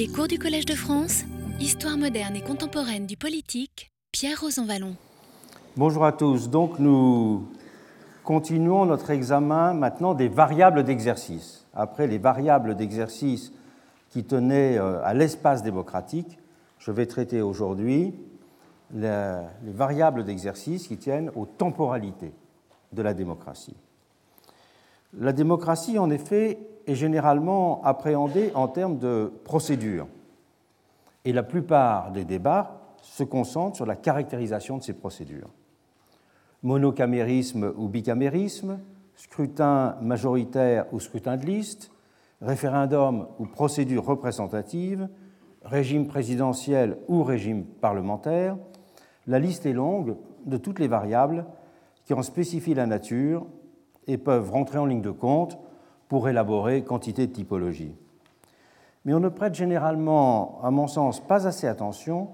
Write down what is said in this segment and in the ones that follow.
Les cours du Collège de France, Histoire moderne et contemporaine du politique, Pierre Rosanvallon. Bonjour à tous. Donc nous continuons notre examen maintenant des variables d'exercice. Après les variables d'exercice qui tenaient euh, à l'espace démocratique, je vais traiter aujourd'hui les variables d'exercice qui tiennent aux temporalités de la démocratie. La démocratie, en effet, est généralement appréhendée en termes de procédure. Et la plupart des débats se concentrent sur la caractérisation de ces procédures. Monocamérisme ou bicamérisme, scrutin majoritaire ou scrutin de liste, référendum ou procédure représentative, régime présidentiel ou régime parlementaire, la liste est longue de toutes les variables qui en spécifient la nature et peuvent rentrer en ligne de compte pour élaborer quantité de typologies. Mais on ne prête généralement, à mon sens, pas assez attention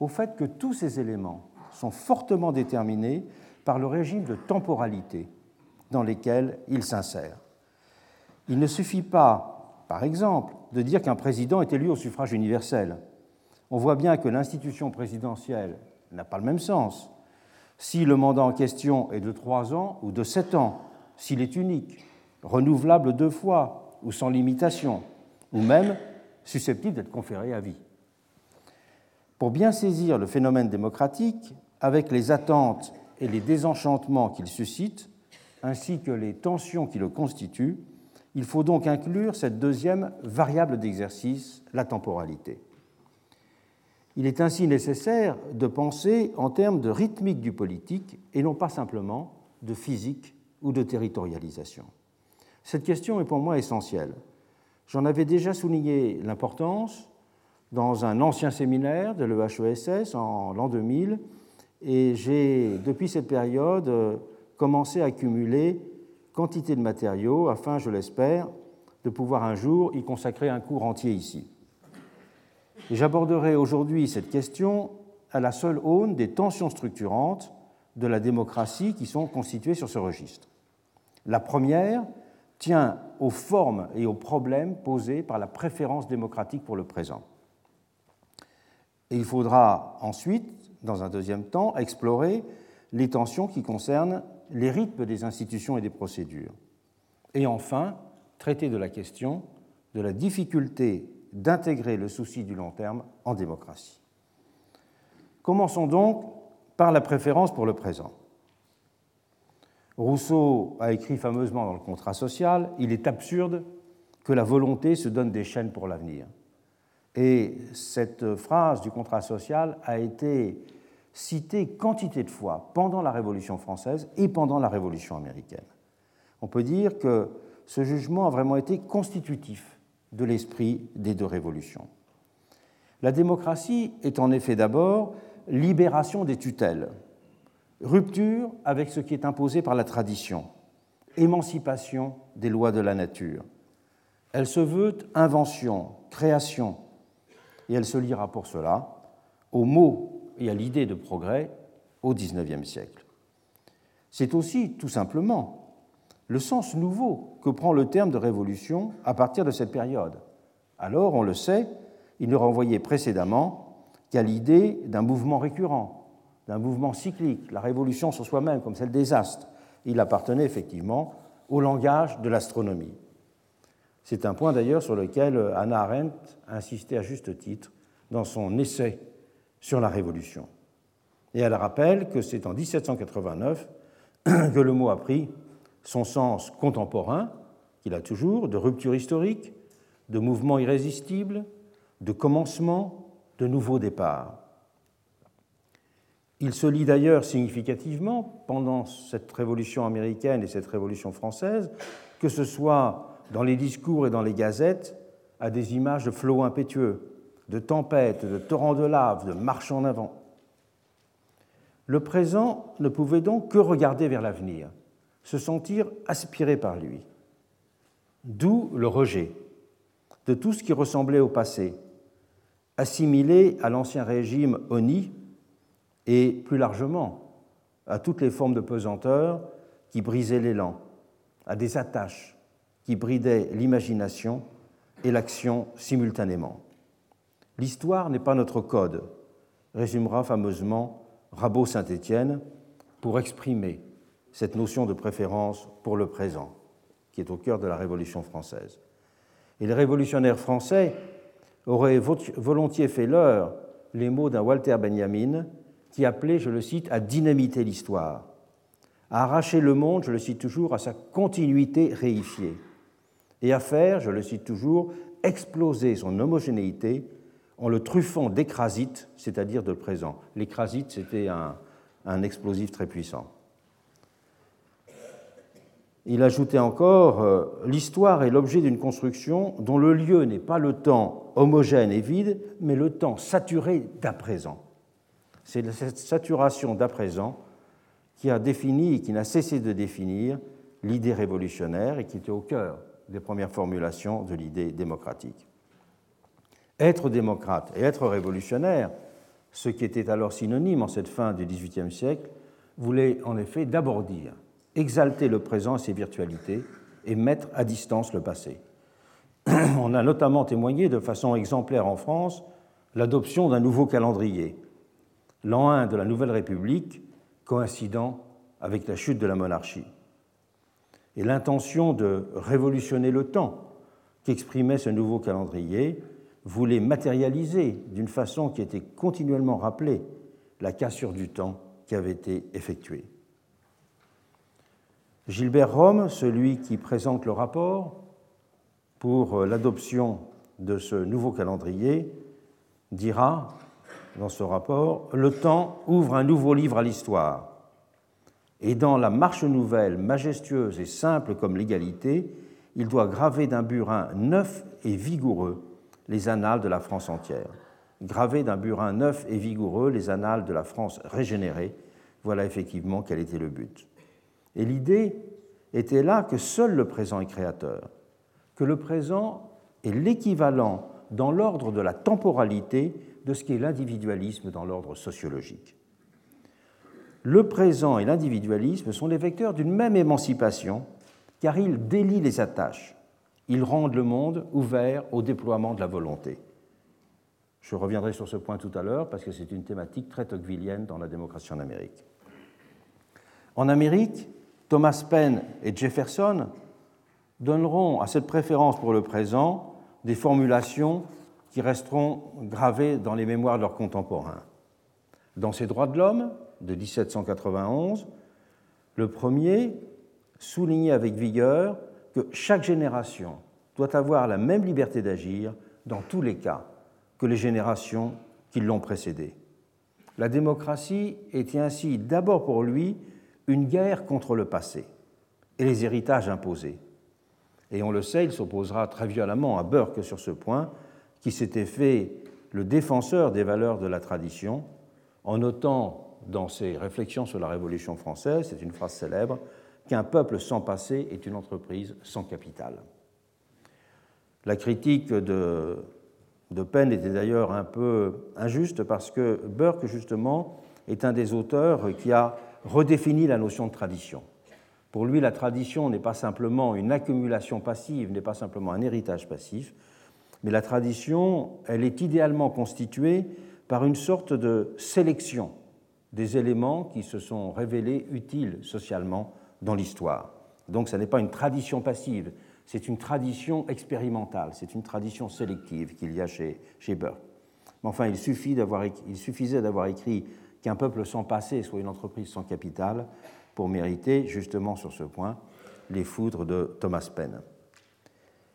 au fait que tous ces éléments sont fortement déterminés par le régime de temporalité dans lesquels ils s'insèrent. Il ne suffit pas, par exemple, de dire qu'un président est élu au suffrage universel. On voit bien que l'institution présidentielle n'a pas le même sens. Si le mandat en question est de trois ans ou de sept ans, s'il est unique, renouvelable deux fois ou sans limitation, ou même susceptible d'être conféré à vie. Pour bien saisir le phénomène démocratique, avec les attentes et les désenchantements qu'il suscite, ainsi que les tensions qui le constituent, il faut donc inclure cette deuxième variable d'exercice, la temporalité. Il est ainsi nécessaire de penser en termes de rythmique du politique et non pas simplement de physique ou de territorialisation. Cette question est pour moi essentielle. J'en avais déjà souligné l'importance dans un ancien séminaire de l'EHESS en l'an 2000 et j'ai, depuis cette période, commencé à accumuler quantité de matériaux afin, je l'espère, de pouvoir un jour y consacrer un cours entier ici. J'aborderai aujourd'hui cette question à la seule aune des tensions structurantes de la démocratie qui sont constituées sur ce registre. La première tient aux formes et aux problèmes posés par la préférence démocratique pour le présent. Et il faudra ensuite, dans un deuxième temps, explorer les tensions qui concernent les rythmes des institutions et des procédures. Et enfin, traiter de la question de la difficulté d'intégrer le souci du long terme en démocratie. Commençons donc par la préférence pour le présent. Rousseau a écrit fameusement dans le contrat social, il est absurde que la volonté se donne des chaînes pour l'avenir. Et cette phrase du contrat social a été citée quantité de fois pendant la Révolution française et pendant la Révolution américaine. On peut dire que ce jugement a vraiment été constitutif de l'esprit des deux révolutions. La démocratie est en effet d'abord libération des tutelles, Rupture avec ce qui est imposé par la tradition, émancipation des lois de la nature. Elle se veut invention, création, et elle se lira pour cela aux mots et à l'idée de progrès au XIXe siècle. C'est aussi, tout simplement, le sens nouveau que prend le terme de révolution à partir de cette période. Alors, on le sait, il ne renvoyait précédemment qu'à l'idée d'un mouvement récurrent, d'un mouvement cyclique, la révolution sur soi-même, comme celle des astres. Il appartenait effectivement au langage de l'astronomie. C'est un point d'ailleurs sur lequel Anna Arendt a insisté à juste titre dans son essai sur la Révolution. Et elle rappelle que c'est en 1789 que le mot a pris son sens contemporain, qu'il a toujours, de rupture historique, de mouvement irrésistible, de commencement, de nouveau départ. Il se lit d'ailleurs significativement pendant cette révolution américaine et cette révolution française, que ce soit dans les discours et dans les gazettes, à des images de flots impétueux, de tempêtes, de torrents de lave, de marches en avant. Le présent ne pouvait donc que regarder vers l'avenir, se sentir aspiré par lui. D'où le rejet de tout ce qui ressemblait au passé, assimilé à l'ancien régime ONI et plus largement à toutes les formes de pesanteur qui brisaient l'élan, à des attaches qui bridaient l'imagination et l'action simultanément. L'histoire n'est pas notre code, résumera fameusement Rabot Saint-Étienne pour exprimer cette notion de préférence pour le présent, qui est au cœur de la Révolution française. Et les révolutionnaires français auraient volontiers fait leur les mots d'un Walter Benjamin qui appelait, je le cite, à dynamiter l'histoire, à arracher le monde, je le cite toujours, à sa continuité réifiée, et à faire, je le cite toujours, exploser son homogénéité en le truffant d'écrasite, c'est-à-dire de présent. L'écrasite, c'était un explosif très puissant. Il ajoutait encore euh, L'histoire est l'objet d'une construction dont le lieu n'est pas le temps homogène et vide, mais le temps saturé d'à présent. C'est cette saturation d'à présent qui a défini et qui n'a cessé de définir l'idée révolutionnaire et qui était au cœur des premières formulations de l'idée démocratique. Être démocrate et être révolutionnaire, ce qui était alors synonyme en cette fin du XVIIIe siècle, voulait en effet d'abord dire exalter le présent et ses virtualités et mettre à distance le passé. On a notamment témoigné de façon exemplaire en France l'adoption d'un nouveau calendrier, l'an 1 de la Nouvelle République, coïncidant avec la chute de la monarchie. Et l'intention de révolutionner le temps qu'exprimait ce nouveau calendrier voulait matérialiser d'une façon qui était continuellement rappelée la cassure du temps qui avait été effectuée. Gilbert Rome, celui qui présente le rapport pour euh, l'adoption de ce nouveau calendrier, dira dans ce rapport Le temps ouvre un nouveau livre à l'histoire. Et dans la marche nouvelle, majestueuse et simple comme l'égalité, il doit graver d'un burin neuf et vigoureux les annales de la France entière. Graver d'un burin neuf et vigoureux les annales de la France régénérée, voilà effectivement quel était le but. Et l'idée était là que seul le présent est créateur, que le présent est l'équivalent dans l'ordre de la temporalité de ce qu'est l'individualisme dans l'ordre sociologique. Le présent et l'individualisme sont les vecteurs d'une même émancipation, car ils délient les attaches, ils rendent le monde ouvert au déploiement de la volonté. Je reviendrai sur ce point tout à l'heure parce que c'est une thématique très tocquevillienne dans la démocratie en Amérique. En Amérique, Thomas Paine et Jefferson donneront à cette préférence pour le présent des formulations qui resteront gravées dans les mémoires de leurs contemporains. Dans ses droits de l'homme de 1791, le premier soulignait avec vigueur que chaque génération doit avoir la même liberté d'agir dans tous les cas que les générations qui l'ont précédée. La démocratie était ainsi d'abord pour lui une guerre contre le passé et les héritages imposés. Et on le sait, il s'opposera très violemment à Burke sur ce point, qui s'était fait le défenseur des valeurs de la tradition, en notant dans ses réflexions sur la Révolution française, c'est une phrase célèbre, qu'un peuple sans passé est une entreprise sans capital. La critique de, de Penn était d'ailleurs un peu injuste parce que Burke, justement, est un des auteurs qui a redéfinit la notion de tradition. Pour lui, la tradition n'est pas simplement une accumulation passive, n'est pas simplement un héritage passif, mais la tradition, elle est idéalement constituée par une sorte de sélection des éléments qui se sont révélés utiles socialement dans l'histoire. Donc ce n'est pas une tradition passive, c'est une tradition expérimentale, c'est une tradition sélective qu'il y a chez, chez Burke. Mais enfin, il, suffit il suffisait d'avoir écrit qu'un peuple sans passé soit une entreprise sans capital pour mériter justement sur ce point les foudres de Thomas Paine.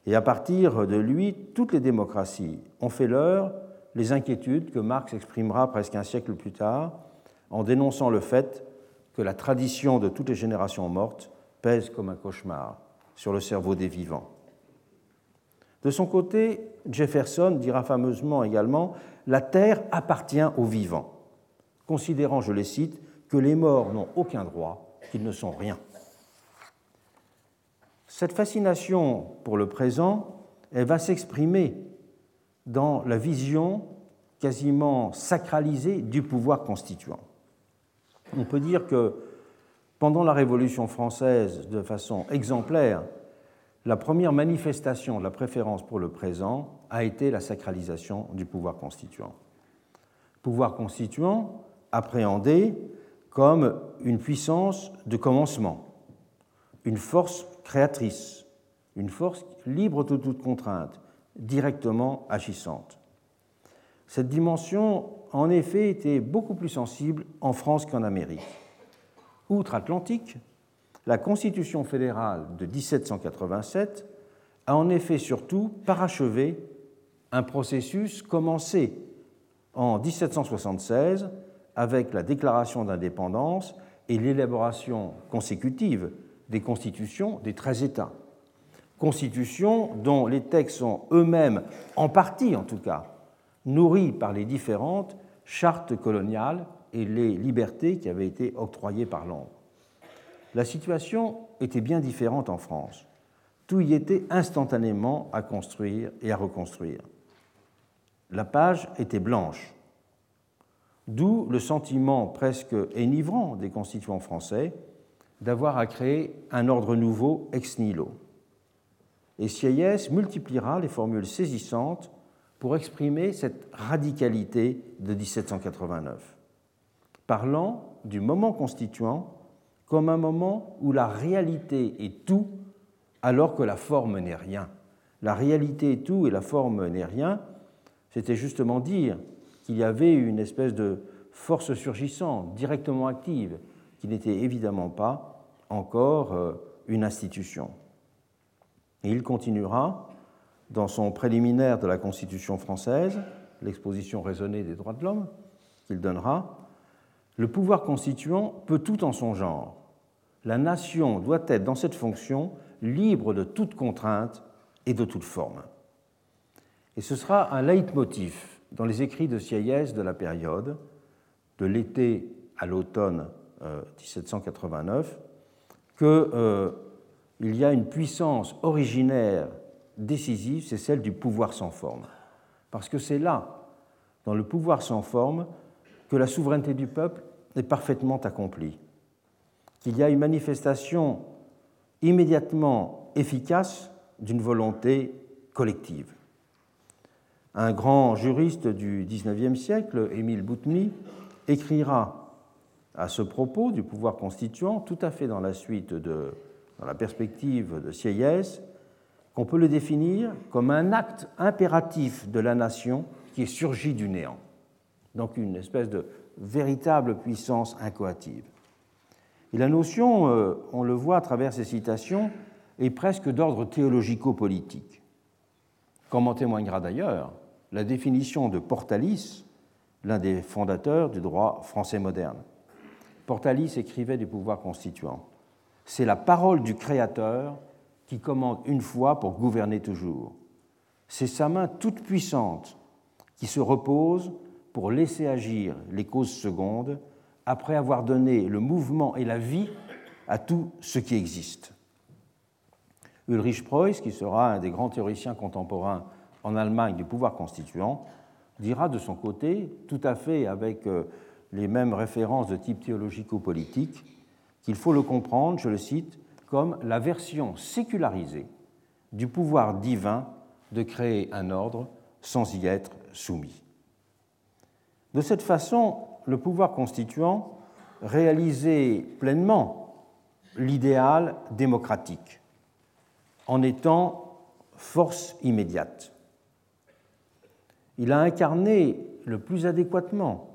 Et à partir de lui, toutes les démocraties ont fait leur les inquiétudes que Marx exprimera presque un siècle plus tard en dénonçant le fait que la tradition de toutes les générations mortes pèse comme un cauchemar sur le cerveau des vivants. De son côté, Jefferson dira fameusement également La terre appartient aux vivants considérant, je les cite, que les morts n'ont aucun droit, qu'ils ne sont rien. Cette fascination pour le présent, elle va s'exprimer dans la vision quasiment sacralisée du pouvoir constituant. On peut dire que pendant la Révolution française, de façon exemplaire, la première manifestation de la préférence pour le présent a été la sacralisation du pouvoir constituant. Pouvoir constituant appréhendé comme une puissance de commencement, une force créatrice, une force libre de toute contrainte, directement agissante. Cette dimension, en effet, était beaucoup plus sensible en France qu'en Amérique. Outre-Atlantique, la Constitution fédérale de 1787 a en effet surtout parachevé un processus commencé en 1776 avec la déclaration d'indépendance et l'élaboration consécutive des constitutions des 13 États. Constitutions dont les textes sont eux-mêmes, en partie en tout cas, nourris par les différentes chartes coloniales et les libertés qui avaient été octroyées par Londres. La situation était bien différente en France. Tout y était instantanément à construire et à reconstruire. La page était blanche, d'où le sentiment presque énivrant des constituants français d'avoir à créer un ordre nouveau ex nihilo. Et Sieyès multipliera les formules saisissantes pour exprimer cette radicalité de 1789, parlant du moment constituant comme un moment où la réalité est tout alors que la forme n'est rien. La réalité est tout et la forme n'est rien, c'était justement dire qu'il y avait une espèce de force surgissante, directement active, qui n'était évidemment pas encore euh, une institution. Et il continuera dans son préliminaire de la Constitution française, l'exposition raisonnée des droits de l'homme qu'il donnera, le pouvoir constituant peut tout en son genre la nation doit être dans cette fonction libre de toute contrainte et de toute forme. Et ce sera un leitmotiv dans les écrits de Sieyès de la période, de l'été à l'automne 1789, qu'il euh, y a une puissance originaire décisive, c'est celle du pouvoir sans forme. Parce que c'est là, dans le pouvoir sans forme, que la souveraineté du peuple est parfaitement accomplie qu'il y a une manifestation immédiatement efficace d'une volonté collective. Un grand juriste du XIXe siècle, Émile Boutmy, écrira à ce propos du pouvoir constituant, tout à fait dans la suite de, la perspective de Sieyès, qu'on peut le définir comme un acte impératif de la nation qui est surgi du néant. Donc une espèce de véritable puissance incoative. Et la notion, euh, on le voit à travers ces citations, est presque d'ordre théologico-politique. Comme en témoignera d'ailleurs la définition de Portalis, l'un des fondateurs du droit français moderne. Portalis écrivait du pouvoir constituant. C'est la parole du Créateur qui commande une fois pour gouverner toujours. C'est sa main toute puissante qui se repose pour laisser agir les causes secondes après avoir donné le mouvement et la vie à tout ce qui existe. Ulrich Preuss, qui sera un des grands théoriciens contemporains en Allemagne du pouvoir constituant, dira de son côté, tout à fait avec euh, les mêmes références de type théologico-politique, qu'il faut le comprendre, je le cite, comme la version sécularisée du pouvoir divin de créer un ordre sans y être soumis. De cette façon, le pouvoir constituant réalisait pleinement l'idéal démocratique en étant force immédiate. Il a incarné le plus adéquatement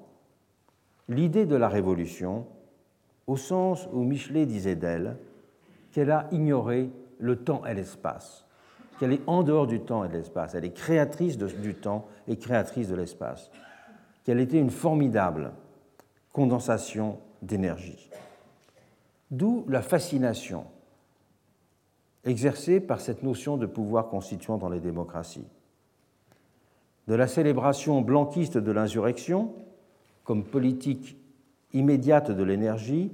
l'idée de la révolution au sens où Michelet disait d'elle qu'elle a ignoré le temps et l'espace, qu'elle est en dehors du temps et de l'espace, elle est créatrice du temps et créatrice de l'espace qu'elle était une formidable condensation d'énergie. D'où la fascination exercée par cette notion de pouvoir constituant dans les démocraties. De la célébration blanquiste de l'insurrection comme politique immédiate de l'énergie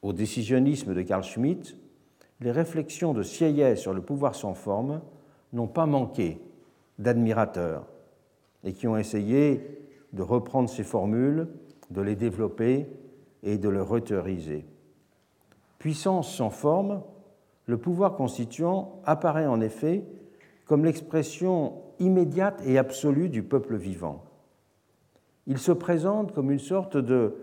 au décisionnisme de Carl Schmitt, les réflexions de Sieyès sur le pouvoir sans forme n'ont pas manqué d'admirateurs et qui ont essayé de reprendre ces formules, de les développer et de les rhétoriser. Puissance sans forme le pouvoir constituant apparaît en effet comme l'expression immédiate et absolue du peuple vivant. Il se présente comme une sorte de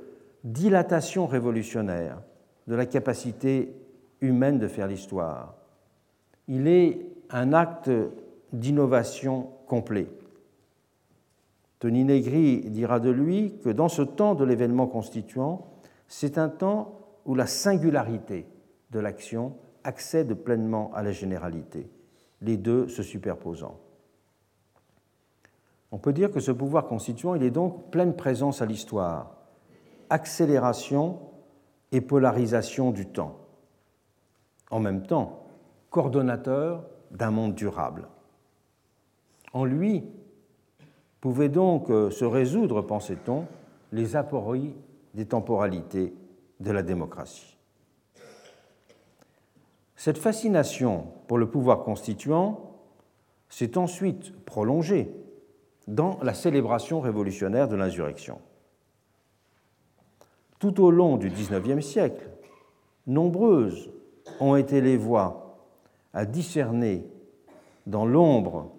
dilatation révolutionnaire de la capacité humaine de faire l'histoire. Il est un acte d'innovation complet. Tony Negri dira de lui que dans ce temps de l'événement constituant, c'est un temps où la singularité de l'action accède pleinement à la généralité, les deux se superposant. On peut dire que ce pouvoir constituant, il est donc pleine présence à l'histoire, accélération et polarisation du temps. En même temps, coordonnateur d'un monde durable. En lui pouvait donc euh, se résoudre, pensait-on, les apories des temporalités de la démocratie. Cette fascination pour le pouvoir constituant s'est ensuite prolongée dans la célébration révolutionnaire de l'insurrection. Tout au long du XIXe siècle, nombreuses ont été les voix à discerner dans l'ombre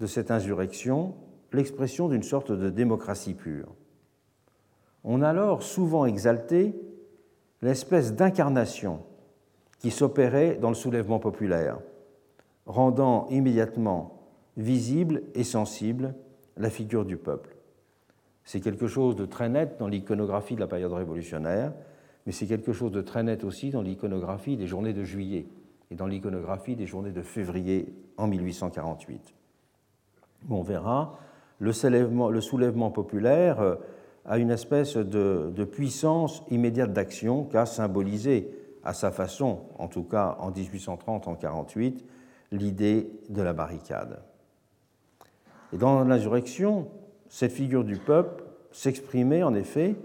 de cette insurrection l'expression d'une sorte de démocratie pure. On a alors souvent exalté l'espèce d'incarnation qui s'opérait dans le soulèvement populaire, rendant immédiatement visible et sensible la figure du peuple. C'est quelque chose de très net dans l'iconographie de la période révolutionnaire, mais c'est quelque chose de très net aussi dans l'iconographie des journées de juillet et dans l'iconographie des journées de février en 1848. On verra, le soulèvement, populaire euh, a une espèce de, de puissance immédiate d'action qu'a symbolisé à sa façon, en tout cas en 1830, en 1848, l'idée de la barricade. Et dans l'insurrection, cette figure du peuple s'exprimait en effet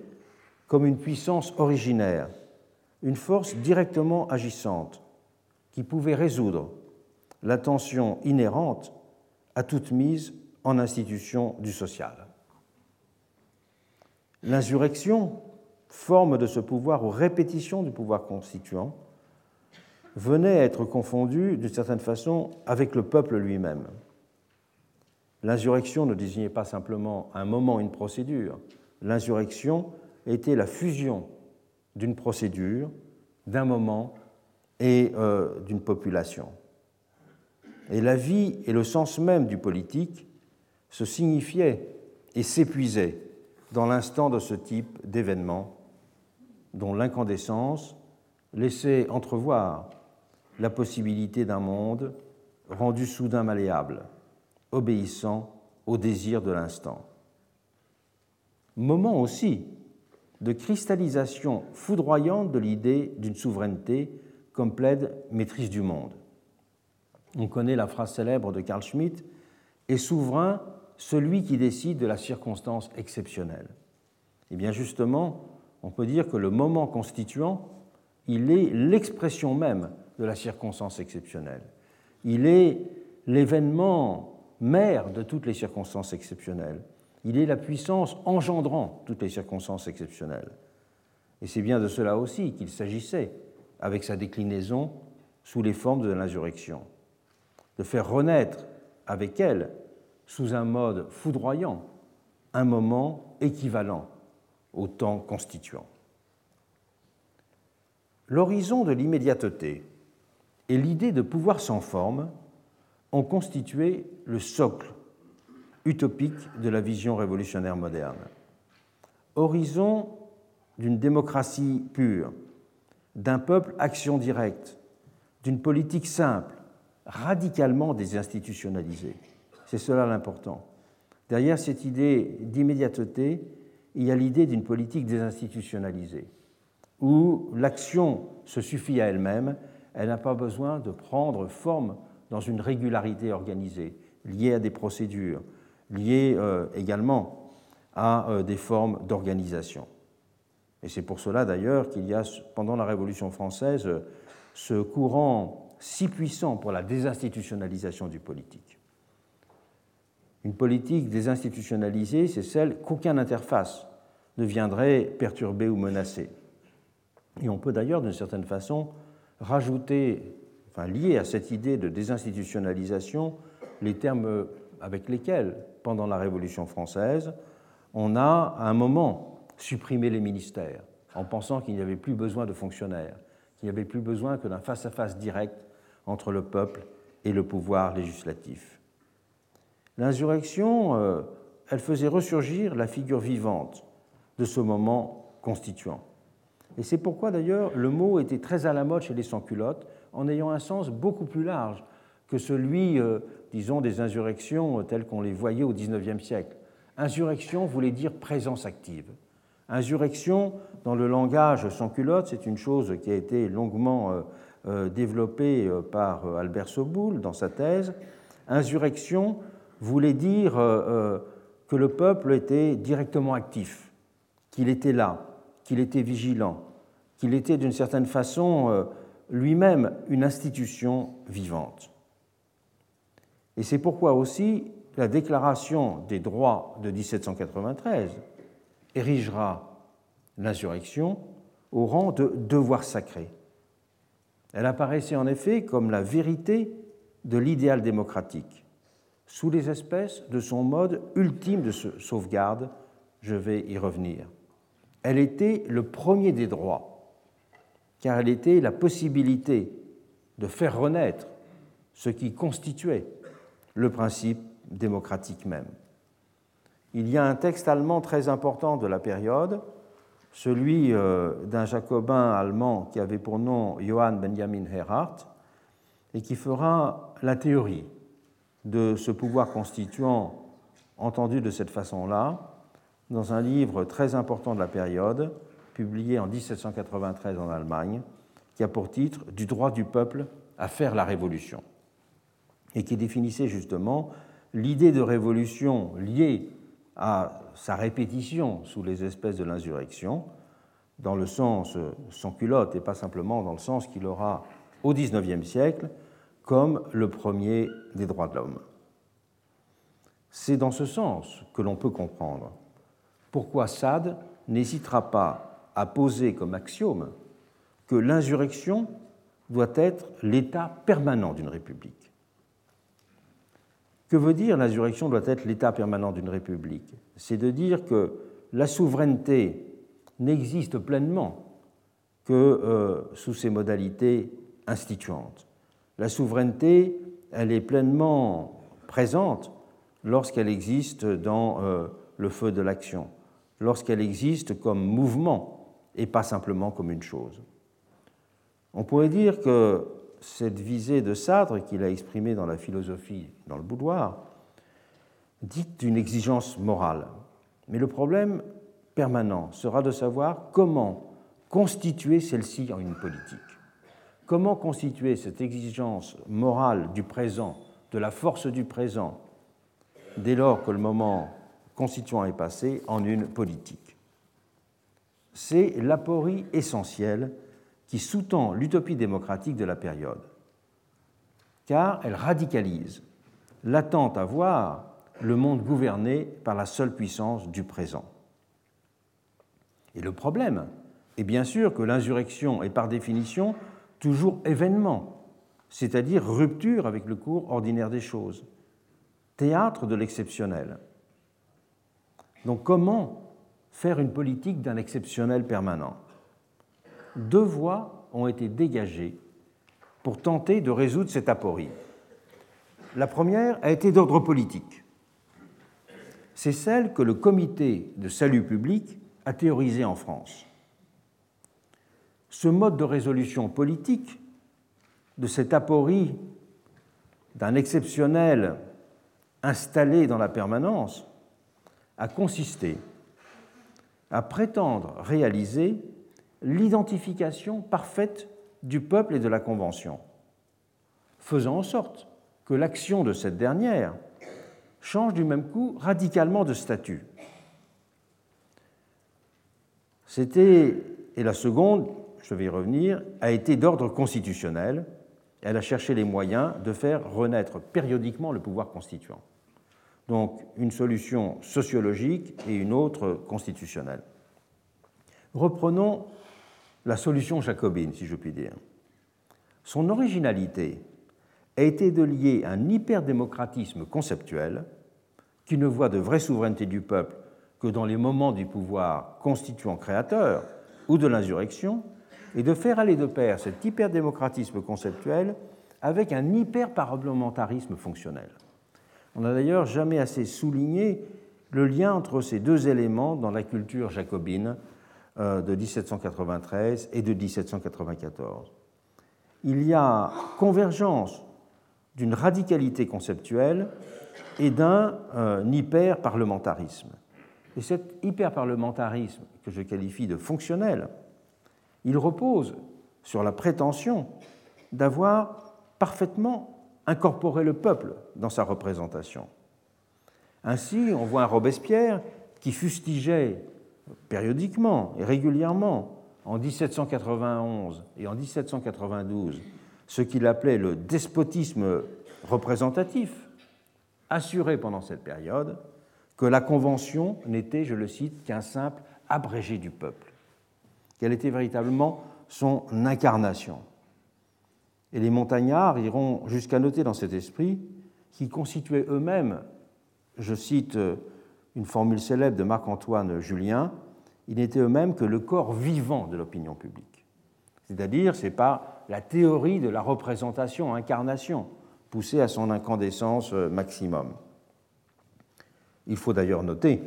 comme une puissance originaire, une force directement agissante qui pouvait résoudre la tension inhérente à toute mise en institution du social. L'insurrection, forme de ce pouvoir ou répétition du pouvoir constituant, venait à être confondue d'une certaine façon avec le peuple lui-même. L'insurrection ne désignait pas simplement un moment, une procédure. L'insurrection était la fusion d'une procédure, d'un moment et euh, d'une population. Et la vie et le sens même du politique se signifiaient et s'épuisaient dans l'instant de ce type d'événement dont l'incandescence laissait entrevoir la possibilité d'un monde rendu soudain malléable obéissant au désir de l'instant. Moment aussi de cristallisation foudroyante de l'idée d'une souveraineté comme plaide maîtrise du monde. On connaît la phrase célèbre de Carl Schmitt Est souverain celui qui décide de la circonstance exceptionnelle eh bien justement, on peut dire que le moment constituant, il est l'expression même de la circonstance exceptionnelle. Il est l'événement mère de toutes les circonstances exceptionnelles. Il est la puissance engendrant toutes les circonstances exceptionnelles. Et c'est bien de cela aussi qu'il s'agissait avec sa déclinaison sous les formes de l'insurrection, de faire renaître avec elle, sous un mode foudroyant, un moment équivalent au temps constituant. L'horizon de l'immédiateté et l'idée de pouvoir sans forme ont constitué le socle utopique de la vision révolutionnaire moderne. Horizon d'une démocratie pure, d'un peuple action directe, d'une politique simple, radicalement désinstitutionnalisée. C'est cela l'important. Derrière cette idée d'immédiateté, il y a l'idée d'une politique désinstitutionnalisée, où l'action se suffit à elle-même, elle n'a pas besoin de prendre forme dans une régularité organisée, liée à des procédures, liée euh, également à euh, des formes d'organisation. Et c'est pour cela d'ailleurs qu'il y a, pendant la Révolution française, ce courant si puissant pour la désinstitutionnalisation du politique. Une politique désinstitutionnalisée, c'est celle qu'aucune interface ne viendrait perturber ou menacer. Et on peut d'ailleurs, d'une certaine façon, rajouter enfin, liés à cette idée de désinstitutionnalisation les termes avec lesquels, pendant la Révolution française, on a à un moment supprimé les ministères en pensant qu'il n'y avait plus besoin de fonctionnaires, qu'il n'y avait plus besoin que d'un face-à-face direct entre le peuple et le pouvoir législatif. L'insurrection, euh, elle faisait ressurgir la figure vivante de ce moment constituant. Et c'est pourquoi d'ailleurs le mot était très à la mode chez les sans-culottes, en ayant un sens beaucoup plus large que celui, euh, disons, des insurrections telles qu'on les voyait au XIXe siècle. Insurrection voulait dire présence active. Insurrection, dans le langage sans culotte, c'est une chose qui a été longuement euh, euh, développée par Albert Soboul dans sa thèse. Insurrection voulait dire que le peuple était directement actif, qu'il était là, qu'il était vigilant, qu'il était d'une certaine façon lui-même une institution vivante. Et c'est pourquoi aussi la Déclaration des droits de 1793 érigera l'insurrection au rang de devoir sacré. Elle apparaissait en effet comme la vérité de l'idéal démocratique, sous les espèces de son mode ultime de sauvegarde, je vais y revenir. Elle était le premier des droits, car elle était la possibilité de faire renaître ce qui constituait le principe démocratique même. Il y a un texte allemand très important de la période, celui euh, d'un jacobin allemand qui avait pour nom Johann Benjamin Erhard, et qui fera la théorie de ce pouvoir constituant entendu de cette façon-là, dans un livre très important de la période, publié en 1793 en Allemagne, qui a pour titre Du droit du peuple à faire la révolution et qui définissait justement l'idée de révolution liée à sa répétition sous les espèces de l'insurrection, dans le sens sans culotte et pas simplement dans le sens qu'il aura au XIXe siècle comme le premier des droits de l'homme. C'est dans ce sens que l'on peut comprendre pourquoi Sade n'hésitera pas à poser comme axiome que l'insurrection doit être l'état permanent d'une république. Que veut dire l'insurrection doit être l'état permanent d'une république? C'est de dire que la souveraineté n'existe pleinement que euh, sous ses modalités instituantes. La souveraineté, elle est pleinement présente lorsqu'elle existe dans euh, le feu de l'action, lorsqu'elle existe comme mouvement et pas simplement comme une chose. On pourrait dire que cette visée de Sartre qu'il a exprimée dans la philosophie dans le boudoir dit une exigence morale. Mais le problème permanent sera de savoir comment constituer celle-ci en une politique. Comment constituer cette exigence morale du présent, de la force du présent, dès lors que le moment constituant est passé, en une politique C'est l'aporie essentielle qui sous-tend l'utopie démocratique de la période, car elle radicalise l'attente à voir le monde gouverné par la seule puissance du présent. Et le problème est bien sûr que l'insurrection est par définition toujours événement, c'est-à-dire rupture avec le cours ordinaire des choses, théâtre de l'exceptionnel. Donc comment faire une politique d'un exceptionnel permanent deux voies ont été dégagées pour tenter de résoudre cette aporie. La première a été d'ordre politique. C'est celle que le comité de salut public a théorisée en France. Ce mode de résolution politique de cette aporie d'un exceptionnel installé dans la permanence a consisté à prétendre réaliser l'identification parfaite du peuple et de la Convention, faisant en sorte que l'action de cette dernière change du même coup radicalement de statut. C'était, et la seconde, je vais y revenir, a été d'ordre constitutionnel. Elle a cherché les moyens de faire renaître périodiquement le pouvoir constituant. Donc une solution sociologique et une autre constitutionnelle. Reprenons la solution jacobine, si je puis dire. Son originalité a été de lier un hyperdémocratisme conceptuel qui ne voit de vraie souveraineté du peuple que dans les moments du pouvoir constituant créateur ou de l'insurrection, et de faire aller de pair cet hyperdémocratisme conceptuel avec un hyperparlementarisme fonctionnel. On n'a d'ailleurs jamais assez souligné le lien entre ces deux éléments dans la culture jacobine euh, de 1793 et de 1794. Il y a convergence d'une radicalité conceptuelle et d'un euh, hyper-parlementarisme. Et cet hyper-parlementarisme, que je qualifie de fonctionnel, il repose sur la prétention d'avoir parfaitement incorporé le peuple dans sa représentation. Ainsi, on voit un Robespierre qui fustigeait périodiquement et régulièrement en 1791 et en 1792 ce qu'il appelait le despotisme représentatif, assuré pendant cette période que la Convention n'était, je le cite, qu'un simple abrégé du peuple, qu'elle était véritablement son incarnation. Et les montagnards iront jusqu'à noter dans cet esprit qu'ils constituaient eux-mêmes, je cite une formule célèbre de Marc-Antoine Julien, ils n'étaient eux-mêmes que le corps vivant de l'opinion publique. C'est-à-dire, ce n'est pas la théorie de la représentation, incarnation, poussée à son incandescence maximum. Il faut d'ailleurs noter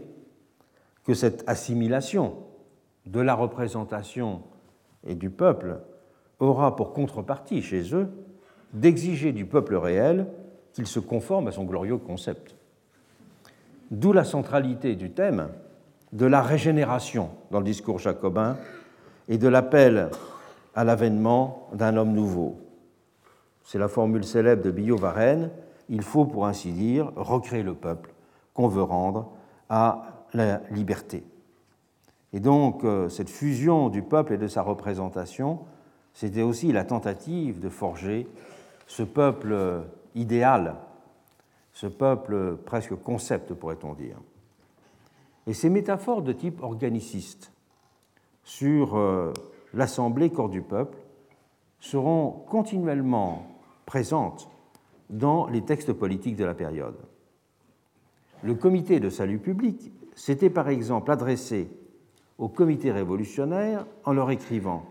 que cette assimilation de la représentation et du peuple aura pour contrepartie chez eux d'exiger du peuple réel qu'il se conforme à son glorieux concept. D'où la centralité du thème de la régénération dans le discours jacobin et de l'appel à l'avènement d'un homme nouveau. C'est la formule célèbre de Billot-Varenne il faut, pour ainsi dire, recréer le peuple qu'on veut rendre à la liberté. Et donc, euh, cette fusion du peuple et de sa représentation, c'était aussi la tentative de forger ce peuple idéal, ce peuple presque concept, pourrait-on dire. Et ces métaphores de type organiciste sur euh, l'Assemblée, corps du peuple, seront continuellement présentes dans les textes politiques de la période. Le comité de salut public s'était par exemple adressé au comité révolutionnaire en leur écrivant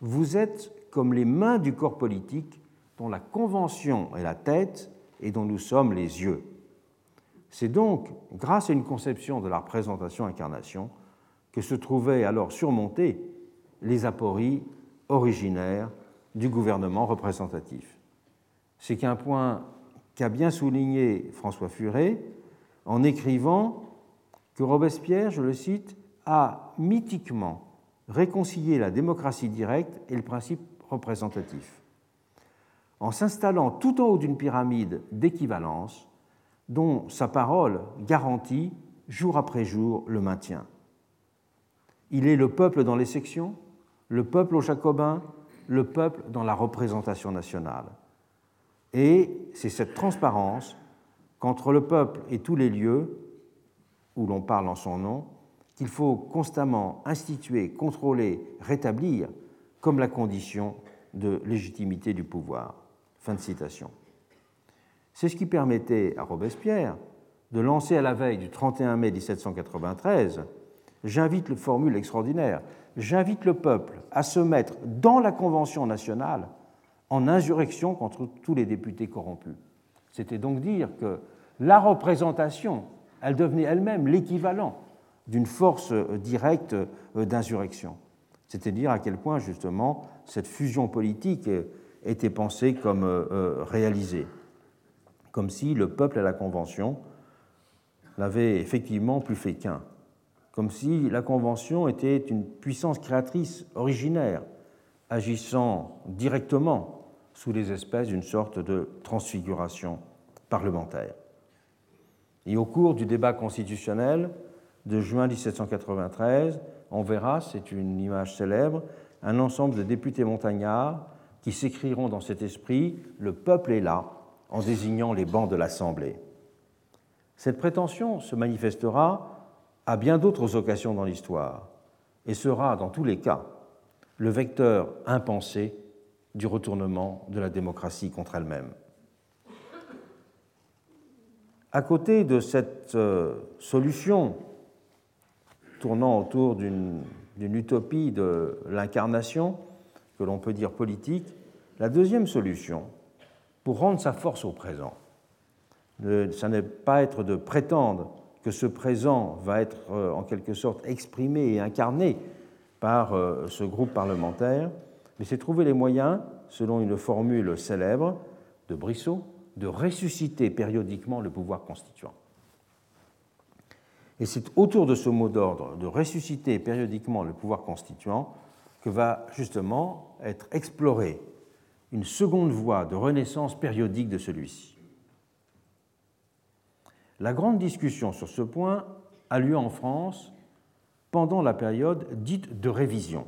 Vous êtes comme les mains du corps politique dont la convention est la tête et dont nous sommes les yeux. C'est donc grâce à une conception de la représentation-incarnation que se trouvaient alors surmontées les apories originaires du gouvernement représentatif. C'est qu'un point qu'a bien souligné François Furet en écrivant que Robespierre, je le cite, a mythiquement réconcilié la démocratie directe et le principe représentatif, en s'installant tout en haut d'une pyramide d'équivalence dont sa parole garantit jour après jour le maintien. Il est le peuple dans les sections, le peuple aux Jacobins, le peuple dans la représentation nationale. Et c'est cette transparence qu'entre le peuple et tous les lieux où l'on parle en son nom qu'il faut constamment instituer, contrôler, rétablir comme la condition de légitimité du pouvoir. Fin de citation. C'est ce qui permettait à Robespierre de lancer à la veille du 31 mai 1793 J'invite le formule extraordinaire, j'invite le peuple à se mettre dans la Convention nationale en insurrection contre tous les députés corrompus. C'était donc dire que la représentation, elle devenait elle-même l'équivalent d'une force directe d'insurrection. C'était dire à quel point, justement, cette fusion politique était pensée comme euh, réalisée, comme si le peuple et la Convention n'avaient effectivement plus fait qu'un comme si la Convention était une puissance créatrice originaire, agissant directement sous les espèces d'une sorte de transfiguration parlementaire. Et au cours du débat constitutionnel de juin 1793, on verra, c'est une image célèbre, un ensemble de députés montagnards qui s'écrieront dans cet esprit Le peuple est là, en désignant les bancs de l'Assemblée. Cette prétention se manifestera à bien d'autres occasions dans l'histoire et sera, dans tous les cas, le vecteur impensé du retournement de la démocratie contre elle-même. À côté de cette euh, solution tournant autour d'une utopie de l'incarnation, que l'on peut dire politique, la deuxième solution, pour rendre sa force au présent, ça n'est pas être de prétendre que ce présent va être euh, en quelque sorte exprimé et incarné par euh, ce groupe parlementaire, mais c'est trouver les moyens, selon une formule célèbre de Brissot, de ressusciter périodiquement le pouvoir constituant. Et c'est autour de ce mot d'ordre, de ressusciter périodiquement le pouvoir constituant, que va justement être explorée une seconde voie de renaissance périodique de celui-ci. La grande discussion sur ce point a lieu en France pendant la période dite de révision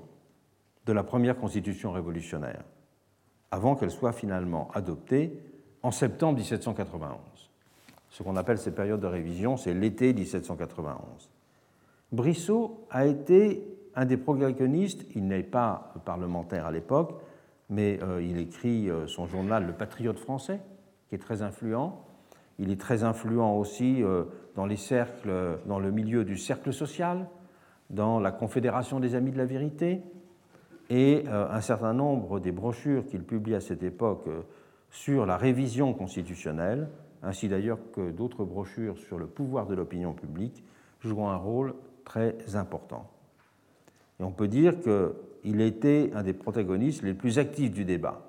de la première constitution révolutionnaire, avant qu'elle soit finalement adoptée en septembre 1791. Ce qu'on appelle cette période de révision, c'est l'été 1791. Brissot a été un des protagonistes, il n'est pas parlementaire à l'époque, mais euh, il écrit euh, son journal Le Patriote français, qui est très influent. Il est très influent aussi euh, dans les cercles, dans le milieu du cercle social, dans la Confédération des Amis de la Vérité, et un certain nombre des brochures qu'il publie à cette époque sur la révision constitutionnelle, ainsi d'ailleurs que d'autres brochures sur le pouvoir de l'opinion publique, jouent un rôle très important. Et on peut dire qu'il était un des protagonistes les plus actifs du débat.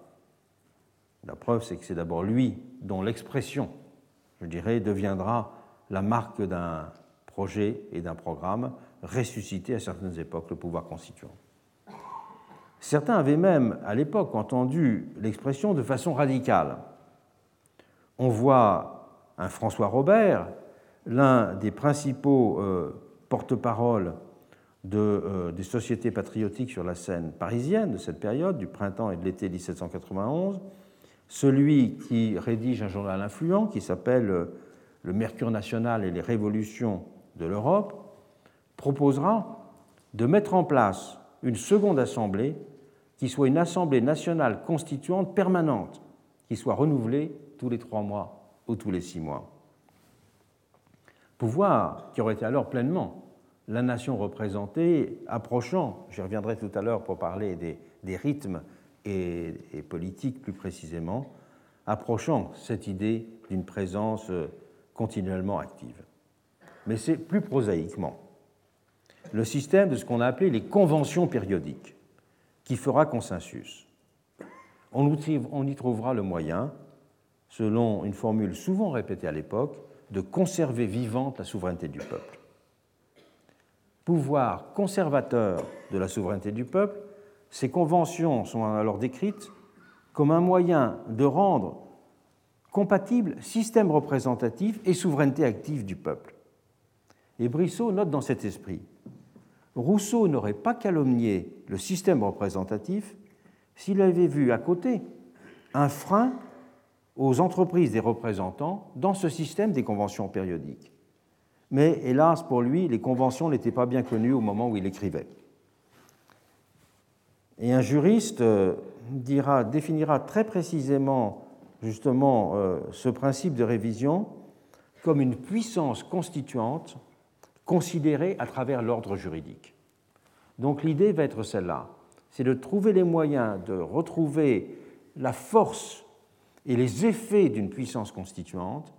La preuve, c'est que c'est d'abord lui dont l'expression, je dirais, deviendra la marque d'un projet et d'un programme ressuscité à certaines époques le pouvoir constituant. Certains avaient même, à l'époque, entendu l'expression de façon radicale. On voit un François Robert, l'un des principaux euh, porte-parole euh, des sociétés patriotiques sur la scène parisienne de cette période, du printemps et de l'été 1791, celui qui rédige un journal influent qui s'appelle euh, Le Mercure national et les révolutions de l'Europe, proposera de mettre en place une seconde assemblée qui soit une assemblée nationale constituante permanente, qui soit renouvelée tous les trois mois ou tous les six mois. Pouvoir qui aurait été alors pleinement la nation représentée approchant, j'y reviendrai tout à l'heure pour parler des, rythmes et, et, politiques plus précisément, approchant cette idée d'une présence euh, continuellement active. Mais c'est plus prosaïquement le système de ce qu'on a appelé les conventions périodiques qui fera consensus. On y trouvera le moyen, selon une formule souvent répétée à l'époque, de conserver vivante la souveraineté du peuple pouvoir conservateur de la souveraineté du peuple, ces conventions sont alors décrites comme un moyen de rendre compatible système représentatif et souveraineté active du peuple. Et Brissot note dans cet esprit Rousseau n'aurait pas calomnié le système représentatif s'il avait vu à côté un frein aux entreprises des représentants dans ce système des conventions périodiques mais hélas pour lui, les conventions n'étaient pas bien connues au moment où il écrivait. Et un juriste euh, dira, définira très précisément justement euh, ce principe de révision comme une puissance constituante considérée à travers l'ordre juridique. Donc l'idée va être celle-là, c'est de trouver les moyens de retrouver la force et les effets d'une puissance constituante,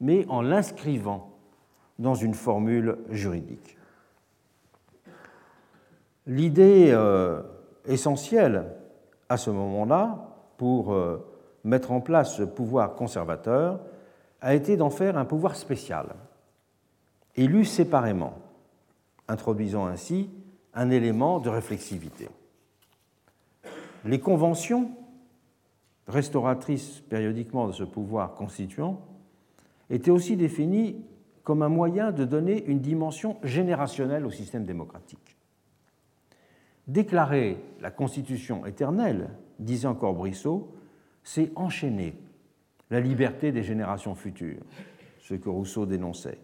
mais en l'inscrivant dans une formule juridique. L'idée euh, essentielle à ce moment-là, pour euh, mettre en place ce pouvoir conservateur, a été d'en faire un pouvoir spécial, élu séparément, introduisant ainsi un élément de réflexivité. Les conventions restauratrices périodiquement de ce pouvoir constituant étaient aussi définies comme un moyen de donner une dimension générationnelle au système démocratique. Déclarer la Constitution éternelle, disait encore Brissot, c'est enchaîner la liberté des générations futures, ce que Rousseau dénonçait.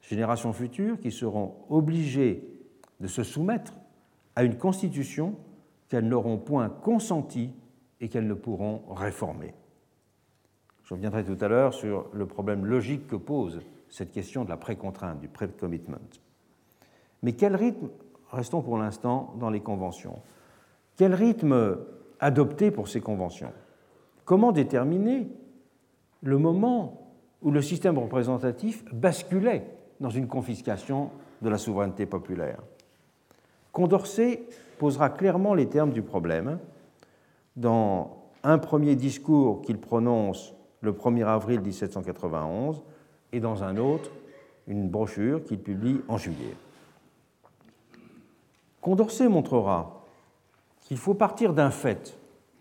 Générations futures qui seront obligées de se soumettre à une Constitution qu'elles n'auront point consentie et qu'elles ne pourront réformer. Je reviendrai tout à l'heure sur le problème logique que pose cette question de la précontrainte, du pre-commitment. Mais quel rythme, restons pour l'instant dans les conventions, quel rythme adopter pour ces conventions? Comment déterminer le moment où le système représentatif basculait dans une confiscation de la souveraineté populaire? Condorcet posera clairement les termes du problème dans un premier discours qu'il prononce le 1er avril 1791 et dans un autre, une brochure qu'il publie en juillet. Condorcet montrera qu'il faut partir d'un fait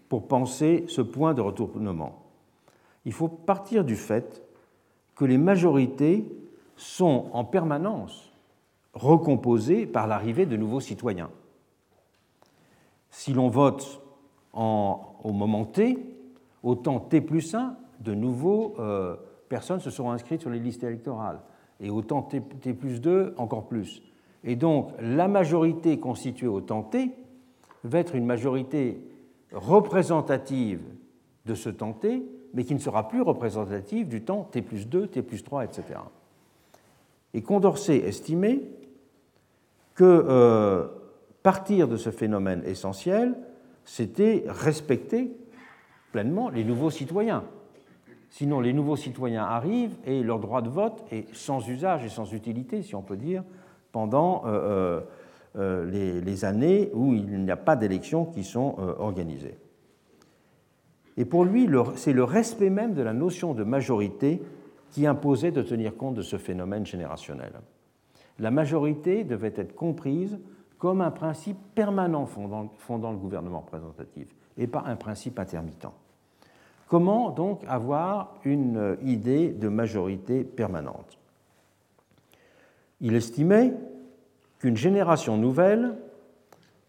pour penser ce point de retournement. Il faut partir du fait que les majorités sont en permanence recomposées par l'arrivée de nouveaux citoyens. Si l'on vote au moment T, au temps T plus 1, de nouveaux euh, personnes se seront inscrites sur les listes électorales. Et au temps T, T plus 2, encore plus. Et donc, la majorité constituée au temps T va être une majorité représentative de ce temps T, mais qui ne sera plus représentative du temps T plus 2, T plus 3, etc. Et Condorcet estimait que euh, partir de ce phénomène essentiel, c'était respecter pleinement les nouveaux citoyens. Sinon, les nouveaux citoyens arrivent et leur droit de vote est sans usage et sans utilité, si on peut dire, pendant euh, euh, les, années où il n'y a pas d'élections qui sont organisées. Et pour lui, c'est le respect même de la notion de majorité qui imposait de tenir compte de ce phénomène générationnel. La majorité devait être comprise comme un principe permanent fondant, le gouvernement représentatif et pas un principe intermittent. Comment donc avoir une idée de majorité permanente? Il estimait qu'une génération nouvelle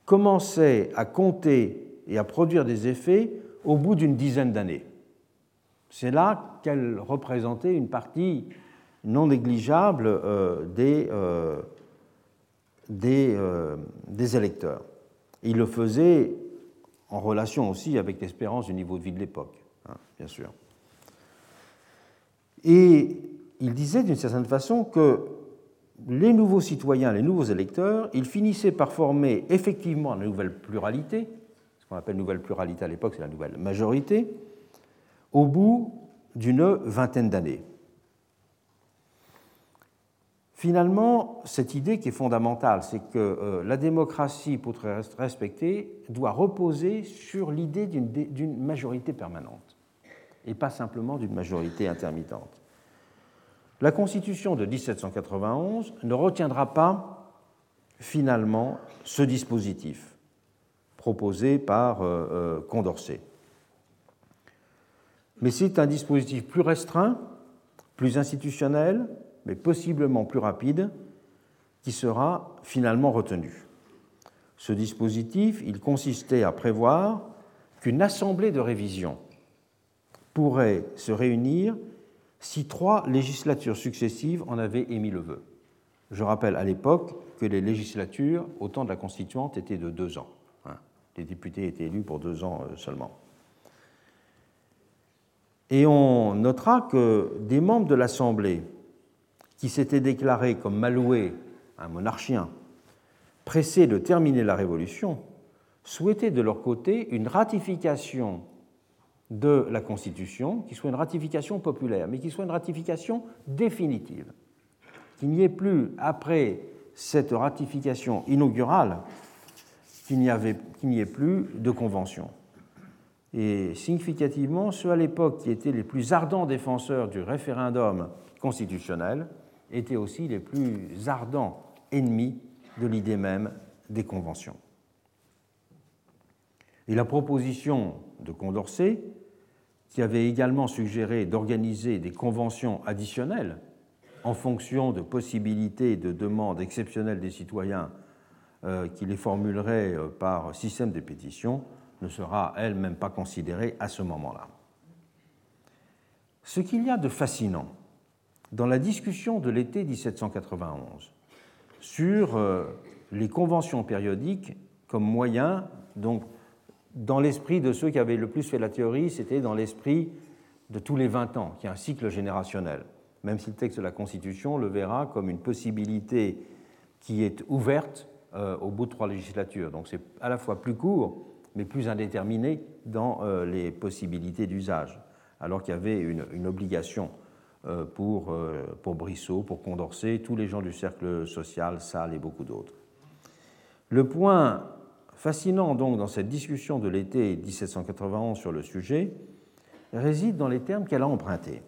commençait à compter et à produire des effets au bout d'une dizaine d'années. C'est là qu'elle représentait une partie non négligeable euh, des, euh, euh, des, électeurs. Il le faisait en relation aussi avec l'espérance du niveau de vie de l'époque, hein, bien sûr. Et il disait d'une certaine façon que les nouveaux citoyens, les nouveaux électeurs, ils finissaient par former effectivement une nouvelle pluralité, ce qu'on appelle nouvelle pluralité à l'époque, c'est la nouvelle majorité, au bout d'une vingtaine d'années. Finalement, cette idée qui est fondamentale, c'est que euh, la démocratie, pour être respectée, doit reposer sur l'idée d'une majorité permanente et pas simplement d'une majorité intermittente. La Constitution de 1791 ne retiendra pas finalement ce dispositif proposé par euh, euh, Condorcet. Mais c'est un dispositif plus restreint, plus institutionnel, mais possiblement plus rapide, qui sera finalement retenu. Ce dispositif, il consistait à prévoir qu'une assemblée de révision pourrait se réunir si trois législatures successives en avaient émis le vœu. Je rappelle à l'époque que les législatures, au temps de la Constituante, étaient de deux ans les députés étaient élus pour deux ans euh, seulement. Et on notera que des membres de l'Assemblée qui s'étaient déclarés comme Maloué, un monarchien, pressés de terminer la Révolution, souhaitaient de leur côté une ratification de la Constitution, qui soit une ratification populaire, mais qui soit une ratification définitive. Qu'il n'y ait plus, après cette ratification inaugurale, qu'il n'y ait plus de convention. Et significativement, ceux à l'époque qui étaient les plus ardents défenseurs du référendum constitutionnel étaient aussi les plus ardents ennemis de l'idée même des conventions. Et la proposition de Condorcet, qui avait également suggéré d'organiser des conventions additionnelles en fonction de possibilités de demandes exceptionnelles des citoyens euh, qui les formulerait euh, par système de pétition ne sera elle-même pas considérée à ce moment-là. Ce qu'il y a de fascinant dans la discussion de l'été 1791 sur euh, les conventions périodiques comme moyen donc dans l'esprit de ceux qui avaient le plus fait la théorie, c'était dans l'esprit de tous les 20 ans, qui est un cycle générationnel, même si le texte de la Constitution le verra comme une possibilité qui est ouverte euh, au bout de trois législatures. Donc c'est à la fois plus court, mais plus indéterminé dans euh, les possibilités d'usage, alors qu'il y avait une, obligation pour, pour Brissot, pour Condorcet, tous les gens du cercle social, Salles et beaucoup d'autres. Le point fascinant donc dans cette discussion de l'été 1791 sur le sujet réside dans les termes qu'elle a empruntés.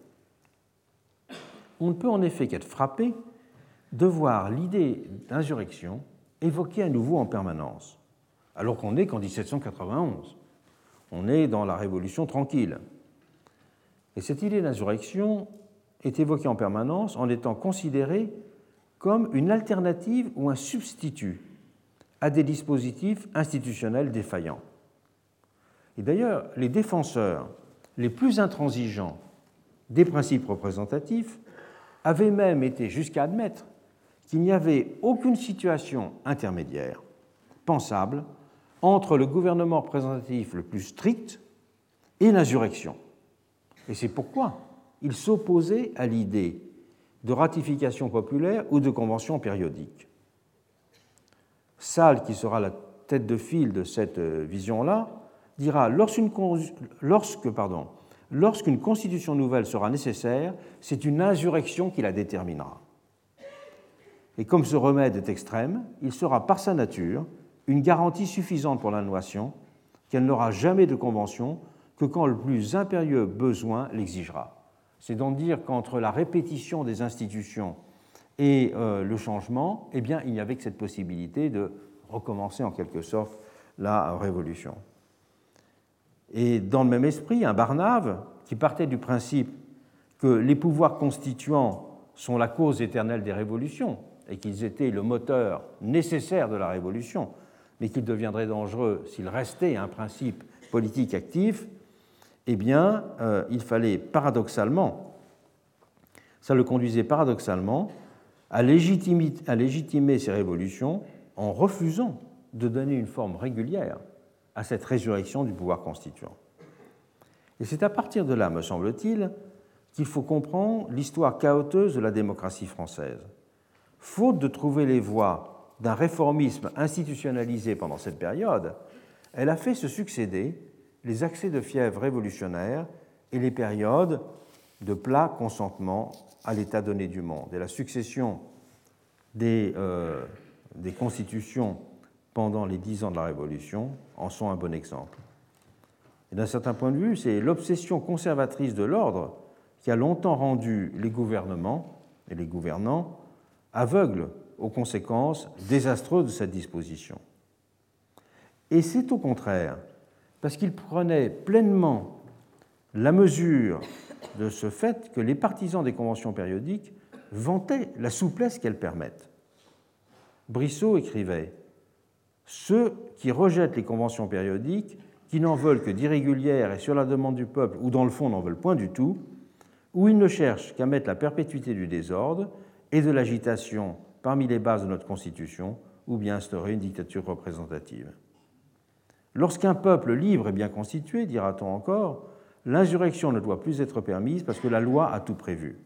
On ne peut en effet qu'être frappé de voir l'idée d'insurrection évoquée à nouveau en permanence, alors qu'on n'est qu'en 1791. On est dans la Révolution tranquille. Et cette idée d'insurrection est évoquée en permanence en étant considérée comme une alternative ou un substitut à des dispositifs institutionnels défaillants. Et d'ailleurs, les défenseurs les plus intransigeants des principes représentatifs avaient même été jusqu'à admettre qu'il n'y avait aucune situation intermédiaire pensable entre le gouvernement représentatif le plus strict et l'insurrection. Et c'est pourquoi ils s'opposaient à l'idée de ratification populaire ou de convention périodique. Salle, qui sera la tête de file de cette euh, vision-là, dira lorsqu'une lorsqu'une constitution nouvelle sera nécessaire, c'est une insurrection qui la déterminera. Et comme ce remède est extrême, il sera par sa nature une garantie suffisante pour la nation qu'elle n'aura jamais de convention que quand le plus impérieux besoin l'exigera. C'est donc dire qu'entre la répétition des institutions et euh, le changement, eh bien, il n'y avait que cette possibilité de recommencer en quelque sorte la révolution. Et dans le même esprit, un Barnave, qui partait du principe que les pouvoirs constituants sont la cause éternelle des révolutions et qu'ils étaient le moteur nécessaire de la révolution, mais qu'ils deviendraient dangereux s'ils restaient un principe politique actif, eh bien, euh, il fallait paradoxalement, ça le conduisait paradoxalement à légitimer ces révolutions en refusant de donner une forme régulière à cette résurrection du pouvoir constituant. Et c'est à partir de là, me semble-t-il, qu'il faut comprendre l'histoire chaoteuse de la démocratie française. Faute de trouver les voies d'un réformisme institutionnalisé pendant cette période, elle a fait se succéder les accès de fièvre révolutionnaire et les périodes de plat consentement à l'état donné du monde. Et la succession des, euh, des constitutions pendant les dix ans de la Révolution en sont un bon exemple. Et d'un certain point de vue, c'est l'obsession conservatrice de l'ordre qui a longtemps rendu les gouvernements et les gouvernants aveugles aux conséquences désastreuses de cette disposition. Et c'est au contraire parce qu'ils prenaient pleinement la mesure de ce fait que les partisans des conventions périodiques vantaient la souplesse qu'elles permettent. Brissot écrivait ceux qui rejettent les conventions périodiques, qui n'en veulent que d'irrégulières et sur la demande du peuple, ou dans le fond n'en veulent point du tout, ou ils ne cherchent qu'à mettre la perpétuité du désordre et de l'agitation parmi les bases de notre Constitution, ou bien instaurer une dictature représentative. Lorsqu'un peuple libre est bien constitué, dira-t-on encore, l'insurrection ne doit plus être permise parce que la loi a tout prévu.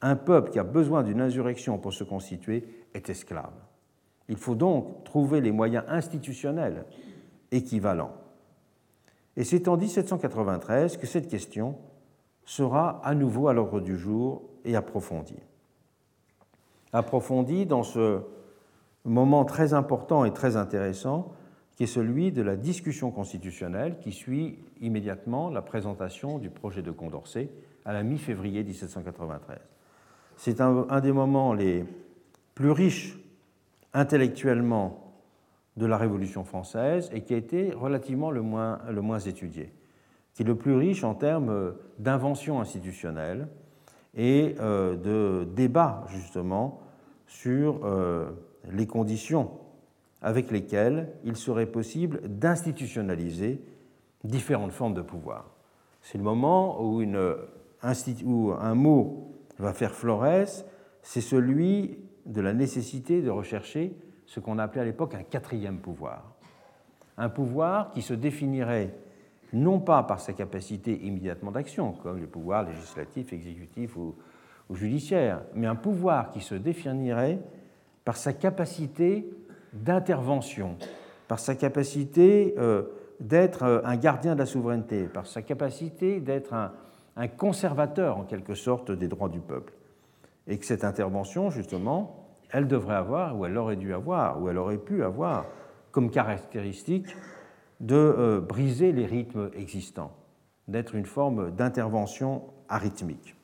Un peuple qui a besoin d'une insurrection pour se constituer est esclave. Il faut donc trouver les moyens institutionnels équivalents. Et c'est en 1793 que cette question sera à nouveau à l'ordre du jour et approfondie. Approfondie dans ce moment très important et très intéressant qui celui de la discussion constitutionnelle qui suit immédiatement la présentation du projet de Condorcet à la mi-février 1793. C'est un, des moments les plus riches intellectuellement de la Révolution française et qui a été relativement le moins, le étudié, qui le plus riche en termes d'invention institutionnelle et euh, de débat justement sur euh, les conditions avec lesquelles il serait possible d'institutionnaliser différentes formes de pouvoir. C'est le moment où, un mot va faire florès, c'est celui de la nécessité de rechercher ce qu'on appelait à l'époque un quatrième pouvoir. un pouvoir qui se définirait non pas par sa capacité immédiatement d'action, comme les pouvoirs législatifs, exécutifs ou, judiciaires, mais un pouvoir qui se définirait par sa capacité d'intervention, par sa capacité euh, d'être euh, un gardien de la souveraineté, par sa capacité d'être un, conservateur en quelque sorte des droits du peuple. Et que cette intervention, justement, elle devrait avoir, ou elle aurait dû avoir, ou elle aurait pu avoir comme caractéristique de euh, briser les rythmes existants, d'être une forme d'intervention arythmique.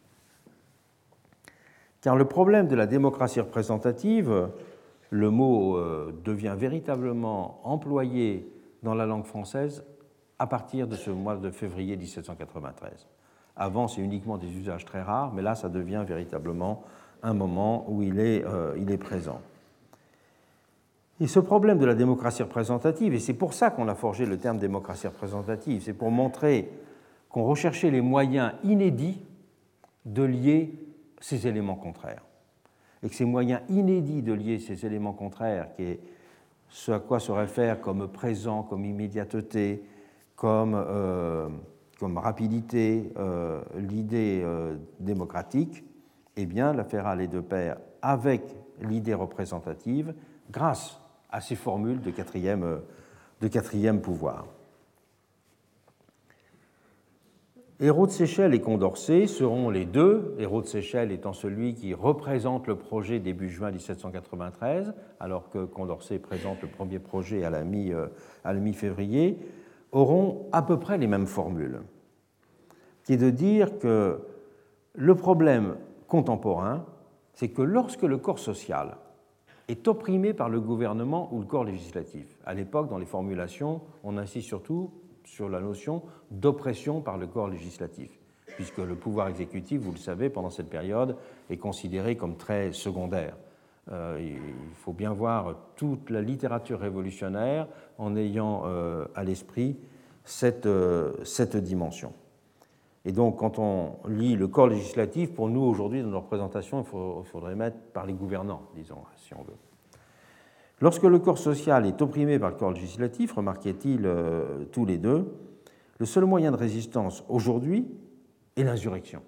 Car le problème de la démocratie représentative, le mot euh, devient véritablement employé dans la langue française à partir de ce mois de février 1793. Avant, c'est uniquement des usages très rares, mais là, ça devient véritablement un moment où il est, euh, il est présent. Et ce problème de la démocratie représentative, et c'est pour ça qu'on a forgé le terme démocratie représentative, c'est pour montrer qu'on recherchait les moyens inédits de lier ces éléments contraires. Et que ces moyens inédits de lier ces éléments contraires, qui est ce à quoi se réfère comme présent, comme immédiateté, comme, euh, rapidité, euh, l'idée euh, démocratique, eh bien, l'affaire allait de pair avec l'idée représentative grâce à ces formules de quatrième pouvoir. Hérault de Séchelles et Condorcet seront les deux, Hérault de Séchelles étant celui qui représente le projet début juin 1793, alors que Condorcet présente le premier projet à la euh, mi-février, auront à peu près les mêmes formules, qui est de dire que le problème contemporain, c'est que lorsque le corps social est opprimé par le gouvernement ou le corps législatif. À l'époque, dans les formulations, on insiste surtout sur la notion d'oppression par le corps législatif, puisque le pouvoir exécutif, vous le savez, pendant cette période, est considéré comme très secondaire. Euh, il faut bien voir toute la littérature révolutionnaire en ayant euh, à l'esprit cette, euh, cette dimension. Et donc, quand on lit le corps législatif, pour nous, aujourd'hui, dans nos représentations, il faudrait mettre par les gouvernants, disons, si on veut. Lorsque le corps social est opprimé par le corps législatif, remarquaient-ils euh, tous les deux, le seul moyen de résistance aujourd'hui est l'insurrection.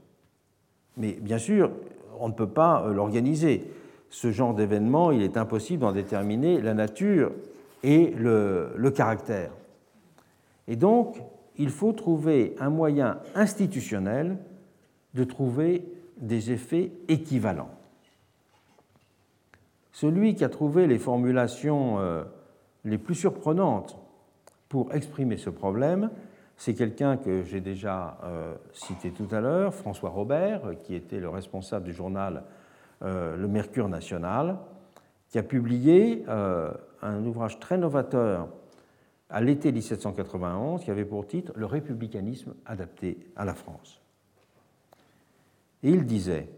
Mais bien sûr, on ne peut pas euh, l'organiser. Ce genre d'événement, il est impossible d'en déterminer la nature et le, le caractère. Et donc, il faut trouver un moyen institutionnel de trouver des effets équivalents. Celui qui a trouvé les formulations euh, les plus surprenantes pour exprimer ce problème, c'est quelqu'un que j'ai déjà euh, cité tout à l'heure, François Robert, qui était le responsable du journal euh, Le Mercure National, qui a publié un ouvrage très novateur à l'été 1791 qui avait pour titre Le républicanisme adapté à la France. Et il disait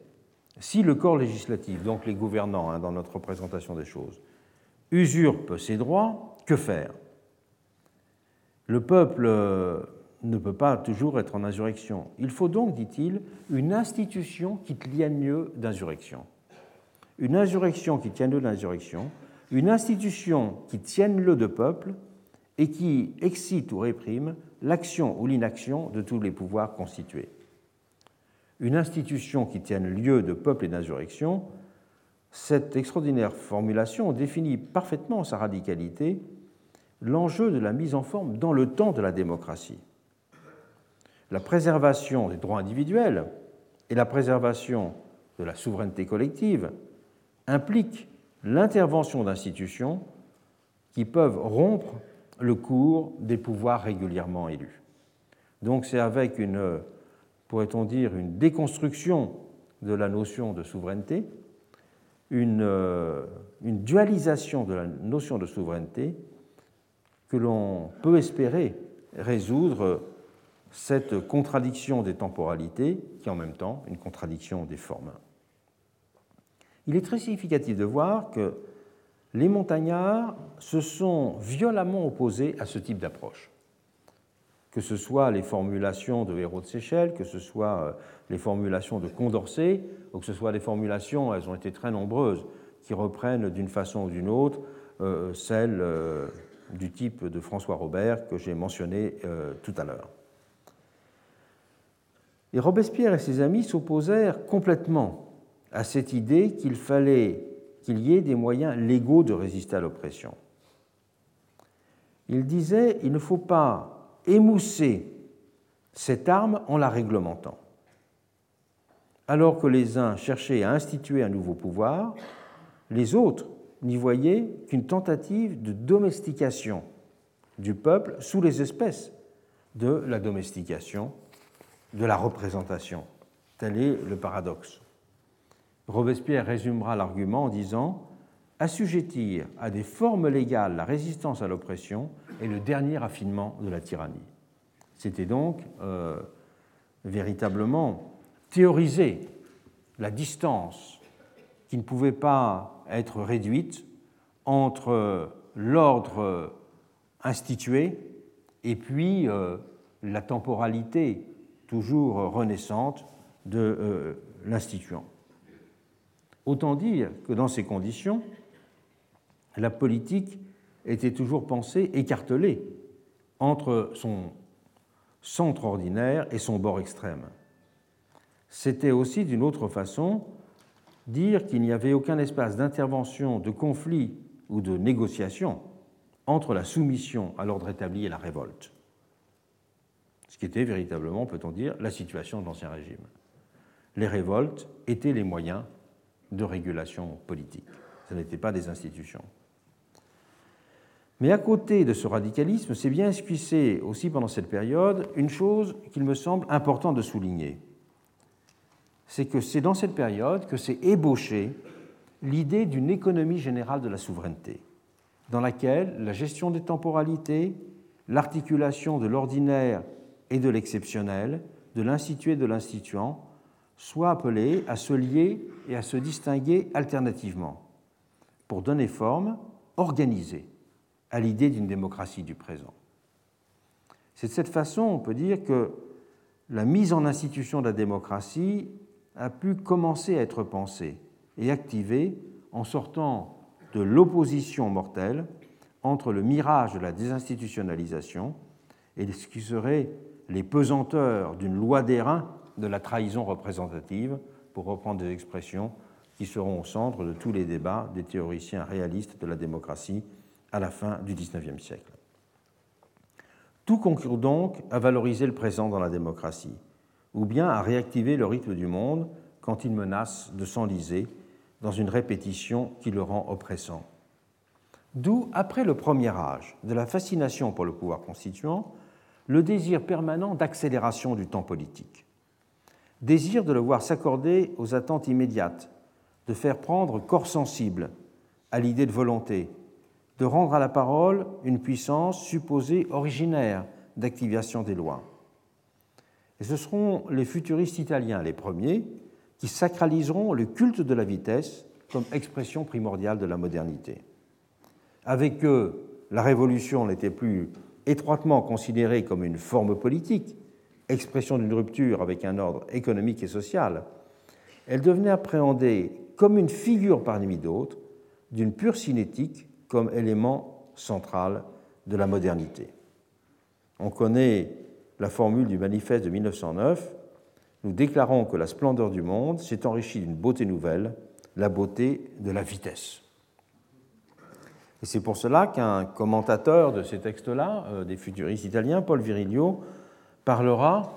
Si le corps législatif, donc les gouvernants hein, dans notre représentation des choses, usurpe ses droits, que faire? Le peuple euh, ne peut pas toujours être en insurrection. Il faut donc, dit-il, une institution qui tienne lieu d'insurrection. Une insurrection qui tienne lieu d'insurrection, une institution qui tienne lieu de peuple, et qui excite ou réprime l'action ou l'inaction de tous les pouvoirs constitués. Une institution qui tienne lieu de peuple et d'insurrection, cette extraordinaire formulation définit parfaitement sa radicalité l'enjeu de la mise en forme dans le temps de la démocratie. La préservation des droits individuels et la préservation de la souveraineté collective impliquent l'intervention d'institutions qui peuvent rompre le cours des pouvoirs régulièrement élus. Donc c'est avec une, pourrait-on dire, une déconstruction de la notion de souveraineté, une, une dualisation de la notion de souveraineté que l'on peut espérer résoudre cette contradiction des temporalités, qui est en même temps une contradiction des formes. Il est très significatif de voir que les montagnards se sont violemment opposés à ce type d'approche. Que ce soit les formulations de Hérault de Séchelles, que ce soit euh, les formulations de Condorcet, ou que ce soit les formulations, elles ont été très nombreuses, qui reprennent d'une façon ou d'une autre euh, celles euh, du type de François Robert que j'ai mentionné tout à l'heure. Et Robespierre et ses amis s'opposèrent complètement à cette idée qu'il fallait qu'il y ait des moyens légaux de résister à l'oppression. Il disait il ne faut pas émousser cette arme en la réglementant. Alors que les uns cherchaient à instituer un nouveau pouvoir, les autres n'y voyaient qu'une tentative de domestication du peuple sous les espèces de la domestication, de la représentation. Tel est le paradoxe. Robespierre résumera l'argument en disant Assujettir à des formes légales la résistance à l'oppression est le dernier affinement de la tyrannie. C'était donc euh, véritablement théoriser la distance qui ne pouvait pas être réduite entre l'ordre institué et puis euh, la temporalité toujours renaissante de euh, l'instituant. Autant dire que dans ces conditions, la politique était toujours pensée écartelée entre son centre ordinaire et son bord extrême. C'était aussi d'une autre façon dire qu'il n'y avait aucun espace d'intervention, de conflit ou de négociation entre la soumission à l'ordre établi et la révolte. Ce qui était véritablement, peut-on dire, la situation de l'Ancien Régime. Les révoltes étaient les moyens de régulation politique. Ce n'étaient pas des institutions. Mais à côté de ce radicalisme, c'est bien esquissé aussi pendant cette période une chose qu'il me semble important de souligner. C'est que c'est dans cette période que s'est ébauchée l'idée d'une économie générale de la souveraineté, dans laquelle la gestion des temporalités, l'articulation de l'ordinaire et de l'exceptionnel, de l'institué et de l'instituant, soient appelées à se lier et à se distinguer alternativement, pour donner forme organisée à l'idée d'une démocratie du présent. C'est de cette façon, on peut dire, que la mise en institution de la démocratie a pu commencer à être pensée et activée en sortant de l'opposition mortelle entre le mirage de la désinstitutionnalisation et ce qui serait les pesanteurs d'une loi d'airain de la trahison représentative, pour reprendre des expressions qui seront au centre de tous les débats des théoriciens réalistes de la démocratie à la fin du XIXe siècle. Tout concourt donc à valoriser le présent dans la démocratie, ou bien à réactiver le rythme du monde quand il menace de s'enliser dans une répétition qui le rend oppressant. D'où, après le premier âge de la fascination pour le pouvoir constituant, le désir permanent d'accélération du temps politique. Désir de le voir s'accorder aux attentes immédiates, de faire prendre corps sensible à l'idée de volonté, de rendre à la parole une puissance supposée originaire d'activation des lois. Et ce seront les futuristes italiens, les premiers, qui sacraliseront le culte de la vitesse comme expression primordiale de la modernité. Avec eux, la révolution n'était plus étroitement considérée comme une forme politique, expression d'une rupture avec un ordre économique et social, elle devenait appréhendée comme une figure parmi d'autres d'une pure cinétique comme élément central de la modernité. On connaît la formule du manifeste de 1909, nous déclarons que la splendeur du monde s'est enrichie d'une beauté nouvelle, la beauté de la vitesse. Et c'est pour cela qu'un commentateur de ces textes-là, euh, des futuristes italiens, Paul Virilio, parlera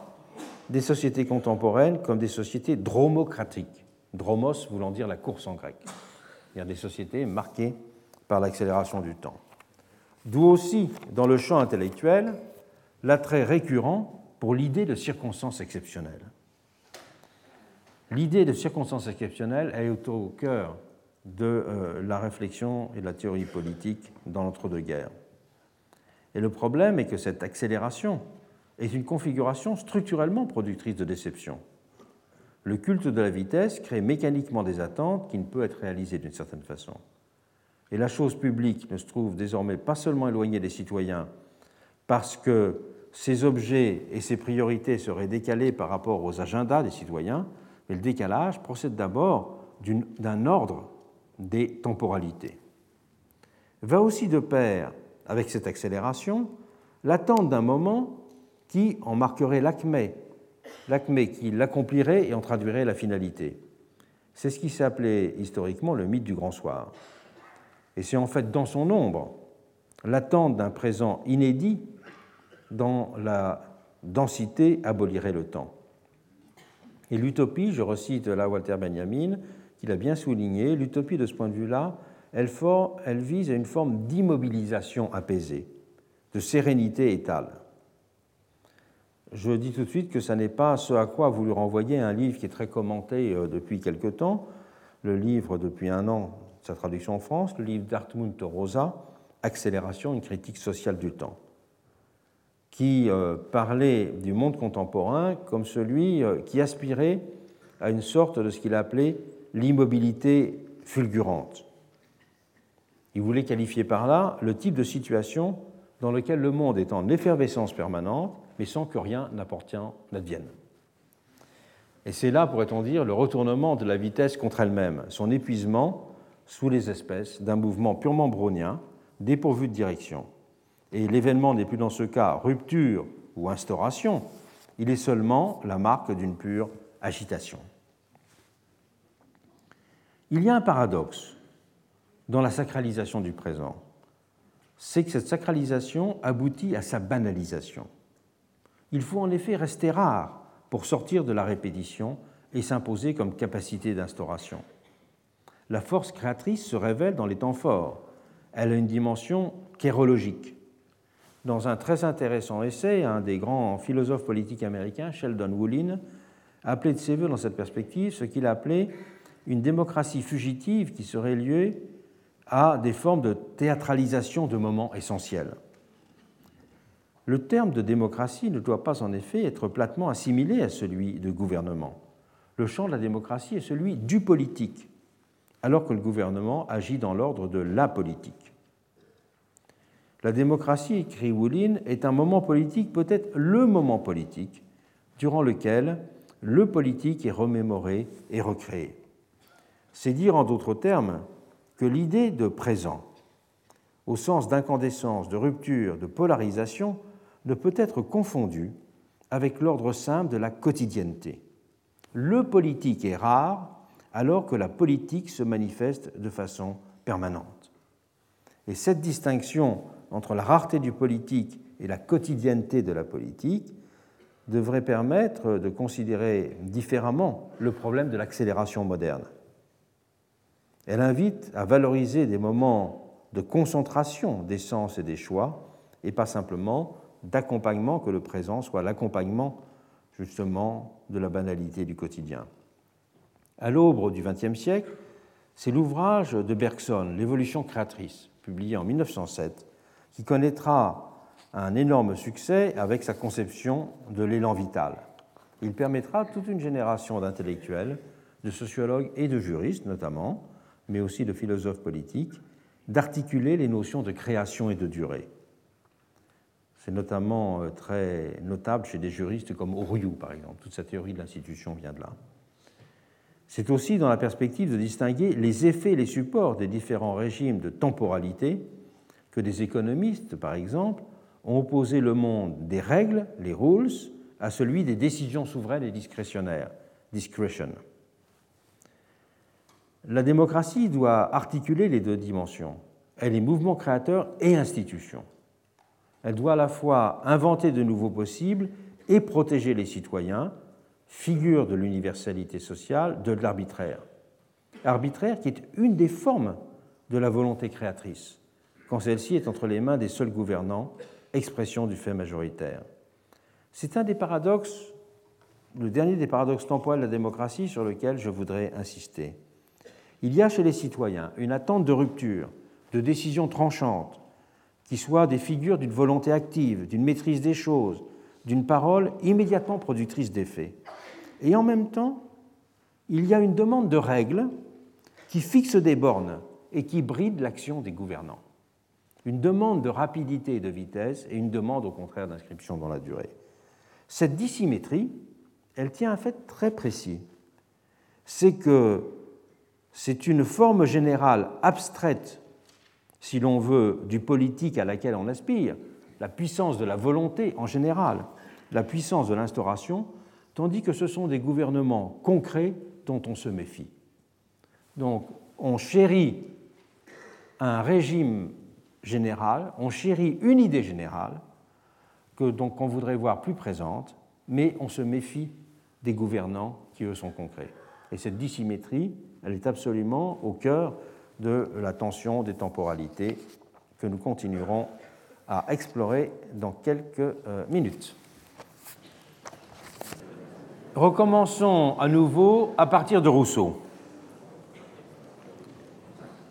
des sociétés contemporaines comme des sociétés dromocratiques. Dromos voulant dire la course en grec. C'est-à-dire des sociétés marquées par l'accélération du temps. D'où aussi, dans le champ intellectuel, l'attrait récurrent pour l'idée de circonstances exceptionnelles. L'idée de circonstances exceptionnelles est au cœur de euh, la réflexion et de la théorie politique dans l'entre-deux-guerres. Et le problème est que cette accélération est une configuration structurellement productrice de déception. Le culte de la vitesse crée mécaniquement des attentes qui ne peuvent être réalisées d'une certaine façon. Et la chose publique ne se trouve désormais pas seulement éloignée des citoyens parce que ses objets et ses priorités seraient décalés par rapport aux agendas des citoyens, mais le décalage procède d'abord d'un ordre des temporalités. Va aussi de pair avec cette accélération, l'attente d'un moment qui en marquerait l'acmé, l'acmé qui l'accomplirait et en traduirait la finalité. C'est ce qui appelé historiquement le mythe du grand soir. Et c'est en fait dans son ombre l'attente d'un présent inédit dans la densité abolirait le temps. Et l'utopie, je recite là Walter Benjamin, qu'il a bien souligné, l'utopie de ce point de vue-là, elle, vise à une forme d'immobilisation apaisée, de sérénité étale. Je dis tout de suite que ce n'est pas ce à quoi a voulu renvoyer un livre qui est très commenté euh, depuis quelque temps, le livre depuis un an, sa traduction en France, le livre d'Artmund Rosa, Accélération, une critique sociale du temps, qui euh, parlait du monde contemporain comme celui euh, qui aspirait à une sorte de ce qu'il appelait l'immobilité fulgurante. Il voulait qualifier par là le type de situation dans lequel le monde est en effervescence permanente mais sans que rien n'advienne. Et c'est là, pourrait-on dire, le retournement de la vitesse contre elle-même, son épuisement sous les espèces d'un mouvement purement brownien, dépourvu de direction. Et l'événement n'est plus dans ce cas rupture ou instauration, il est seulement la marque d'une pure agitation. Il y a un paradoxe dans la sacralisation du présent, c'est que cette sacralisation aboutit à sa banalisation. Il faut en effet rester rare pour sortir de la répétition et s'imposer comme capacité d'instauration. La force créatrice se révèle dans les temps forts. Elle a une dimension chérologique. Dans un très intéressant essai, un des grands philosophes politiques américains, Sheldon Woolin, appelé de ses voeux dans cette perspective ce qu'il a appelé une démocratie fugitive qui serait liée à des formes de théâtralisation de moments essentiels. Le terme de démocratie ne doit pas en effet être platement assimilé à celui de gouvernement. Le champ de la démocratie est celui du politique, alors que le gouvernement agit dans l'ordre de la politique. La démocratie, écrit Woolin, est un moment politique, peut-être le moment politique, durant lequel le politique est remémoré et recréé. C'est dire en d'autres termes que l'idée de présent, au sens d'incandescence, de rupture, de polarisation, ne peut être confondu avec l'ordre simple de la quotidienneté. Le politique est rare alors que la politique se manifeste de façon permanente. Et cette distinction entre la rareté du politique et la quotidienneté de la politique devrait permettre de considérer différemment le problème de l'accélération moderne. Elle invite à valoriser des moments de concentration des sens et des choix, et pas simplement d'accompagnement, que le présent soit l'accompagnement justement de la banalité du quotidien. À l'aube du XXe siècle, c'est l'ouvrage de Bergson, L'évolution créatrice, publié en 1907, qui connaîtra un énorme succès avec sa conception de l'élan vital. Il permettra à toute une génération d'intellectuels, de sociologues et de juristes notamment, mais aussi de philosophes politiques, d'articuler les notions de création et de durée. C'est notamment euh, très notable chez des juristes comme Oriou, par exemple. Toute sa théorie de l'institution vient de là. C'est aussi dans la perspective de distinguer les effets et les supports des différents régimes de temporalité que des économistes, par exemple, ont opposé le monde des règles, les rules, à celui des décisions souveraines et discrétionnaires, discretion. La démocratie doit articuler les deux dimensions. Elle est mouvement créateur et institution. Elle doit à la fois inventer de nouveaux possibles et protéger les citoyens, figure de l'universalité sociale, de l'arbitraire. Arbitraire qui est une des formes de la volonté créatrice, quand celle-ci est entre les mains des seuls gouvernants, expression du fait majoritaire. C'est un des paradoxes, le dernier des paradoxes temporels de la démocratie sur lequel je voudrais insister. Il y a chez les citoyens une attente de rupture, de décisions tranchantes, qui soient des figures d'une volonté active, d'une maîtrise des choses, d'une parole immédiatement productrice d'effets. Et en même temps, il y a une demande de règles qui fixe des bornes et qui bride l'action des gouvernants. Une demande de rapidité et de vitesse et une demande au contraire d'inscription dans la durée. Cette dissymétrie, elle tient un fait très précis. C'est que c'est une forme générale abstraite si l'on veut, du politique à laquelle on aspire, la puissance de la volonté en général, la puissance de l'instauration, tandis que ce sont des gouvernements concrets dont on se méfie. Donc on chérit un régime général, on chérit une idée générale que donc on voudrait voir plus présente, mais on se méfie des gouvernants qui eux sont concrets. Et cette dissymétrie, elle est absolument au cœur de la tension des temporalités que nous continuerons à explorer dans quelques euh, minutes. Recommençons à nouveau à partir de Rousseau.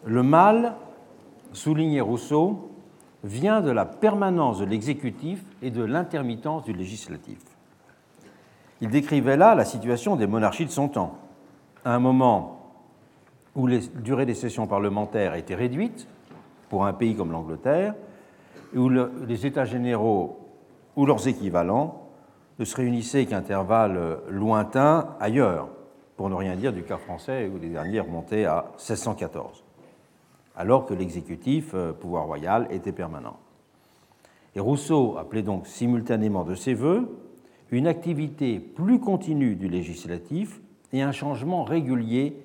Le mal, soulignait Rousseau, vient de la permanence de l'exécutif et de l'intermittence du législatif. Il décrivait là la situation des monarchies de son temps. À un moment où la durée des sessions parlementaires était réduite, pour un pays comme l'Angleterre, et où les États généraux ou leurs équivalents ne se réunissaient qu'intervalles lointains ailleurs, pour ne rien dire du cas français où les derniers remontaient à 1614 alors que l'exécutif, euh, pouvoir royal, était permanent. Et Rousseau appelait donc simultanément de ses voeux une activité plus continue du législatif et un changement régulier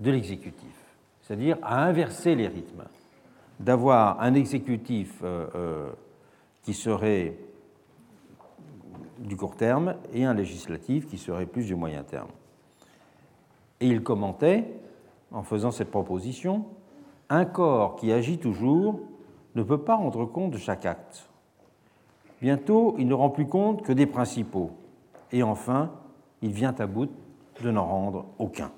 de l'exécutif, c'est-à-dire à inverser les rythmes, d'avoir un exécutif euh, euh, qui serait du court terme et un législatif qui serait plus du moyen terme. Et il commentait, en faisant cette proposition, un corps qui agit toujours ne peut pas rendre compte de chaque acte. Bientôt, il ne rend plus compte que des principaux. Et enfin, il vient à bout de n'en rendre aucun.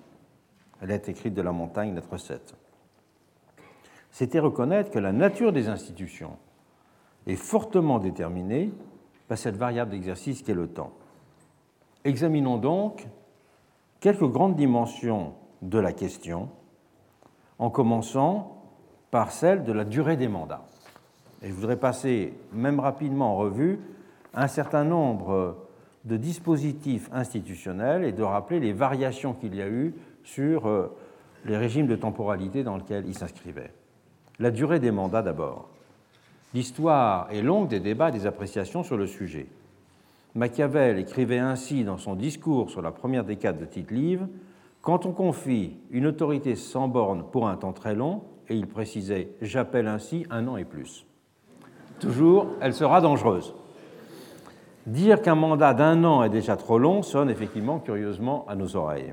Elle est écrite de la montagne, lettre 7. C'était reconnaître que la nature des institutions est fortement déterminée par cette variable d'exercice qu'est le temps. Examinons donc quelques grandes dimensions de la question en commençant par celle de la durée des mandats. Et je voudrais passer même rapidement en revue un certain nombre de dispositifs institutionnels et de rappeler les variations qu'il y a eu sur euh, les régimes de temporalité dans lesquels ils s'inscrivaient. La durée des mandats d'abord. L'histoire est longue des débats et des appréciations sur le sujet. Machiavel écrivait ainsi dans son discours sur la première décade de Tite-Live quand on confie une autorité sans borne pour un temps très long, et il précisait J'appelle ainsi un an et plus. Toujours, elle sera dangereuse. Dire qu'un mandat d'un an est déjà trop long sonne effectivement curieusement à nos oreilles.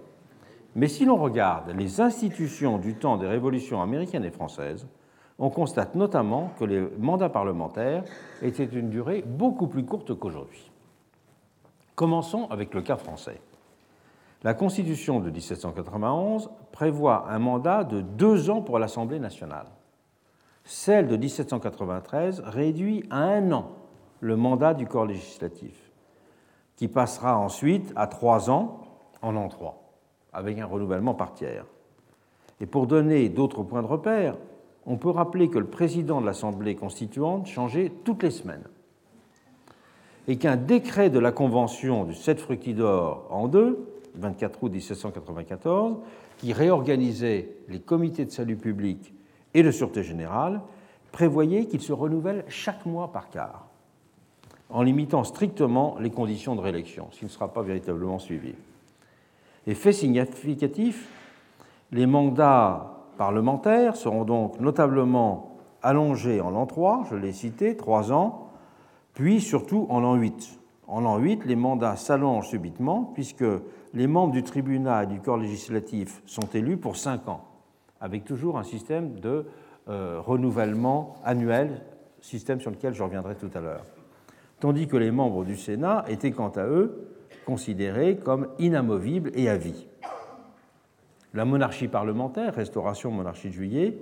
Mais si l'on regarde les institutions du temps des révolutions américaines et françaises, on constate notamment que les mandats parlementaires étaient une durée beaucoup plus courte qu'aujourd'hui. Commençons avec le cas français. La Constitution de 1791 prévoit un mandat de deux ans pour l'Assemblée nationale. Celle de 1793 réduit à un an le mandat du corps législatif, qui passera ensuite à trois ans en an trois, avec un renouvellement par tiers. Et pour donner d'autres points de repère, on peut rappeler que le président de l'Assemblée constituante changeait toutes les semaines et qu'un décret de la Convention du 7 Fructidor en deux 24 août 1794, qui réorganisait les comités de salut public et de sûreté générale, prévoyait qu'ils se renouvellent chaque mois par quart, en limitant strictement les conditions de réélection, ce qui ne sera pas véritablement suivi. Et fait significatif, les mandats parlementaires seront donc notablement allongés en l'an 3, je l'ai cité, 3 ans, puis surtout en l'an 8. En l'an 8, les mandats s'allongent subitement puisque les membres du tribunal et du corps législatif sont élus pour cinq ans, avec toujours un système de euh, renouvellement annuel, système sur lequel je reviendrai tout à l'heure. Tandis que les membres du Sénat étaient quant à eux considérés comme inamovibles et à vie. La monarchie parlementaire, restauration monarchie de juillet,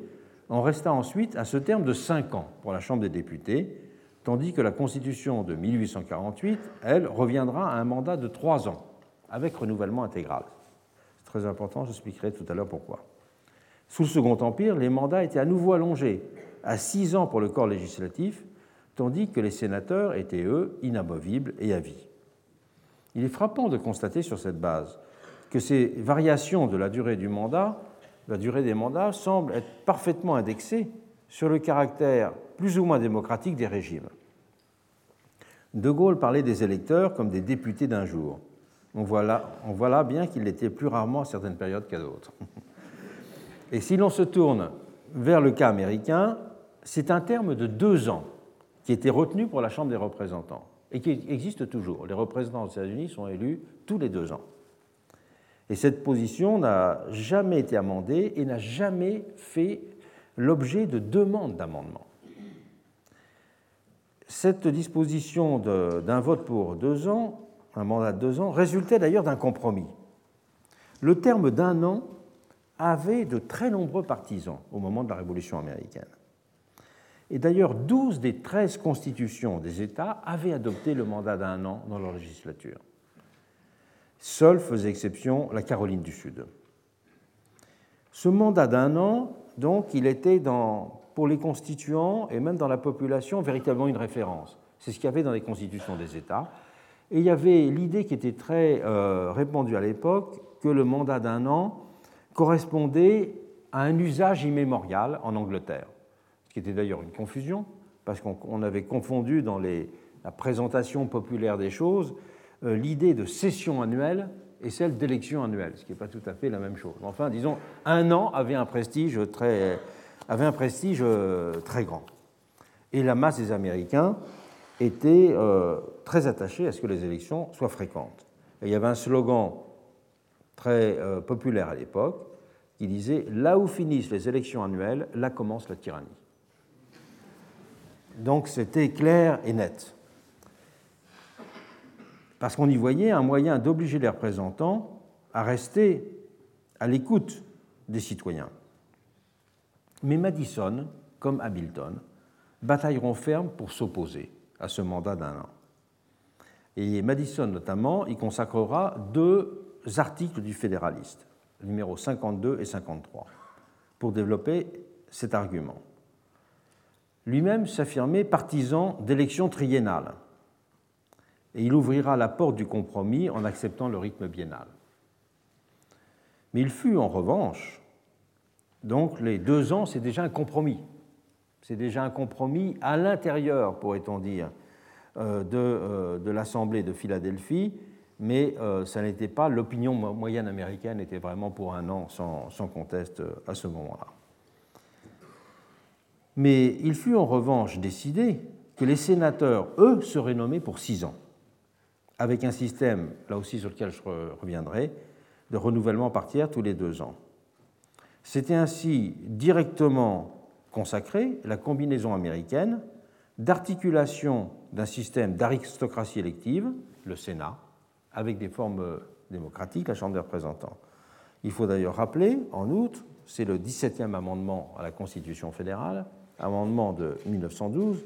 en resta ensuite à ce terme de cinq ans pour la Chambre des députés, tandis que la Constitution de 1848, elle, reviendra à un mandat de trois ans avec renouvellement intégral. C'est très important, j'expliquerai tout à l'heure pourquoi. Sous le Second Empire, les mandats étaient à nouveau allongés à six ans pour le corps législatif, tandis que les sénateurs étaient, eux, inamovibles et à vie. Il est frappant de constater sur cette base que ces variations de la durée du mandat, la durée des mandats, semblent être parfaitement indexées sur le caractère plus ou moins démocratique des régimes. De Gaulle parlait des électeurs comme des députés d'un jour. On voit là, bien qu'il l'était plus rarement à certaines périodes qu'à d'autres. Et si l'on se tourne vers le cas américain, c'est un terme de deux ans qui était retenu pour la Chambre des représentants et qui existe toujours. Les représentants des États-Unis sont élus tous les deux ans. Et cette position n'a jamais été amendée et n'a jamais fait l'objet de demandes d'amendement. Cette disposition d'un vote pour deux ans, un mandat de deux ans, résultait d'ailleurs d'un compromis. Le terme d'un an avait de très nombreux partisans au moment de la Révolution américaine. Et d'ailleurs, 12 des 13 constitutions des États avaient adopté le mandat d'un an dans leur législature. Seule faisait exception la Caroline du Sud. Ce mandat d'un an, donc, il était dans, pour les constituants et même dans la population véritablement une référence. C'est ce qu'il y avait dans les constitutions des États. Et il y avait l'idée qui était très euh, répandue à l'époque que le mandat d'un an correspondait à un usage immémorial en Angleterre, ce qui était d'ailleurs une confusion, parce qu'on avait confondu dans la présentation populaire des choses l'idée de session annuelle et celle d'élection annuelle, ce qui n'est pas tout à fait la même chose. Enfin, disons, un an avait un prestige très, avait un prestige euh, très grand. Et la masse des Américains était euh, très attachée à ce que les élections soient fréquentes. Et il y avait un slogan très populaire à l'époque qui disait Là où finissent les élections annuelles, là commence la tyrannie. Donc c'était clair et net parce qu'on y voyait un moyen d'obliger les représentants à rester à l'écoute des citoyens. Mais Madison, comme Hamilton, batailleront ferme pour s'opposer à ce mandat d'un an. Et Madison, notamment, y consacrera deux articles du Fédéraliste, numéros 52 et 53, pour développer cet argument. Lui-même s'affirmait partisan d'élections triennales, et il ouvrira la porte du compromis en acceptant le rythme biennal. Mais il fut en revanche, donc les deux ans, c'est déjà un compromis. C'est déjà un compromis à l'intérieur, pourrait-on dire, euh, euh, de, l'Assemblée de Philadelphie, mais euh, ça n'était pas, l'opinion moyenne américaine était vraiment pour un an sans, sans conteste à ce moment-là. Mais il fut en revanche décidé que les sénateurs, eux, seraient nommés pour six ans avec un système, là aussi sur lequel je reviendrai, de renouvellement par tiers tous les deux ans. C'était ainsi directement consacré la combinaison américaine d'articulation d'un système d'aristocratie élective, le Sénat, avec des formes démocratiques, la Chambre des représentants. Il faut d'ailleurs rappeler, en outre, c'est le 17e amendement à la Constitution fédérale, amendement de 1912,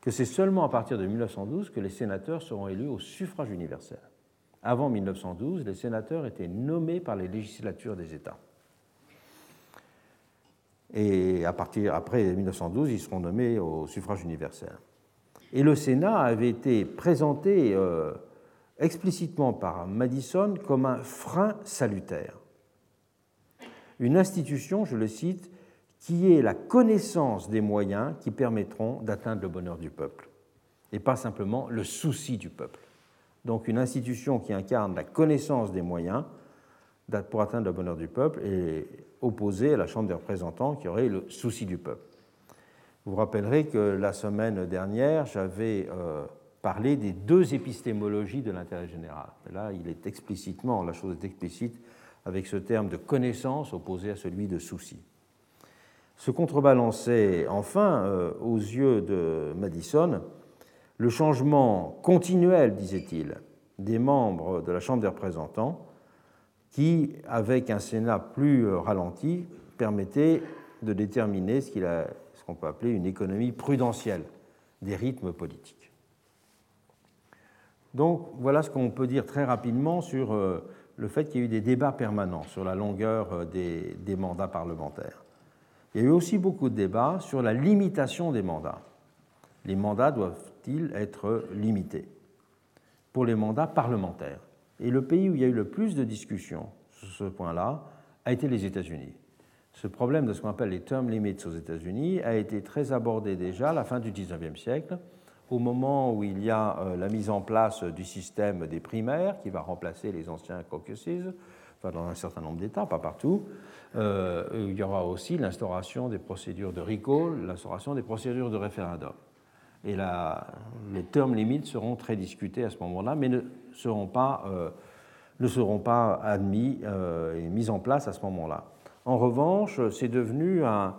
que c'est seulement à partir de 1912 que les sénateurs seront élus au suffrage universel. Avant 1912, les sénateurs étaient nommés par les législatures des États. Et à partir, après 1912, ils seront nommés au suffrage universel. Et le Sénat avait été présenté euh, explicitement par Madison comme un frein salutaire. Une institution, je le cite, qui est la connaissance des moyens qui permettront d'atteindre le bonheur du peuple, et pas simplement le souci du peuple. Donc une institution qui incarne la connaissance des moyens pour atteindre le bonheur du peuple est opposée à la Chambre des représentants qui aurait le souci du peuple. Vous vous rappellerez que la semaine dernière, j'avais euh, parlé des deux épistémologies de l'intérêt général. là, il est explicitement, la chose est explicite avec ce terme de connaissance opposé à celui de souci se contrebalançait enfin, euh, aux yeux de Madison, le changement continuel, disait-il, des membres de la Chambre des représentants, qui, avec un Sénat plus euh, ralenti, permettait de déterminer ce qu'on peut appeler une économie prudentielle des rythmes politiques. Donc voilà ce qu'on peut dire très rapidement sur euh, le fait qu'il y a eu des débats permanents sur la longueur des mandats parlementaires. Il y a eu aussi beaucoup de débats sur la limitation des mandats. Les mandats doivent-ils être limités pour les mandats parlementaires? Et le pays où il y a eu le plus de discussions sur ce point-là a été les États-Unis. ce problème de ce qu'on appelle les term limits aux États-Unis a été très abordé déjà à la fin du XIXe siècle, au moment où il y a euh, la mise en place du système des primaires qui va remplacer les anciens caucuses, enfin dans un certain nombre d'États, pas partout. Euh, il y aura aussi l'instauration des procédures de recall, l'instauration des procédures de référendum. Et les term limits seront très discutés à ce moment-là, mais ne seront pas, euh, ne seront pas admis et mis en place à ce moment-là. En revanche, c'est devenu un,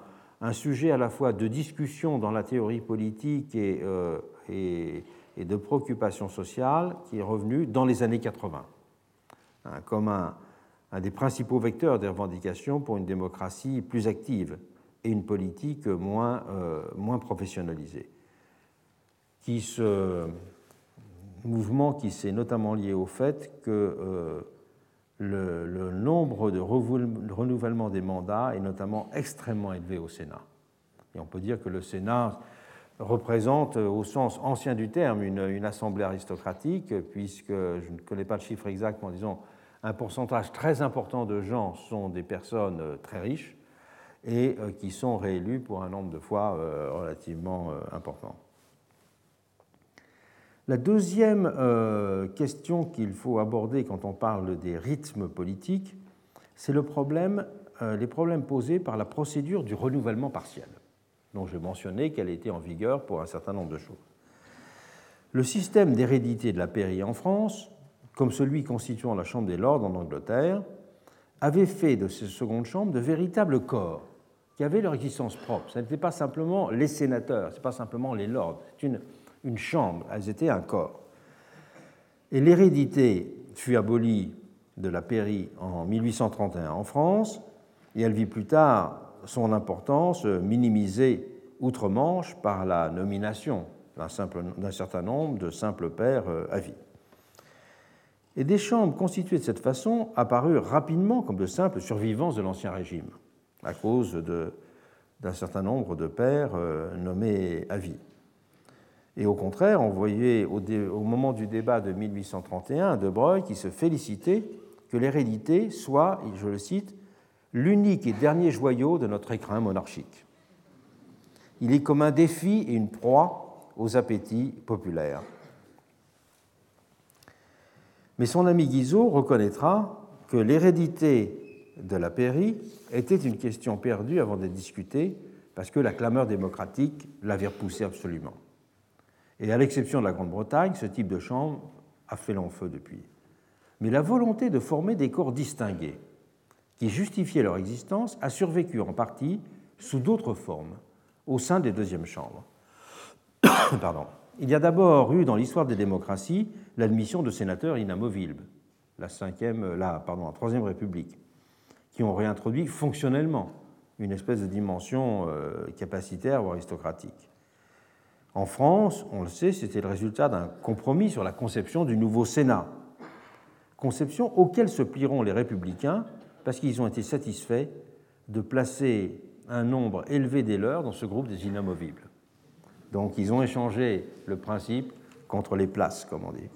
sujet à la fois de discussion dans la théorie politique et, euh, de préoccupation sociale qui est revenu dans les années 80, hein, comme un, des principaux vecteurs des revendications pour une démocratie plus active et une politique moins, euh, moins professionnalisée. Qui mouvement qui s'est notamment lié au fait que euh, le, nombre de renouvellement des mandats est notamment extrêmement élevé au Sénat. Et on peut dire que le Sénat représente, au sens ancien du terme, une, assemblée aristocratique, puisque je ne connais pas le chiffre exact, mais disons un pourcentage très important de gens sont des personnes euh, très riches et euh, qui sont réélus pour un nombre de fois euh, relativement important. La deuxième question qu'il faut aborder quand on parle des rythmes politiques, c'est les problèmes posés par la procédure du renouvellement partiel, dont je mentionnais qu'elle était en vigueur pour un certain nombre de choses. Le système d'hérédité de la pairie en France, comme celui constituant la Chambre des Lords en Angleterre, avait fait de ces secondes chambres de véritables corps qui avaient leur existence propre. Ce n'était pas simplement les sénateurs, ce pas simplement les lords, c'est une une chambre, elles étaient un corps. Et l'hérédité fut abolie de la pairie en 1831 en France, et elle vit plus tard son importance minimisée outre-Manche par la nomination d'un certain nombre de simples pairs euh, à vie. Et des chambres constituées de cette façon apparurent rapidement comme de simples survivances de l'Ancien Régime, à cause d'un certain nombre de pairs euh, nommés à vie. Et au contraire, on voyait au, moment du débat de 1831 De Broglie qui se félicitait que l'hérédité soit, je le cite, l'unique et dernier joyau de notre écrin monarchique. Il est comme un défi et une proie aux appétits populaires. Mais son ami Guizot reconnaîtra que l'hérédité de la pairie était une question perdue avant d'être discutée parce que la clameur démocratique l'avait repoussée absolument. Et à l'exception de la Grande-Bretagne, ce type de chambre a fait long feu depuis. Mais la volonté de former des corps distingués, qui justifiaient leur existence, a survécu en partie sous d'autres formes au sein des deuxièmes chambres. Pardon. Il y a d'abord eu dans l'histoire des démocraties l'admission de sénateurs inamovibles, la, cinquième, la, pardon, Troisième République, qui ont réintroduit fonctionnellement une espèce de dimension euh, capacitaire ou aristocratique. En France, on le sait, c'était le résultat d'un compromis sur la conception du nouveau Sénat, conception auquel se plieront les républicains parce qu'ils ont été satisfaits de placer un nombre élevé des leurs dans ce groupe des inamovibles. Donc ils ont échangé le principe contre les places, comme on dit.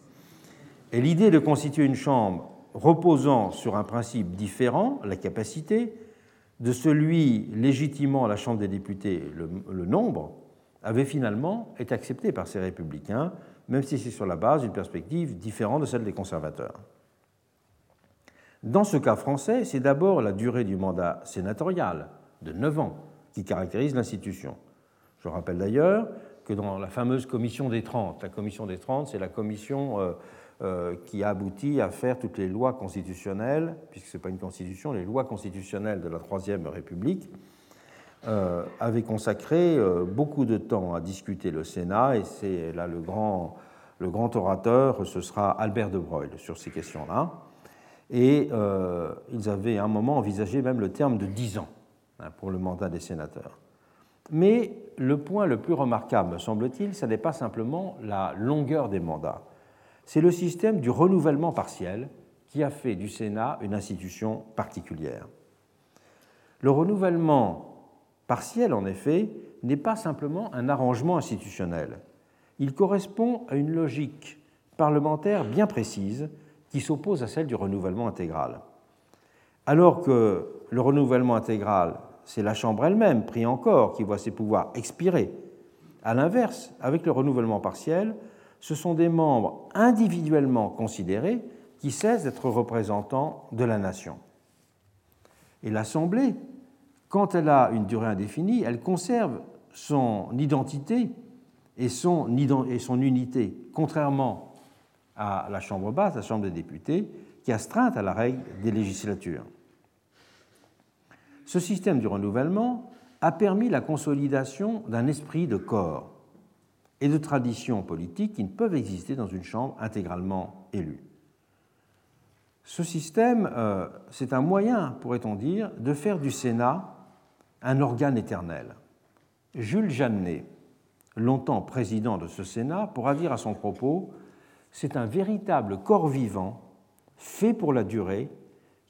Et l'idée de constituer une chambre reposant sur un principe différent, la capacité, de celui légitimant la Chambre des députés, le, nombre, avait finalement été accepté par ces républicains, même si c'est sur la base d'une perspective différente de celle des conservateurs. Dans ce cas français, c'est d'abord la durée du mandat sénatorial, de 9 ans, qui caractérise l'institution. Je rappelle d'ailleurs que dans la fameuse commission des 30, la commission des 30, c'est la commission euh, qui a abouti à faire toutes les lois constitutionnelles, puisque ce n'est pas une constitution, les lois constitutionnelles de la Troisième République, euh, avait consacré euh, beaucoup de temps à discuter le Sénat, et c'est là le grand, le grand orateur, ce sera Albert de Broglie sur ces questions-là. Et euh, ils avaient à un moment envisagé même le terme de 10 ans hein, pour le mandat des sénateurs. Mais le point le plus remarquable, me semble-t-il, ce n'est pas simplement la longueur des mandats, c'est le système du renouvellement partiel qui a fait du Sénat une institution particulière. Le renouvellement partiel, en effet, n'est pas simplement un arrangement institutionnel. Il correspond à une logique parlementaire bien précise qui s'oppose à celle du renouvellement intégral. Alors que le renouvellement intégral c'est la Chambre elle-même, pris encore, qui voit ses pouvoirs expirer. À l'inverse, avec le renouvellement partiel, ce sont des membres individuellement considérés qui cessent d'être représentants de la nation. Et l'Assemblée, quand elle a une durée indéfinie, elle conserve son identité et son, unité, contrairement à la Chambre basse, la Chambre des députés, qui astreint à la règle des législatures. Ce système du renouvellement a permis la consolidation d'un esprit de corps et de traditions politiques qui ne peuvent exister dans une Chambre intégralement élue. Ce système, euh, c'est un moyen, pourrait-on dire, de faire du Sénat un organe éternel. Jules Jeannet, longtemps président de ce Sénat, pourra dire à son propos C'est un véritable corps vivant, fait pour la durée,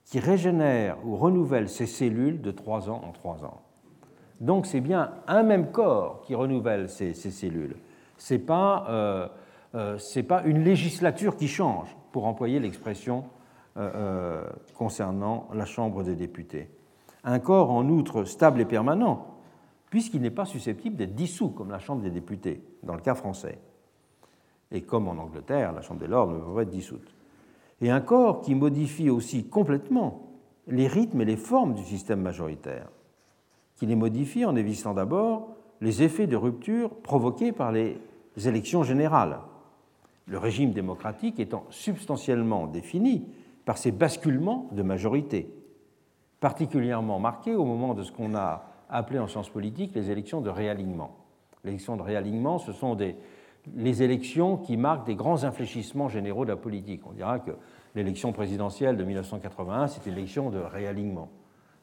qui régénère ou renouvelle ses cellules de trois ans en trois ans. Donc c'est bien un même corps qui renouvelle ses, cellules. Ce n'est pas, euh, euh, pas, une législature qui change, pour employer l'expression euh, concernant la Chambre des députés un corps en outre stable et permanent, puisqu'il n'est pas susceptible d'être dissous comme la Chambre des députés, dans le cas français. Et comme en Angleterre, la Chambre des Lords ne peut pas être dissoute. Et un corps qui modifie aussi complètement les rythmes et les formes du système majoritaire, qui les modifie en évitant d'abord les effets de rupture provoqués par les élections générales, le régime démocratique étant substantiellement défini par ces basculements de majorité particulièrement marqué au moment de ce qu'on a appelé en sciences politiques les élections de réalignement. Les élections de réalignement, ce sont les élections qui marquent des grands infléchissements généraux de la politique. On dira que l'élection présidentielle de 1981, c'est une élection de réalignement.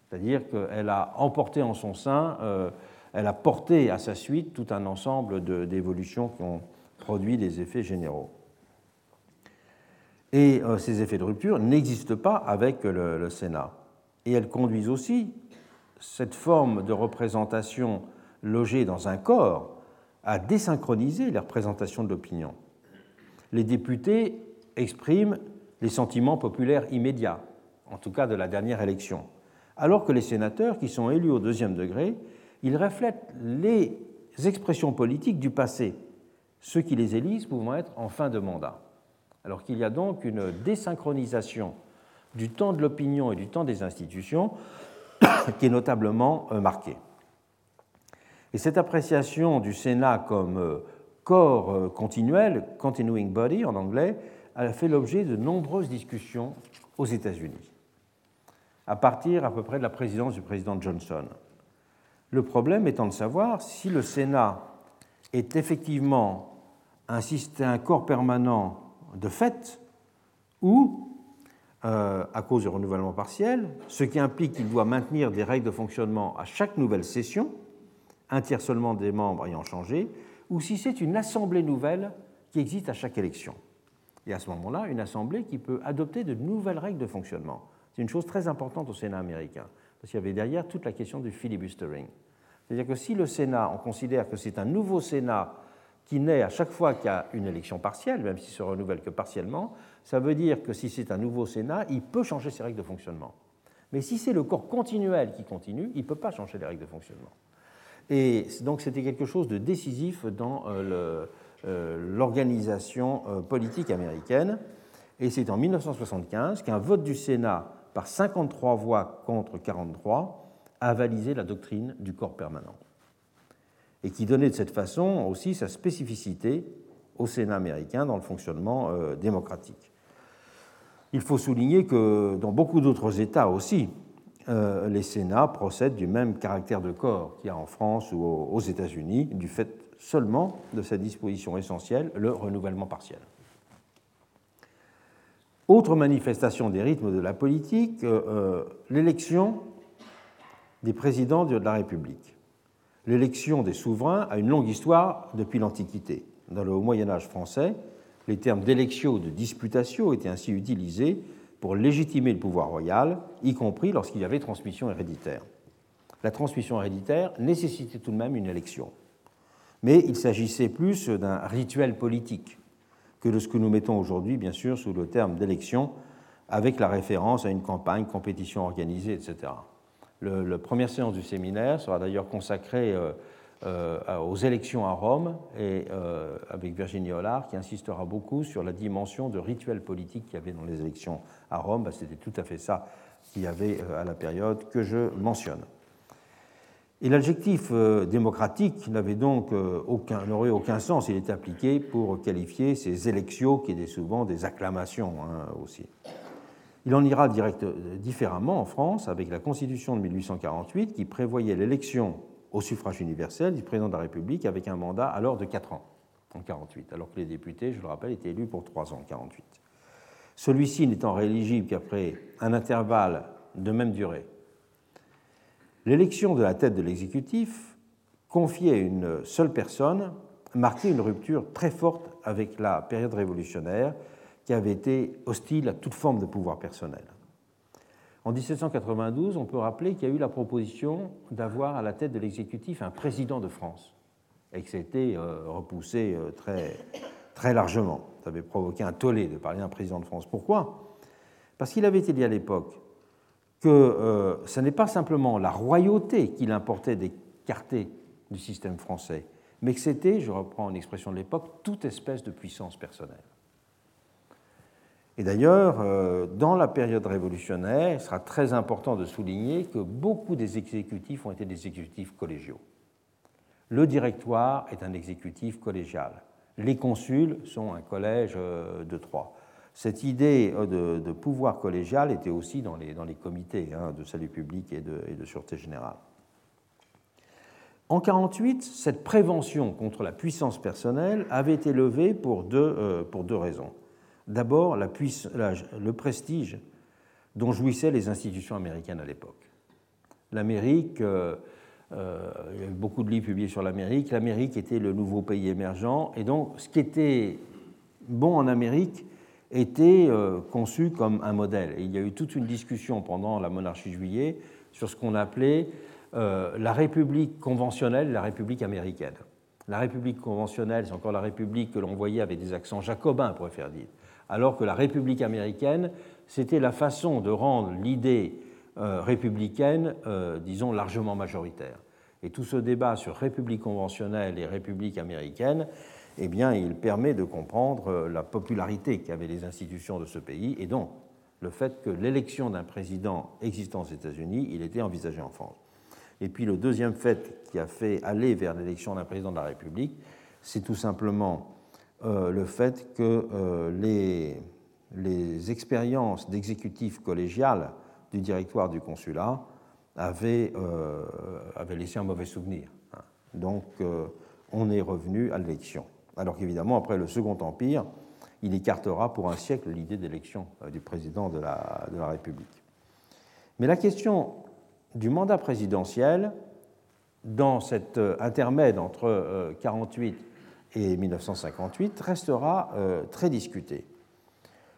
C'est-à-dire qu'elle a emporté en son sein, euh, elle a porté à sa suite tout un ensemble d'évolutions qui ont produit des effets généraux. Et euh, ces effets de rupture n'existent pas avec le Sénat et elles conduisent aussi cette forme de représentation logée dans un corps à désynchroniser les représentations de l'opinion. Les députés expriment les sentiments populaires immédiats, en tout cas de la dernière élection, alors que les sénateurs, qui sont élus au deuxième degré, ils reflètent les expressions politiques du passé, ceux qui les élisent pouvant être en fin de mandat. Alors qu'il y a donc une désynchronisation du temps de l'opinion et du temps des institutions qui est notablement euh, marquée. Et cette appréciation du Sénat comme euh, corps euh, continuel, continuing body en anglais, a fait l'objet de nombreuses discussions aux États-Unis, à partir à peu près de la présidence du président Johnson. Le problème étant de savoir si le Sénat est effectivement un, corps permanent de fait ou euh, à cause du renouvellement partiel, ce qui implique qu'il doit maintenir des règles de fonctionnement à chaque nouvelle session, un tiers seulement des membres ayant changé, ou si c'est une assemblée nouvelle qui existe à chaque élection. Et à ce moment-là, une assemblée qui peut adopter de nouvelles règles de fonctionnement. C'est une chose très importante au Sénat américain, parce qu'il y avait derrière toute la question du filibustering. C'est-à-dire que si le Sénat, on considère que c'est un nouveau Sénat qui naît à chaque fois qu'il y a une élection partielle, même s'il se renouvelle que partiellement, ça veut dire que si c'est un nouveau Sénat, il peut changer ses règles de fonctionnement. Mais si c'est le corps continuel qui continue, il ne peut pas changer les règles de fonctionnement. Et donc c'était quelque chose de décisif dans euh, euh, l'organisation euh, politique américaine. Et c'est en 1975 qu'un vote du Sénat par 53 voix contre 43 a avalisé la doctrine du corps permanent. Et qui donnait de cette façon aussi sa spécificité au Sénat américain dans le fonctionnement démocratique. Il faut souligner que dans beaucoup d'autres États aussi, euh, les Sénats procèdent du même caractère de corps qu'il y a en France ou aux États-Unis, du fait seulement de sa disposition essentielle, le renouvellement partiel. Autre manifestation des rythmes de la politique, euh, euh, l'élection des présidents de la République. L'élection des souverains a une longue histoire depuis l'Antiquité. Dans le Moyen Âge français, les termes d'élection ou de disputatio étaient ainsi utilisés pour légitimer le pouvoir royal, y compris lorsqu'il y avait transmission héréditaire. La transmission héréditaire nécessitait tout de même une élection. Mais il s'agissait plus d'un rituel politique que de ce que nous mettons aujourd'hui, bien sûr, sous le terme d'élection, avec la référence à une campagne, compétition organisée, etc. la première séance du séminaire sera d'ailleurs consacrée aux élections à Rome et avec Virginie Hollard qui insistera beaucoup sur la dimension de rituel politique qu'il y avait dans les élections à Rome. Bah, c'était tout à fait ça qu'il y avait à la période que je mentionne. Et l'adjectif euh, démocratique n'avait donc euh, aucun, n'aurait aucun sens. Il était appliqué pour qualifier ces élections qui étaient souvent des acclamations hein, aussi. Il en ira direct, euh, différemment en France avec la Constitution de 1848 qui prévoyait l'élection au suffrage universel du président de la République avec un mandat alors de 4 ans en 48, alors que les députés, je le rappelle, étaient élus pour 3 ans en 48. Celui-ci n'étant rééligible qu'après un intervalle de même durée L'élection de la tête de l'exécutif, confiée à une seule personne, marquait une rupture très forte avec la période révolutionnaire qui avait été hostile à toute forme de pouvoir personnel. En 1792, on peut rappeler qu'il y a eu la proposition d'avoir à la tête de l'exécutif un président de France et que c'était euh, repoussé euh, très, largement. Ça avait provoqué un tollé de parler d'un président de France. Pourquoi? Parce qu'il avait été dit à l'époque que euh, ce n'est pas simplement la royauté qu'il importait d'écarter du système français, mais que c'était, je reprends une expression de l'époque, toute espèce de puissance personnelle. Et d'ailleurs, euh, dans la période révolutionnaire, il sera très important de souligner que beaucoup des exécutifs ont été des exécutifs collégiaux. Le directoire est un exécutif collégial. Les consuls sont un collège euh, de trois. Cette idée euh, de, pouvoir collégial était aussi dans les, comités hein, de salut public et de, et de sûreté générale. En 1948, cette prévention contre la puissance personnelle avait été levée pour deux, euh, raisons. D'abord, le prestige dont jouissaient les institutions américaines à l'époque. L'Amérique, euh, il y a beaucoup de livres publiés sur l'Amérique, l'Amérique était le nouveau pays émergent, et donc ce qui était bon en Amérique était euh, conçu comme un modèle. il y a eu toute une discussion pendant la monarchie juillet sur ce qu'on appelait euh, la République conventionnelle et la République américaine. La République conventionnelle, c'est encore la République que l'on voyait avec des accents jacobins, pour faire dire, alors que la République américaine, c'était la façon de rendre l'idée euh, républicaine, disons, largement majoritaire. Et tout ce débat sur République conventionnelle et République américaine, eh bien, il permet de comprendre euh, la popularité qu'avaient les institutions de ce pays et donc le fait que l'élection d'un président existant aux États-Unis, il était envisagé en France. Et puis le deuxième fait qui a fait aller vers l'élection d'un président de la République, c'est tout simplement euh, le fait que euh, les, expériences d'exécutif collégial du directoire du consulat avaient, avaient laissé un mauvais souvenir. Donc on est revenu à l'élection alors qu'évidemment, après le Second Empire, il écartera pour un siècle l'idée d'élection euh, du président de la, République. Mais la question du mandat présidentiel, dans cet euh, intermède entre 1948 euh, et 1958, restera très discutée.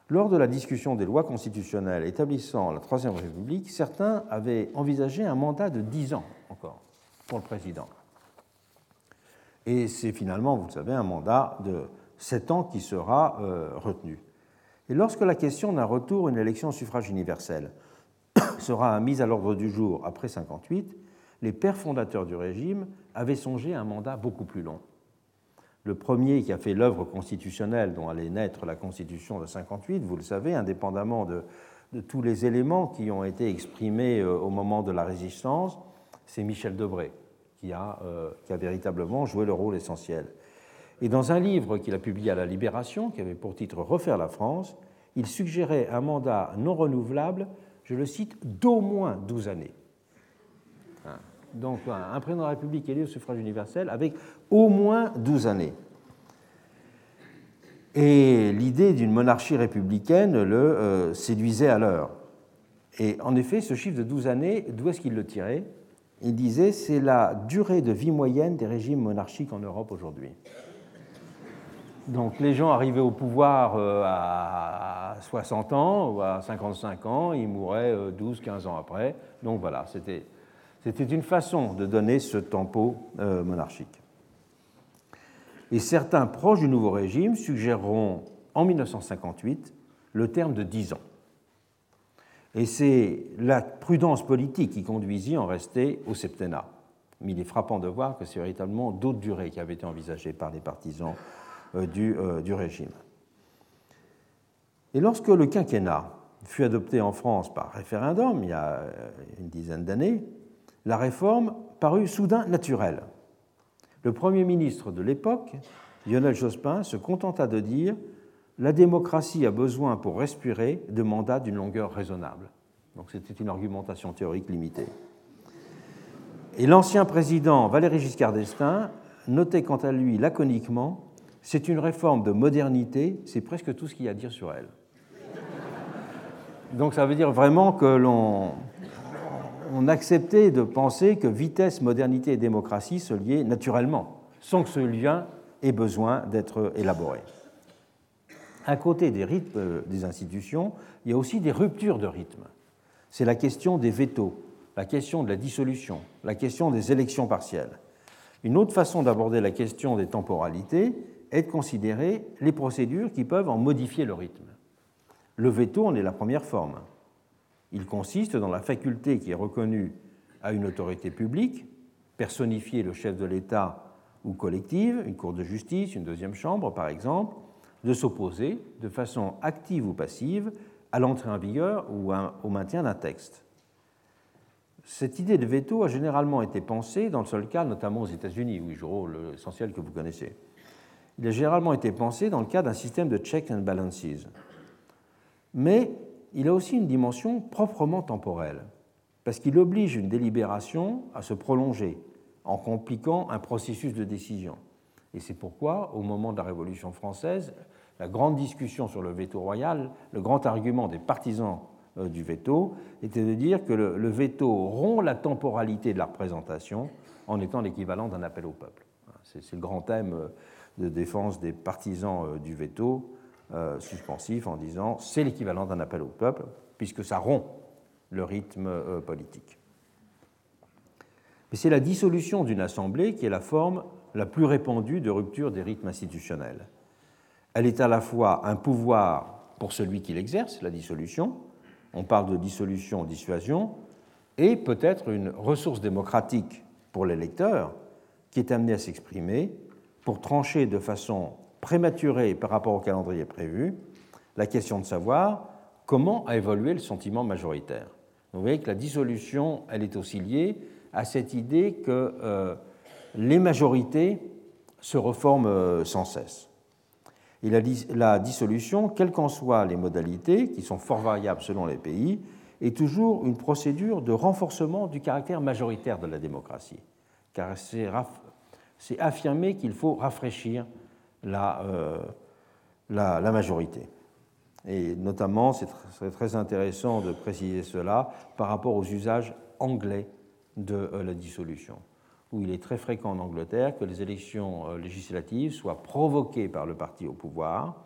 Lors de la discussion des lois constitutionnelles établissant la Troisième République, certains avaient envisagé un mandat de dix ans encore pour le président. Et c'est finalement, vous le savez, un mandat de sept ans qui sera euh, retenu. Et lorsque la question d'un retour une élection au suffrage universel sera mise à l'ordre du jour après 58, les pères fondateurs du régime avaient songé à un mandat beaucoup plus long. Le premier qui a fait l'œuvre constitutionnelle dont allait naître la Constitution de 58, vous le savez, indépendamment de, de tous les éléments qui ont été exprimés euh, au moment de la résistance, c'est Michel Debré qui a, euh, qui a véritablement joué le rôle essentiel. Et dans un livre qu'il a publié à la Libération, qui avait pour titre Refaire la France, il suggérait un mandat non renouvelable, je le cite, d'au moins 12 années. Hein. Donc un président de la République élu au suffrage universel avec au moins 12 années. Et l'idée d'une monarchie républicaine le euh, séduisait à l'heure. Et en effet, ce chiffre de 12 années, d'où est-ce qu'il le tirait? Il disait c'est la durée de vie moyenne des régimes monarchiques en Europe aujourd'hui. Donc les gens arrivaient au pouvoir euh, à 60 ans ou à 55 ans, ils mouraient 12-15 euh, ans après. Donc voilà, c'était une façon de donner ce tempo euh, monarchique. Et certains proches du nouveau régime suggéreront en 1958 le terme de 10 ans. Et c'est la prudence politique qui conduisit en rester au septennat. Mais il est frappant de voir que c'est véritablement d'autres durées qui avaient été envisagées par les partisans euh, du, euh, du régime. Et lorsque le quinquennat fut adopté en France par référendum il y a euh, une dizaine d'années, la réforme parut soudain naturelle. Le Premier ministre de l'époque, Lionel Jospin, se contenta de dire La démocratie a besoin pour respirer de mandats d'une longueur raisonnable. Donc c'était une argumentation théorique limitée. Et l'ancien président Valéry Giscard d'Estaing notait quant à lui laconiquement C'est une réforme de modernité, c'est presque tout ce qu'il y a à dire sur elle. Donc ça veut dire vraiment que l'on on acceptait de penser que vitesse, modernité et démocratie se liaient naturellement, sans que ce lien ait besoin d'être élaboré. À côté des rythmes euh, des institutions, il y a aussi des ruptures de rythme. C'est la question des vétos, la question de la dissolution, la question des élections partielles. Une autre façon d'aborder la question des temporalités est de considérer les procédures qui peuvent en modifier le rythme. Le veto en est la première forme. Il consiste dans la faculté qui est reconnue à une autorité publique, personnifier le chef de l'État ou collective, une cour de justice, une deuxième chambre par exemple, de s'opposer de façon active ou passive à l'entrée en vigueur ou au maintien d'un texte. Cette idée de veto a généralement été pensée dans le seul cas, notamment aux États-Unis, où il joue rôle que vous connaissez. Il a généralement été pensé dans le cas d'un système de checks and balances. Mais il a aussi une dimension proprement temporelle, parce qu'il oblige une délibération à se prolonger en compliquant un processus de décision. Et c'est pourquoi, au moment de la Révolution française, la grande discussion sur le veto royal, le grand argument des partisans euh, du veto, était de dire que le, veto rompt la temporalité de la représentation en étant l'équivalent d'un appel au peuple. C'est le grand thème euh, de défense des partisans euh, du veto, suspensif en disant c'est l'équivalent d'un appel au peuple, puisque ça rompt le rythme politique. Mais c'est la dissolution d'une assemblée qui est la forme la plus répandue de rupture des rythmes institutionnels. Elle est à la fois un pouvoir pour celui qui l'exerce, la dissolution, on parle de dissolution-dissuasion, et peut-être une ressource démocratique pour l'électeur qui est amené à s'exprimer pour trancher de façon prématuré par rapport au calendrier prévu, la question de savoir comment a évolué le sentiment majoritaire. Vous voyez que la dissolution, elle est aussi liée à cette idée que euh, les majorités se reforment euh, sans cesse. Et la, dissolution, quelles qu'en soient les modalités, qui sont fort variables selon les pays, est toujours une procédure de renforcement du caractère majoritaire de la démocratie. Car c'est affirmer qu'il faut rafraîchir euh, la, la, majorité. Et notamment, c'est très intéressant de préciser cela par rapport aux usages anglais de euh, la dissolution, où il est très fréquent en Angleterre que les élections euh, législatives soient provoquées par le parti au pouvoir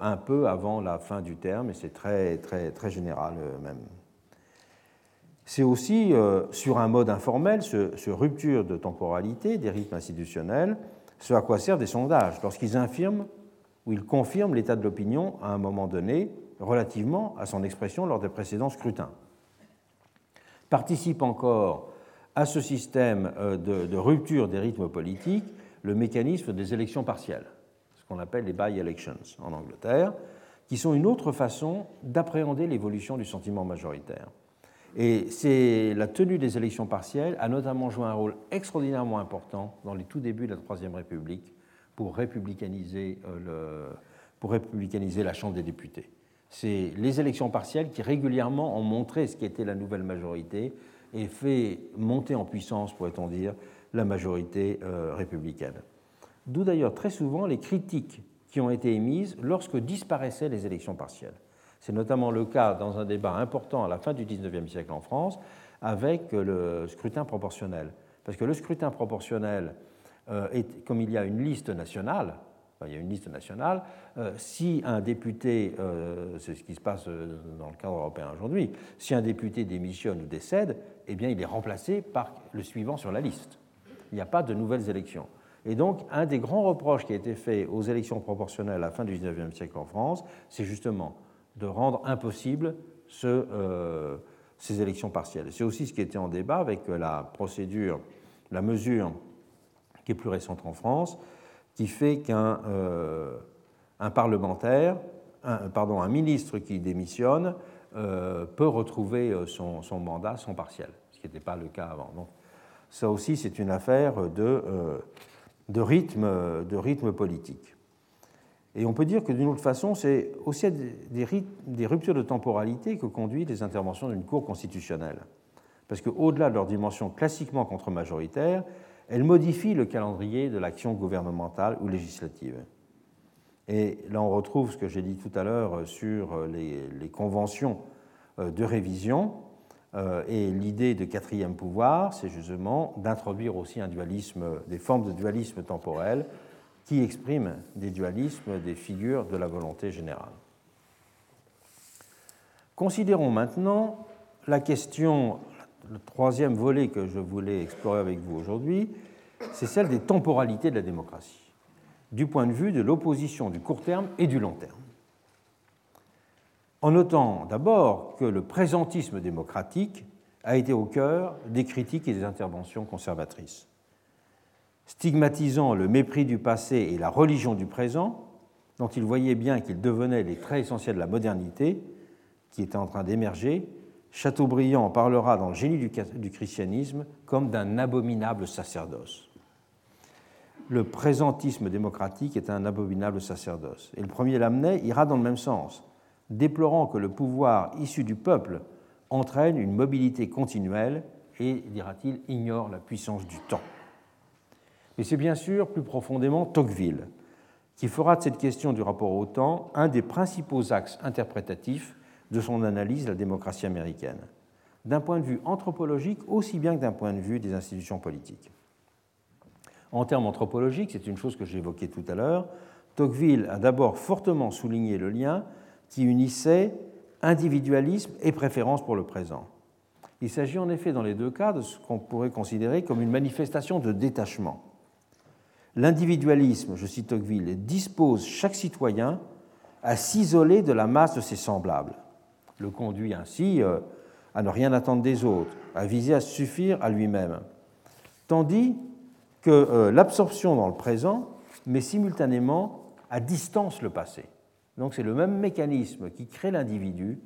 un peu avant la fin du terme, et c'est très, très, très général même. C'est aussi sur un mode informel, ce, ce, rupture de temporalité des rythmes institutionnels, ce à quoi servent des sondages, lorsqu'ils infirment ou ils confirment l'état de l'opinion à un moment donné relativement à son expression lors des précédents scrutins. Participe encore à ce système euh, de, rupture des rythmes politiques le mécanisme des élections partielles, ce qu'on appelle les by-elections en Angleterre, qui sont une autre façon d'appréhender l'évolution du sentiment majoritaire. Et c'est la tenue des élections partielles a notamment joué un rôle extraordinairement important dans les tout débuts de la Troisième République pour républicaniser, euh, le, pour républicaniser la Chambre des députés. C'est les élections partielles qui régulièrement ont montré ce qu'était la nouvelle majorité et fait monter en puissance, pourrait-on dire, la majorité euh, républicaine. D'où d'ailleurs très souvent les critiques qui ont été émises lorsque disparaissaient les élections partielles. C'est notamment le cas dans un débat important à la fin du XIXe siècle en France avec le scrutin proportionnel. Parce que le scrutin proportionnel, euh, comme il y a une liste nationale, il y a une liste nationale, euh, si un député, c'est ce qui se passe dans le cadre européen aujourd'hui, si un député démissionne ou décède, eh bien il est remplacé par le suivant sur la liste. Il n'y a pas de nouvelles élections. Et donc, un des grands reproches qui a été fait aux élections proportionnelles à la fin du XIXe siècle en France, c'est justement de rendre impossible ce, ces élections partielles. C'est aussi ce qui était en débat avec la procédure, la mesure qui est plus récente en France, qui fait qu'un un parlementaire, un, pardon, un ministre qui démissionne peut retrouver son, son, mandat, son partiel, ce qui n'était pas le cas avant. Donc, ça aussi, c'est une affaire de, de, rythme, de rythme politique. Et on peut dire que d'une autre façon, c'est aussi des, ruptures de temporalité que conduisent les interventions d'une Cour constitutionnelle. Parce qu'au-delà de leur dimension classiquement contre-majoritaire, elles modifient le calendrier de l'action gouvernementale ou législative. Et là, on retrouve ce que j'ai dit tout à l'heure sur les, conventions euh, de révision. Euh, et l'idée de quatrième pouvoir, c'est justement d'introduire aussi des formes de dualisme temporel qui exprime des dualismes des figures de la volonté générale. Considérons maintenant la question, le troisième volet que je voulais explorer avec vous aujourd'hui, c'est celle des temporalités de la démocratie, du point de vue de l'opposition du court terme et du long terme. En notant d'abord que le présentisme démocratique a été au cœur des critiques et des interventions conservatrices stigmatisant le mépris du passé et la religion du présent, dont il voyait bien qu'ils devenaient les traits essentiels de la modernité qui était en train d'émerger, Chateaubriand parlera dans le génie du christianisme comme d'un abominable sacerdoce. Le présentisme démocratique est un abominable sacerdoce. Et le premier Lamennais ira dans le même sens, déplorant que le pouvoir issu du peuple entraîne une mobilité continuelle et, dira-t-il, ignore la puissance du temps. Et c'est bien sûr plus profondément Tocqueville qui fera de cette question du rapport au temps un des principaux axes interprétatifs de son analyse de la démocratie américaine, d'un point de vue anthropologique aussi bien que d'un point de vue des institutions politiques. En termes anthropologiques, c'est une chose que j'évoquais tout à l'heure, Tocqueville a d'abord fortement souligné le lien qui unissait individualisme et préférence pour le présent. Il s'agit en effet dans les deux cas de ce qu'on pourrait considérer comme une manifestation de détachement. L'individualisme, je cite Tocqueville, dispose chaque citoyen à s'isoler de la masse de ses semblables, le conduit ainsi euh, à ne rien attendre des autres, à viser à suffire à lui-même. Tandis que euh, l'absorption dans le présent met simultanément à distance le passé. Donc c'est le même mécanisme qui crée l'individu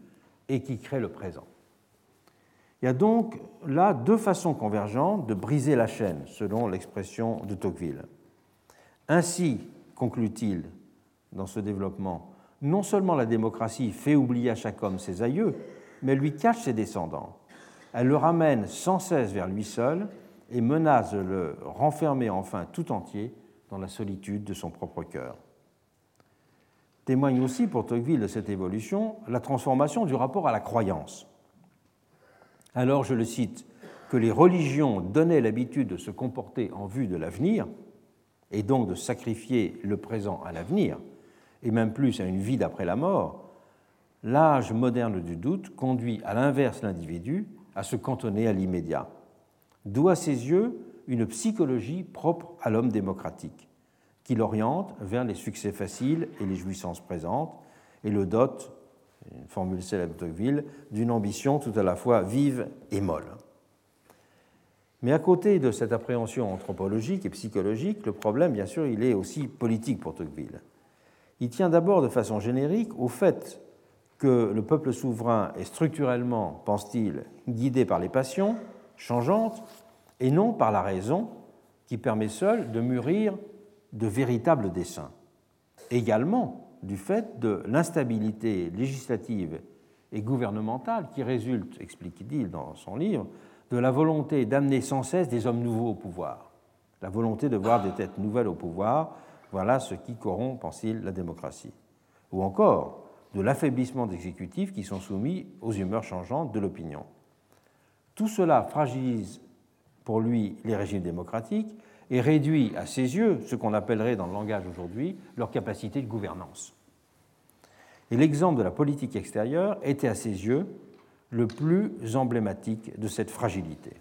et qui crée le présent. Il y a donc là deux façons convergentes de briser la chaîne, selon l'expression de Tocqueville. Ainsi, conclut-il dans ce développement, non seulement la démocratie fait oublier à chaque homme ses aïeux, mais lui cache ses descendants. Elle le ramène sans cesse vers lui seul et menace de le renfermer enfin tout entier dans la solitude de son propre cœur. Témoigne aussi pour Tocqueville de cette évolution la transformation du rapport à la croyance. Alors, je le cite, que les religions donnaient l'habitude de se comporter en vue de l'avenir, et donc de sacrifier le présent à l'avenir, et même plus à une vie d'après la mort, l'âge moderne du doute conduit à l'inverse l'individu à se cantonner à l'immédiat, d'où à ses yeux une psychologie propre à l'homme démocratique, qui l'oriente vers les succès faciles et les jouissances présentes, et le dote, une formule célèbre de Tocqueville, d'une ambition tout à la fois vive et molle. Mais à côté de cette appréhension anthropologique et psychologique, le problème, bien sûr, il est aussi politique pour Tocqueville. Il tient d'abord de façon générique au fait que le peuple souverain est structurellement, pense-t-il, guidé par les passions changeantes et non par la raison qui permet seule de mûrir de véritables desseins. Également du fait de l'instabilité législative et gouvernementale qui résulte, explique-t-il dans son livre, de la volonté d'amener sans cesse des hommes nouveaux au pouvoir. La volonté de voir des têtes nouvelles au pouvoir, voilà ce qui corrompt, pense-t-il, la démocratie. Ou encore de l'affaiblissement d'exécutifs qui sont soumis aux humeurs changeantes de l'opinion. Tout cela fragilise pour lui les régimes démocratiques et réduit à ses yeux ce qu'on appellerait dans le langage aujourd'hui leur capacité de gouvernance. Et l'exemple de la politique extérieure était à ses yeux le plus emblématique de cette fragilité.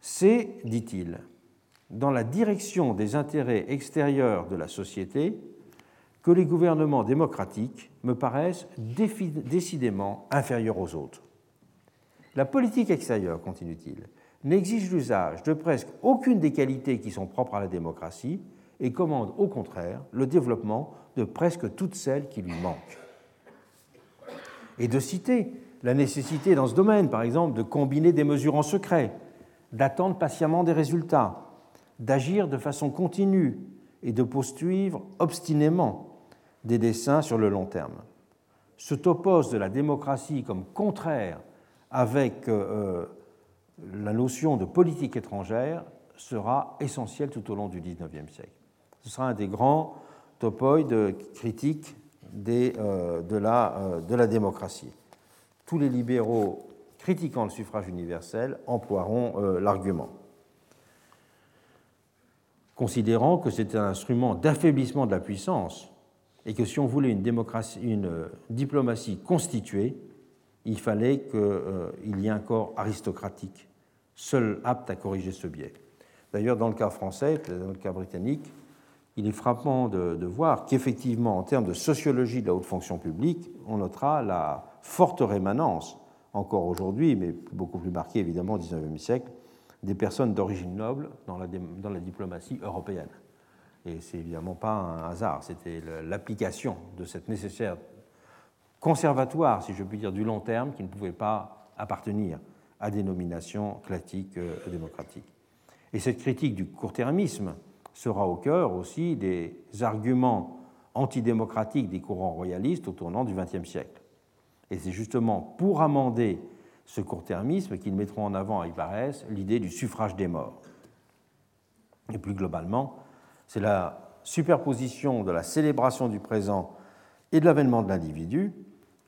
C'est, dit-il, dans la direction des intérêts extérieurs de la société que les gouvernements démocratiques me paraissent décidément inférieurs aux autres. La politique extérieure, continue-t-il, n'exige l'usage de presque aucune des qualités qui sont propres à la démocratie et commande au contraire le développement de presque toutes celles qui lui manquent. Et de citer la nécessité dans ce domaine, par exemple, de combiner des mesures en secret, d'attendre patiemment des résultats, d'agir de façon continue et de poursuivre obstinément des dessins sur le long terme. Ce topos de la démocratie comme contraire avec euh, la notion de politique étrangère sera essentielle tout au long du XIXe siècle. Ce sera un des grands euh, de, la, euh, de la démocratie. Tous les libéraux critiquant le suffrage universel emploieront l'argument considérant que c'était un instrument d'affaiblissement de la puissance et que si on voulait une diplomatie constituée, il fallait qu'il euh, y ait un corps aristocratique, seul apte à corriger ce biais. D'ailleurs, dans le cas français, dans le cas britannique, il est frappant de, voir qu'effectivement, en termes de sociologie de la haute fonction publique, on notera la forte rémanence, encore aujourd'hui, mais beaucoup plus marquée évidemment au XIXe siècle, des personnes d'origine noble dans la, dans la diplomatie européenne. Et c'est évidemment pas un hasard, c'était l'application de cette nécessaire conservatoire, si je puis dire, du long terme qui ne pouvait pas appartenir à des nominations classiques euh, démocratiques. Et cette critique du court-termisme sera au cœur aussi des arguments antidémocratiques des courants royalistes au tournant du XXe siècle. Et c'est justement pour amender ce court-termisme qu'ils mettront en avant, il paraît, l'idée du suffrage des morts. Et plus globalement, c'est la superposition de la célébration du présent et de l'avènement de l'individu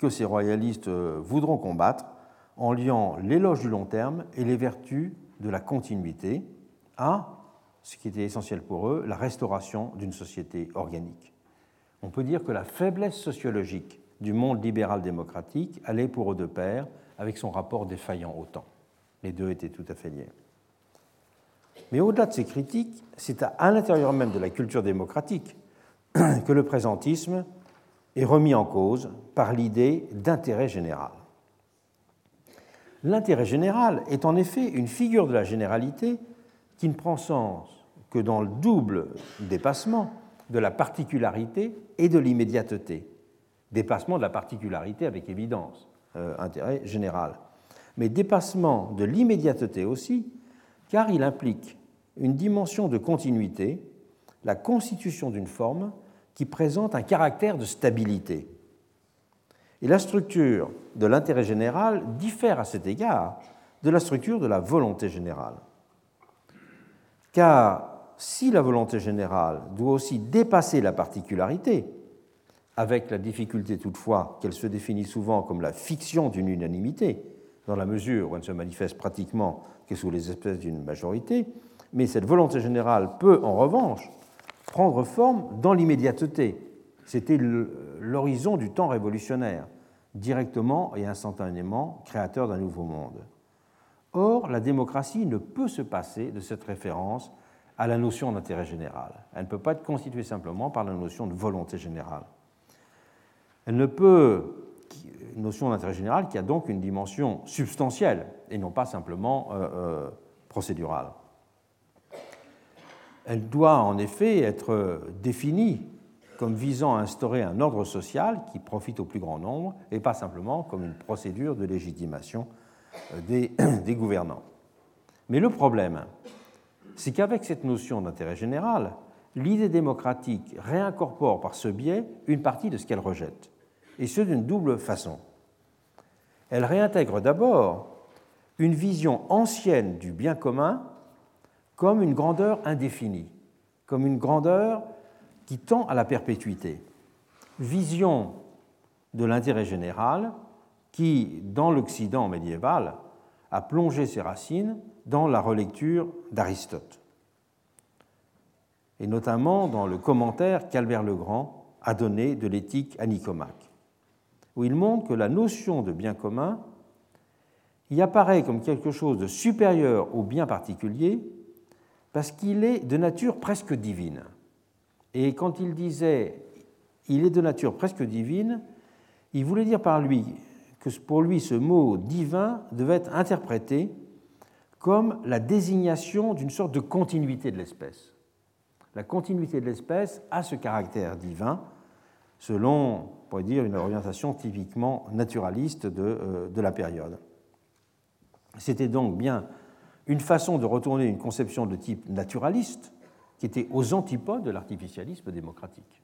que ces royalistes euh, voudront combattre en liant l'éloge du long terme et les vertus de la continuité à ce qui était essentiel pour eux, la restauration d'une société organique. On peut dire que la faiblesse sociologique du monde libéral démocratique allait pour eux de pair avec son rapport défaillant au temps. Les deux étaient tout à fait liés. Mais au-delà de ces critiques, c'est à l'intérieur même de la culture démocratique que le présentisme est remis en cause par l'idée d'intérêt général. L'intérêt général est en effet une figure de la généralité qui ne prend sens que dans le double dépassement de la particularité et de l'immédiateté. Dépassement de la particularité avec évidence, euh, intérêt général, mais dépassement de l'immédiateté aussi, car il implique une dimension de continuité, la constitution d'une forme qui présente un caractère de stabilité. Et la structure de l'intérêt général diffère à cet égard de la structure de la volonté générale. Car si la volonté générale doit aussi dépasser la particularité, avec la difficulté toutefois qu'elle se définit souvent comme la fiction d'une unanimité, dans la mesure où elle ne se manifeste pratiquement que sous les espèces d'une majorité, mais cette volonté générale peut en revanche prendre forme dans l'immédiateté. C'était l'horizon du temps révolutionnaire, directement et instantanément créateur d'un nouveau monde. Or, la démocratie ne peut se passer de cette référence à la notion d'intérêt général. Elle ne peut pas être constituée simplement par la notion de volonté générale. Elle ne peut, une notion d'intérêt général qui a donc une dimension substantielle et non pas simplement euh, euh, procédurale. Elle doit en effet être définie comme visant à instaurer un ordre social qui profite au plus grand nombre et pas simplement comme une procédure de légitimation euh, des, des gouvernants. Mais le problème, c'est qu'avec cette notion d'intérêt général, l'idée démocratique réincorpore par ce biais une partie de ce qu'elle rejette et ce d'une double façon. Elle réintègre d'abord une vision ancienne du bien commun comme une grandeur indéfinie, comme une grandeur qui tend à la perpétuité. Vision de l'intérêt général qui, dans l'Occident médiéval, a plongé ses racines dans la relecture d'Aristote, et notamment dans le commentaire qu'Albert le Grand a donné de l'éthique à Nicomaque où il montre que la notion de bien commun y apparaît comme quelque chose de supérieur au bien particulier parce qu'il est de nature presque divine. Et quand il disait il est de nature presque divine, il voulait dire par lui que pour lui ce mot divin devait être interprété comme la désignation d'une sorte de continuité de l'espèce. La continuité de l'espèce a ce caractère divin, selon, on pourrait dire, une orientation typiquement naturaliste de, euh, de la période. C'était donc bien une façon de retourner une conception de type naturaliste qui était aux antipodes de l'artificialisme démocratique.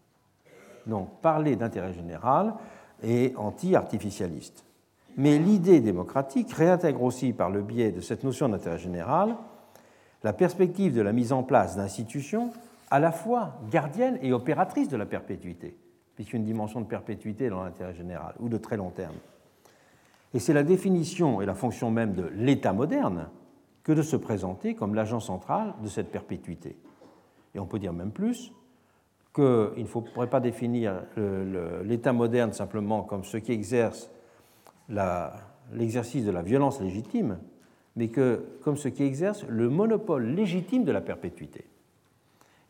Donc parler d'intérêt général est anti-artificialiste. Mais l'idée démocratique réintègre aussi par le biais de cette notion d'intérêt général la perspective de la mise en place d'institutions à la fois gardiennes et opératrices de la perpétuité, puisqu'une dimension de perpétuité dans l'intérêt général, ou de très long terme. Et c'est la définition et la fonction même de l'État moderne que de se présenter comme l'agent central de cette perpétuité. Et on peut dire même plus qu'il ne faudrait pas définir l'État moderne simplement comme ce qui exerce l'exercice de la violence légitime, mais comme ce qui exerce le monopole légitime de la perpétuité.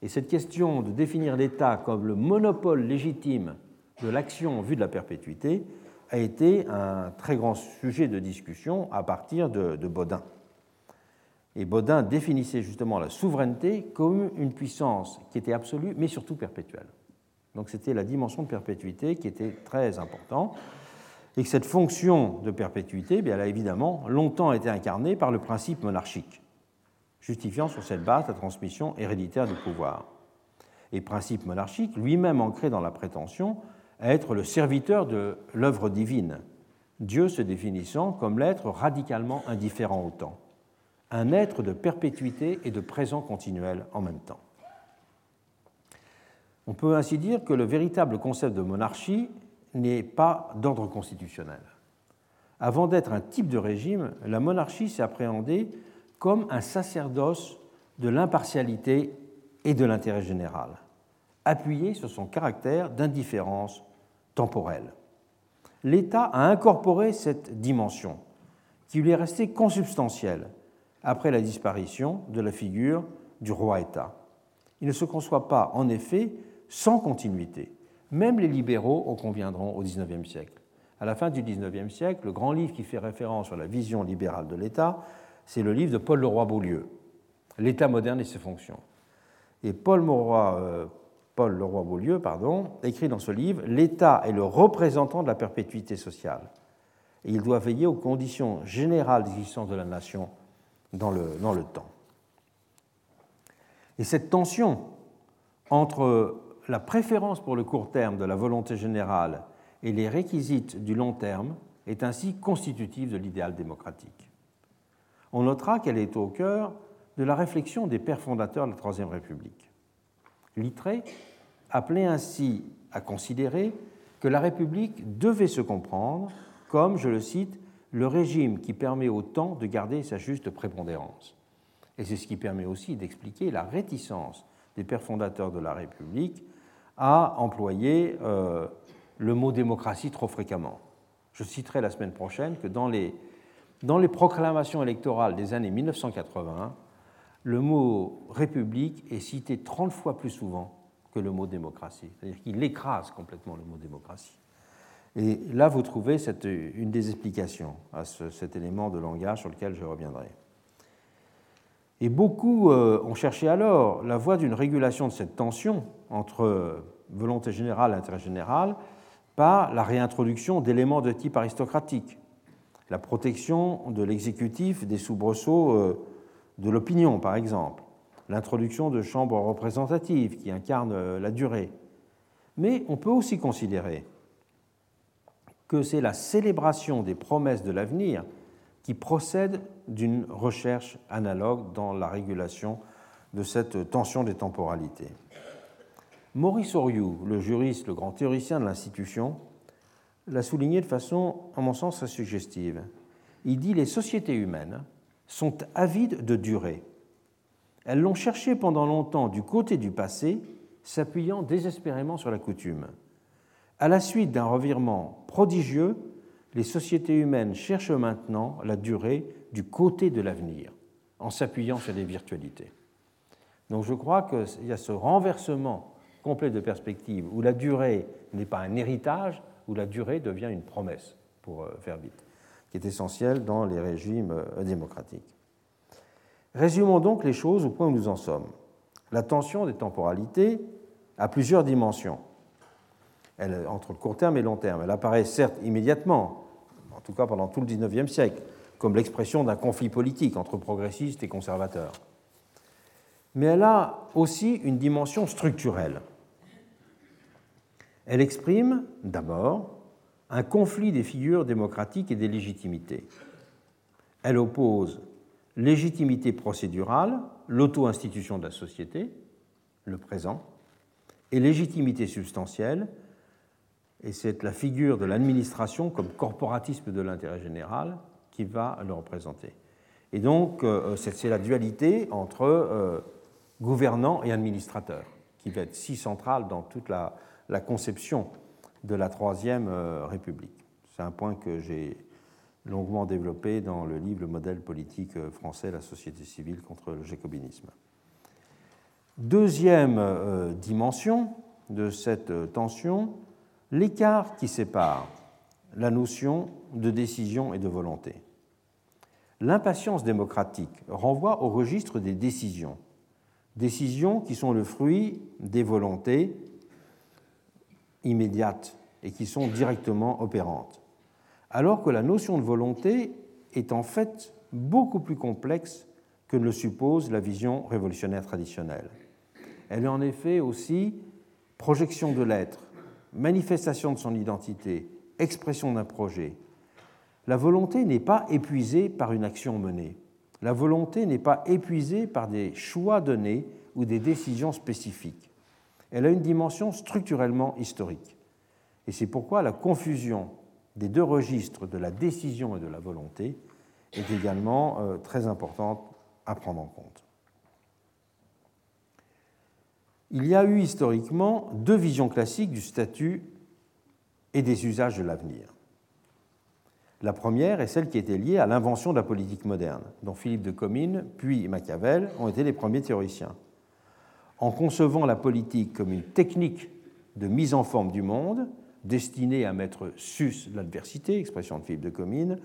Et cette question de définir l'État comme le monopole légitime de l'action en vue de la perpétuité a été un très grand sujet de discussion à partir de, de Baudin. Et Baudin définissait justement la souveraineté comme une puissance qui était absolue, mais surtout perpétuelle. Donc c'était la dimension de perpétuité qui était très importante. Et que cette fonction de perpétuité, elle a évidemment longtemps été incarnée par le principe monarchique, justifiant sur cette base la transmission héréditaire du pouvoir. Et principe monarchique, lui-même ancré dans la prétention à être le serviteur de l'œuvre divine, Dieu se définissant comme l'être radicalement indifférent au temps, un être de perpétuité et de présent continuel en même temps. On peut ainsi dire que le véritable concept de monarchie n'est pas d'ordre constitutionnel. Avant d'être un type de régime, la monarchie s'est appréhendée comme un sacerdoce de l'impartialité et de l'intérêt général, appuyé sur son caractère d'indifférence temporelle. L'État a incorporé cette dimension, qui lui est restée consubstantielle après la disparition de la figure du roi-État. Il ne se conçoit pas, en effet, sans continuité. Même les libéraux en conviendront au XIXe siècle. À la fin du XIXe siècle, le grand livre qui fait référence à la vision libérale de l'État, c'est le livre de Paul Leroy-Beaulieu, L'État moderne et ses fonctions. Et Paul, Leroy, euh, Leroy-Beaulieu pardon, écrit dans ce livre L'État est le représentant de la perpétuité sociale et il doit veiller aux conditions générales d'existence de la nation dans le, dans le temps. Et cette tension entre la préférence pour le court terme de la volonté générale et les réquisites du long terme est ainsi constitutive de l'idéal démocratique. On notera qu'elle est au cœur de la réflexion des pères fondateurs de la Troisième République. Littré appelait ainsi à considérer que la République devait se comprendre comme, je le cite, le régime qui permet au temps de garder sa juste prépondérance. Et c'est ce qui permet aussi d'expliquer la réticence des pères fondateurs de la République à employer euh, le mot démocratie trop fréquemment. Je citerai la semaine prochaine que dans les, dans les proclamations électorales des années 1980, le mot république est cité 30 fois plus souvent que le mot démocratie. C'est-à-dire qu'il écrase complètement le mot démocratie. Et là, vous trouvez une des explications à cet élément de langage sur lequel je reviendrai. Et beaucoup euh, ont cherché alors la voie d'une régulation de cette tension entre volonté générale et intérêt général par la réintroduction d'éléments de type aristocratique, la protection de l'exécutif des soubresauts euh, de l'opinion, par exemple, l'introduction de chambres représentatives qui incarnent euh, la durée. Mais on peut aussi considérer que c'est la célébration des promesses de l'avenir qui procède d'une recherche analogue dans la régulation de cette tension des temporalités. Maurice Oriou, le juriste, le grand théoricien de l'institution, l'a souligné de façon, à mon sens, très suggestive. Il dit les sociétés humaines sont avides de durée. Elles l'ont cherché pendant longtemps du côté du passé, s'appuyant désespérément sur la coutume. À la suite d'un revirement prodigieux, les sociétés humaines cherchent maintenant la durée du côté de l'avenir, en s'appuyant sur des virtualités. Donc je crois qu'il y a ce renversement complet de perspective, où la durée n'est pas un héritage, où la durée devient une promesse, pour euh, faire vite, qui est essentielle dans les régimes euh, démocratiques. Résumons donc les choses au point où nous en sommes. La tension des temporalités a plusieurs dimensions. Elle, entre le court terme et le long terme. Elle apparaît certes immédiatement, en tout cas pendant tout le XIXe siècle, comme l'expression d'un conflit politique entre progressistes et conservateurs. Mais elle a aussi une dimension structurelle. Elle exprime d'abord un conflit des figures démocratiques et des légitimités. Elle oppose légitimité procédurale, l'auto-institution de la société, le présent, et légitimité substantielle, et c'est la figure de l'administration comme corporatisme de l'intérêt général qui va le représenter. Et donc, euh, c'est la dualité entre euh, gouvernant et administrateur qui va être si centrale dans toute la, conception de la Troisième euh, République. C'est un point que j'ai longuement développé dans le livre Le modèle politique français, la société civile contre le jacobinisme. Deuxième dimension de cette tension, l'écart qui sépare la notion de décision et de volonté. L'impatience démocratique renvoie au registre des décisions, décisions qui sont le fruit des volontés immédiates et qui sont directement opérantes, alors que la notion de volonté est en fait beaucoup plus complexe que ne le suppose la vision révolutionnaire traditionnelle. Elle est en effet aussi projection de l'être, manifestation de son identité, expression d'un projet. La volonté n'est pas épuisée par une action menée. La volonté n'est pas épuisée par des choix donnés ou des décisions spécifiques. Elle a une dimension structurellement historique. Et c'est pourquoi la confusion des deux registres de la décision et de la volonté est également euh, très importante à prendre en compte. Il y a eu historiquement deux visions classiques du statut et des usages de l'avenir. La première est celle qui était liée à l'invention de la politique moderne, dont Philippe de Comines puis Machiavel ont été les premiers théoriciens. En concevant la politique comme une technique de mise en forme du monde, destinée à mettre sus l'adversité, expression de Philippe de Comines,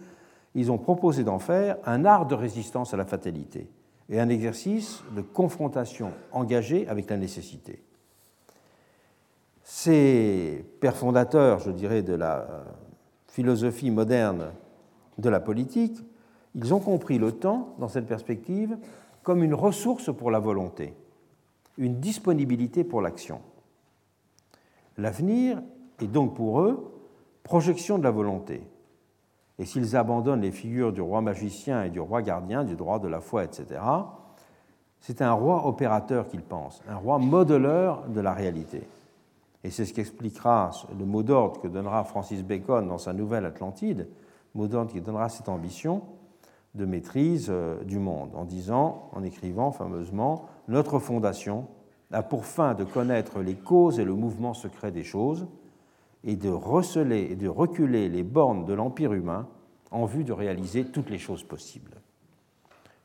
ils ont proposé d'en faire un art de résistance à la fatalité et un exercice de confrontation engagée avec la nécessité. Ces pères fondateurs, je dirais, de la euh, philosophie moderne de la politique, ils ont compris le temps, dans cette perspective, comme une ressource pour la volonté, une disponibilité pour l'action. L'avenir est donc pour eux projection de la volonté, et s'ils abandonnent les figures du roi magicien et du roi gardien, du droit de la foi, etc., c'est un roi opérateur qu'ils pensent, un roi modeleur de la réalité. Et c'est ce qu'expliquera le mot d'ordre que donnera Francis Bacon dans sa nouvelle Atlantide, mot d'ordre qui donnera cette ambition de maîtrise euh, du monde, en disant, en écrivant fameusement, Notre fondation a pour fin de connaître les causes et le mouvement secret des choses, et de receler et de reculer les bornes de l'empire humain en vue de réaliser toutes les choses possibles.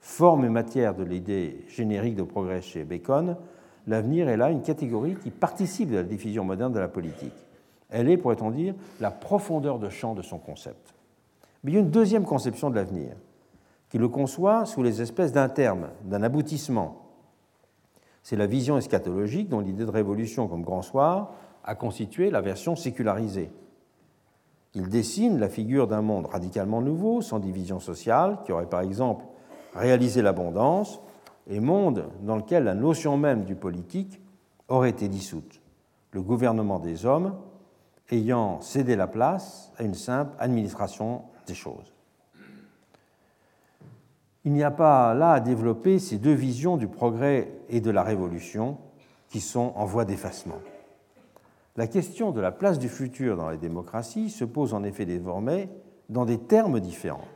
Forme et matière de l'idée générique de progrès chez Bacon, l'avenir est là une catégorie qui participe de la diffusion moderne de la politique. Elle est, pourrait-on dire, la profondeur de champ de son concept. Mais il y a une deuxième conception de l'avenir, qui le conçoit sous les espèces d'un terme, d'un aboutissement. C'est la vision eschatologique dont l'idée de révolution comme grand soir a constitué la version sécularisée. Il dessine la figure d'un monde radicalement nouveau, sans division sociale, qui aurait par exemple réalisé l'abondance, et monde dans lequel la notion même du politique aurait été dissoute, le gouvernement des hommes ayant cédé la place à une simple administration des choses. Il n'y a pas là à développer ces deux visions du progrès et de la révolution qui sont en voie d'effacement. La question de la place du futur dans les démocraties se pose en effet désormais dans des termes différents.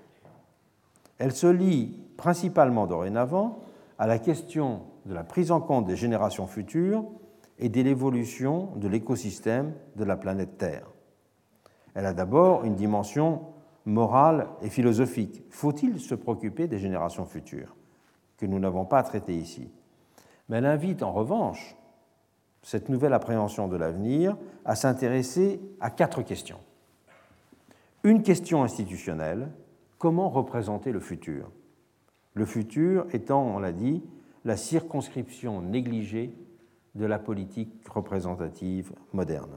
Elle se lie principalement dorénavant à la question de la prise en compte des générations futures et de l'évolution de l'écosystème de la planète Terre. Elle a d'abord une dimension morale et philosophique. Faut-il se préoccuper des générations futures que nous n'avons pas à traiter ici? Mais elle invite en revanche cette nouvelle appréhension de l'avenir à s'intéresser à quatre questions. Une question institutionnelle, comment représenter le futur? Le futur étant, on l'a dit, la circonscription négligée de la politique représentative moderne.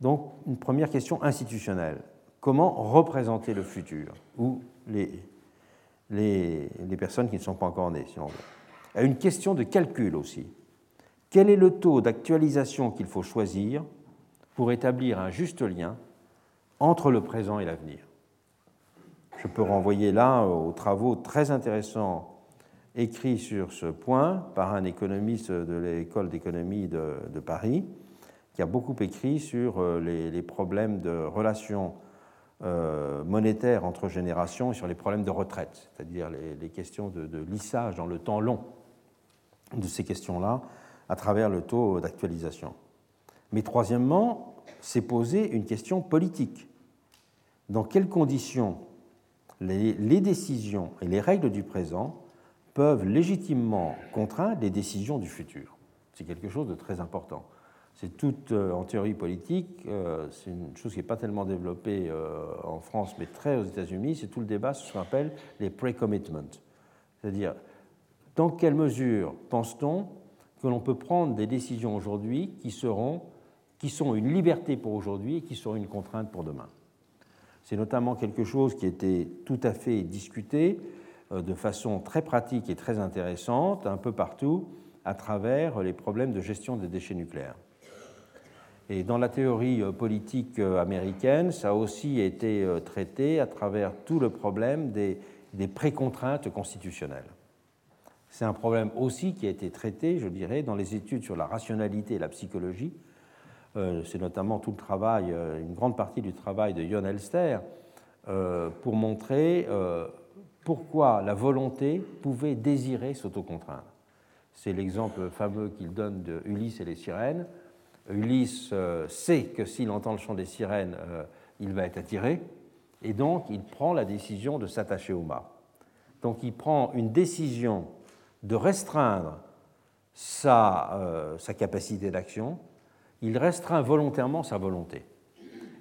Donc, une première question institutionnelle. Comment représenter le futur? Ou les, personnes qui ne sont pas encore nées, si on veut. Une question de calcul aussi. Quel est le taux d'actualisation qu'il faut choisir pour établir un juste lien entre le présent et l'avenir? Je peux renvoyer là aux travaux très intéressants écrits sur ce point par un économiste de l'école d'économie de, Paris, qui a beaucoup écrit sur euh, les, problèmes de relations euh, monétaires entre générations et sur les problèmes de retraite, c'est-à-dire les, questions de, lissage dans le temps long de ces questions-là à travers le taux d'actualisation. Mais troisièmement, c'est poser une question politique. Dans quelles conditions les, décisions et les règles du présent peuvent légitimement contraindre les décisions du futur? C'est quelque chose de très important. C'est tout euh, en théorie politique, euh, c'est une chose qui n'est pas tellement développée euh, en France, mais très aux États-Unis, c'est tout le débat sur ce qu'on appelle les pre-commitments. C'est-à-dire, dans quelle mesure pense-t-on que l'on peut prendre des décisions aujourd'hui qui, seront, qui sont une liberté pour aujourd'hui et qui seront une contrainte pour demain C'est notamment quelque chose qui était tout à fait discuté de façon très pratique et très intéressante un peu partout à travers les problèmes de gestion des déchets nucléaires. Et dans la théorie euh, politique euh, américaine, ça a aussi été euh, traité à travers tout le problème des, des précontraintes constitutionnelles. C'est un problème aussi qui a été traité, je dirais, dans les études sur la rationalité et la psychologie. C'est notamment tout le travail, une grande partie du travail de Jon Elster, pour montrer pourquoi la volonté pouvait désirer s'autocontraindre. C'est l'exemple fameux qu'il donne de Ulysse et les sirènes. Ulysse euh, sait que s'il entend le chant des sirènes, euh, il va être attiré, et donc il prend la décision de s'attacher au mât. Donc il prend une décision de restreindre sa, euh, sa capacité d'action, il restreint volontairement sa volonté.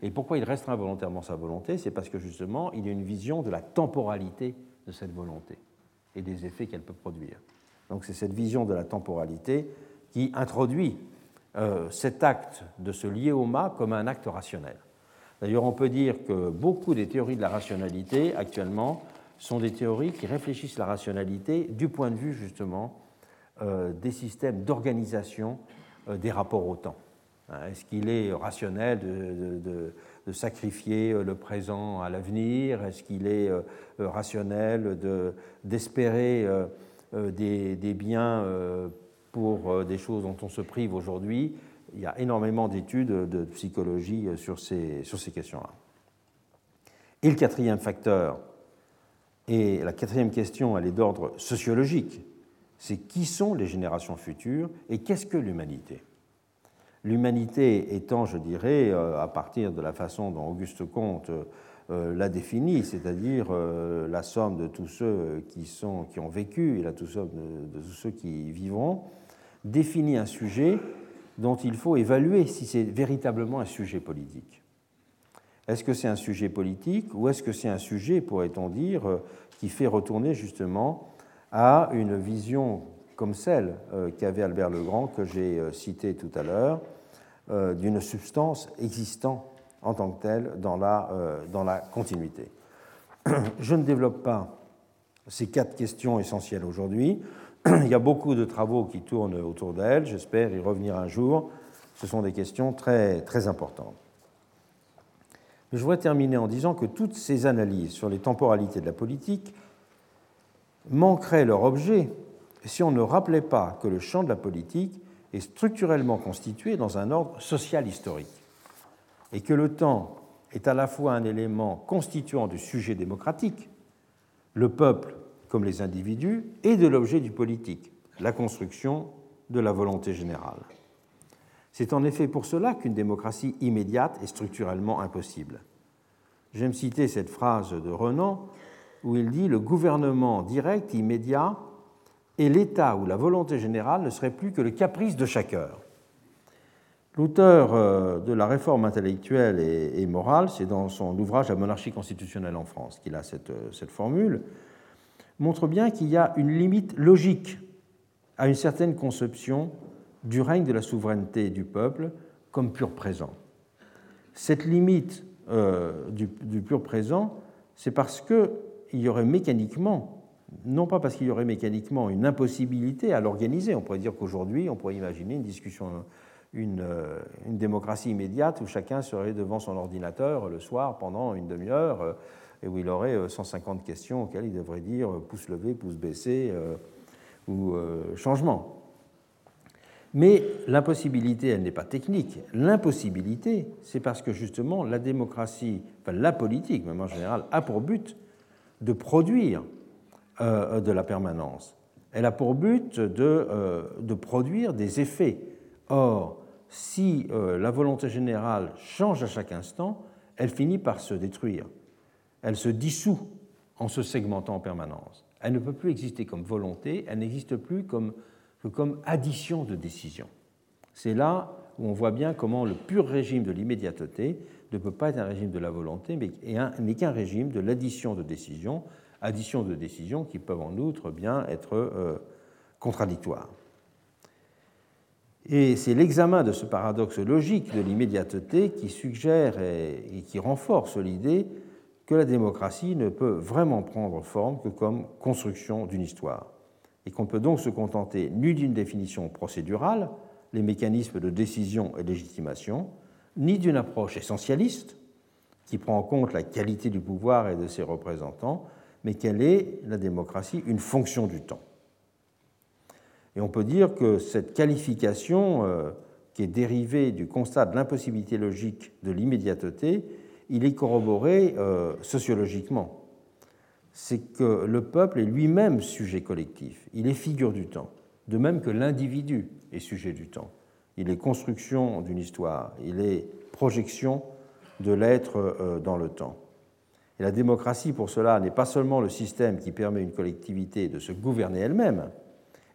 Et pourquoi il restreint volontairement sa volonté? C'est parce que justement, il a une vision de la temporalité de cette volonté et des effets qu'elle peut produire. Donc c'est cette vision de la temporalité qui introduit euh, cet acte de se lier au mât comme un acte rationnel. D'ailleurs, on peut dire que beaucoup des théories de la rationalité actuellement sont des théories qui réfléchissent la rationalité du point de vue justement euh, des systèmes d'organisation euh, des rapports au temps. Hein, est-ce qu'il est rationnel de, sacrifier le présent à l'avenir? Est-ce qu'il est rationnel d'espérer des, des, biens pour euh, des choses dont on se prive aujourd'hui? Il y a énormément d'études de psychologie euh, sur ces, sur ces questions-là. Et le quatrième facteur, et la quatrième question, elle est d'ordre sociologique, c'est qui sont les générations futures et qu'est-ce que l'humanité? L'humanité étant, je dirais, euh, à partir de la façon dont Auguste Comte l'a définie, c'est-à-dire la somme de tous ceux qui, ont vécu et la somme de tous ceux qui vivront, définit un sujet dont il faut évaluer si c'est véritablement un sujet politique. Est-ce que c'est un sujet politique ou est-ce que c'est un sujet, pourrait-on dire, euh, qui fait retourner justement à une vision comme celle euh, qu'avait Albert Legrand, que j'ai euh, cité tout à l'heure, d'une substance existant en tant que telle dans la, continuité. Je ne développe pas ces quatre questions essentielles aujourd'hui. Il y a beaucoup de travaux qui tournent autour d'elle, j'espère y revenir un jour. Ce sont des questions très importantes. Je voudrais terminer en disant que toutes ces analyses sur les temporalités de la politique manqueraient leur objet si on ne rappelait pas que le champ de la politique est structurellement constitué dans un ordre social historique et que le temps est à la fois un élément constituant du sujet démocratique, le peuple comme les individus, et de l'objet du politique, la construction de la volonté générale. C'est en effet pour cela qu'une démocratie immédiate est structurellement impossible. J'aime citer cette phrase de Renan où il dit Le gouvernement direct, immédiat, et l'État ou la volonté générale ne serait plus que le caprice de chaque heure. L'auteur euh, de la réforme intellectuelle et morale, c'est dans son ouvrage La monarchie constitutionnelle en France qu'il a euh, cette formule, montre bien qu'il y a une limite logique à une certaine conception du règne de la souveraineté du peuple comme pur présent. Cette limite euh, du, pur présent, c'est parce qu'il y aurait mécaniquement, non pas parce qu'il y aurait mécaniquement une impossibilité à l'organiser, on pourrait dire qu'aujourd'hui, on pourrait imaginer une discussion euh, une, démocratie immédiate où chacun serait devant son ordinateur le soir pendant une demi-heure euh, et où il aurait 150 euh, questions auxquelles il devrait dire pouce levé, pouce baissé ou changement. Mais l'impossibilité, elle n'est pas technique. L'impossibilité, c'est parce que justement la démocratie, enfin la politique même en général, a pour but de produire de la permanence. Elle a pour but de, de produire des effets Or, si euh, la volonté générale change à chaque instant, elle finit par se détruire. Elle se dissout en se segmentant en permanence. Elle ne peut plus exister comme volonté, elle n'existe plus comme, que comme addition de décisions. C'est là où on voit bien comment le pur régime de l'immédiateté ne peut pas être un régime de la volonté, mais n'est qu'un régime de l'addition de décisions, addition de décisions qui peuvent en outre bien être euh, contradictoires. Et c'est l'examen de ce paradoxe logique de l'immédiateté qui suggère et qui renforce l'idée que la démocratie ne peut vraiment prendre forme que comme construction d'une histoire, et qu'on peut donc se contenter ni d'une définition procédurale, les mécanismes de décision et légitimation, ni d'une approche essentialiste, qui prend en compte la qualité du pouvoir et de ses représentants, mais qu'elle est, la démocratie, une fonction du temps. Et on peut dire que cette qualification, euh, qui est dérivée du constat de l'impossibilité logique de l'immédiateté, il est corroboré euh, sociologiquement. C'est que le peuple est lui-même sujet collectif, il est figure du temps, de même que l'individu est sujet du temps. Il est construction d'une histoire, il est projection de l'être euh, dans le temps. Et la démocratie, pour cela, n'est pas seulement le système qui permet à une collectivité de se gouverner elle-même,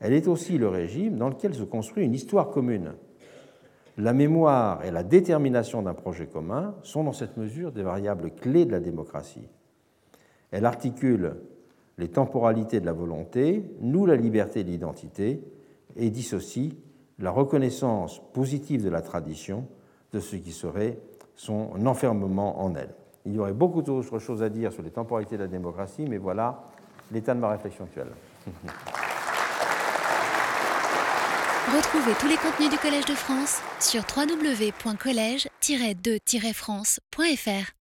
elle est aussi le régime dans lequel se construit une histoire commune. La mémoire et la détermination d'un projet commun sont dans cette mesure des variables clés de la démocratie. Elle articule les temporalités de la volonté, noue la liberté de l'identité et dissocie la reconnaissance positive de la tradition de ce qui serait son enfermement en elle. Il y aurait beaucoup d'autres choses à dire sur les temporalités de la démocratie, mais voilà l'état de ma réflexion actuelle. Retrouvez tous les contenus du Collège de France sur www.colège-2-france.fr.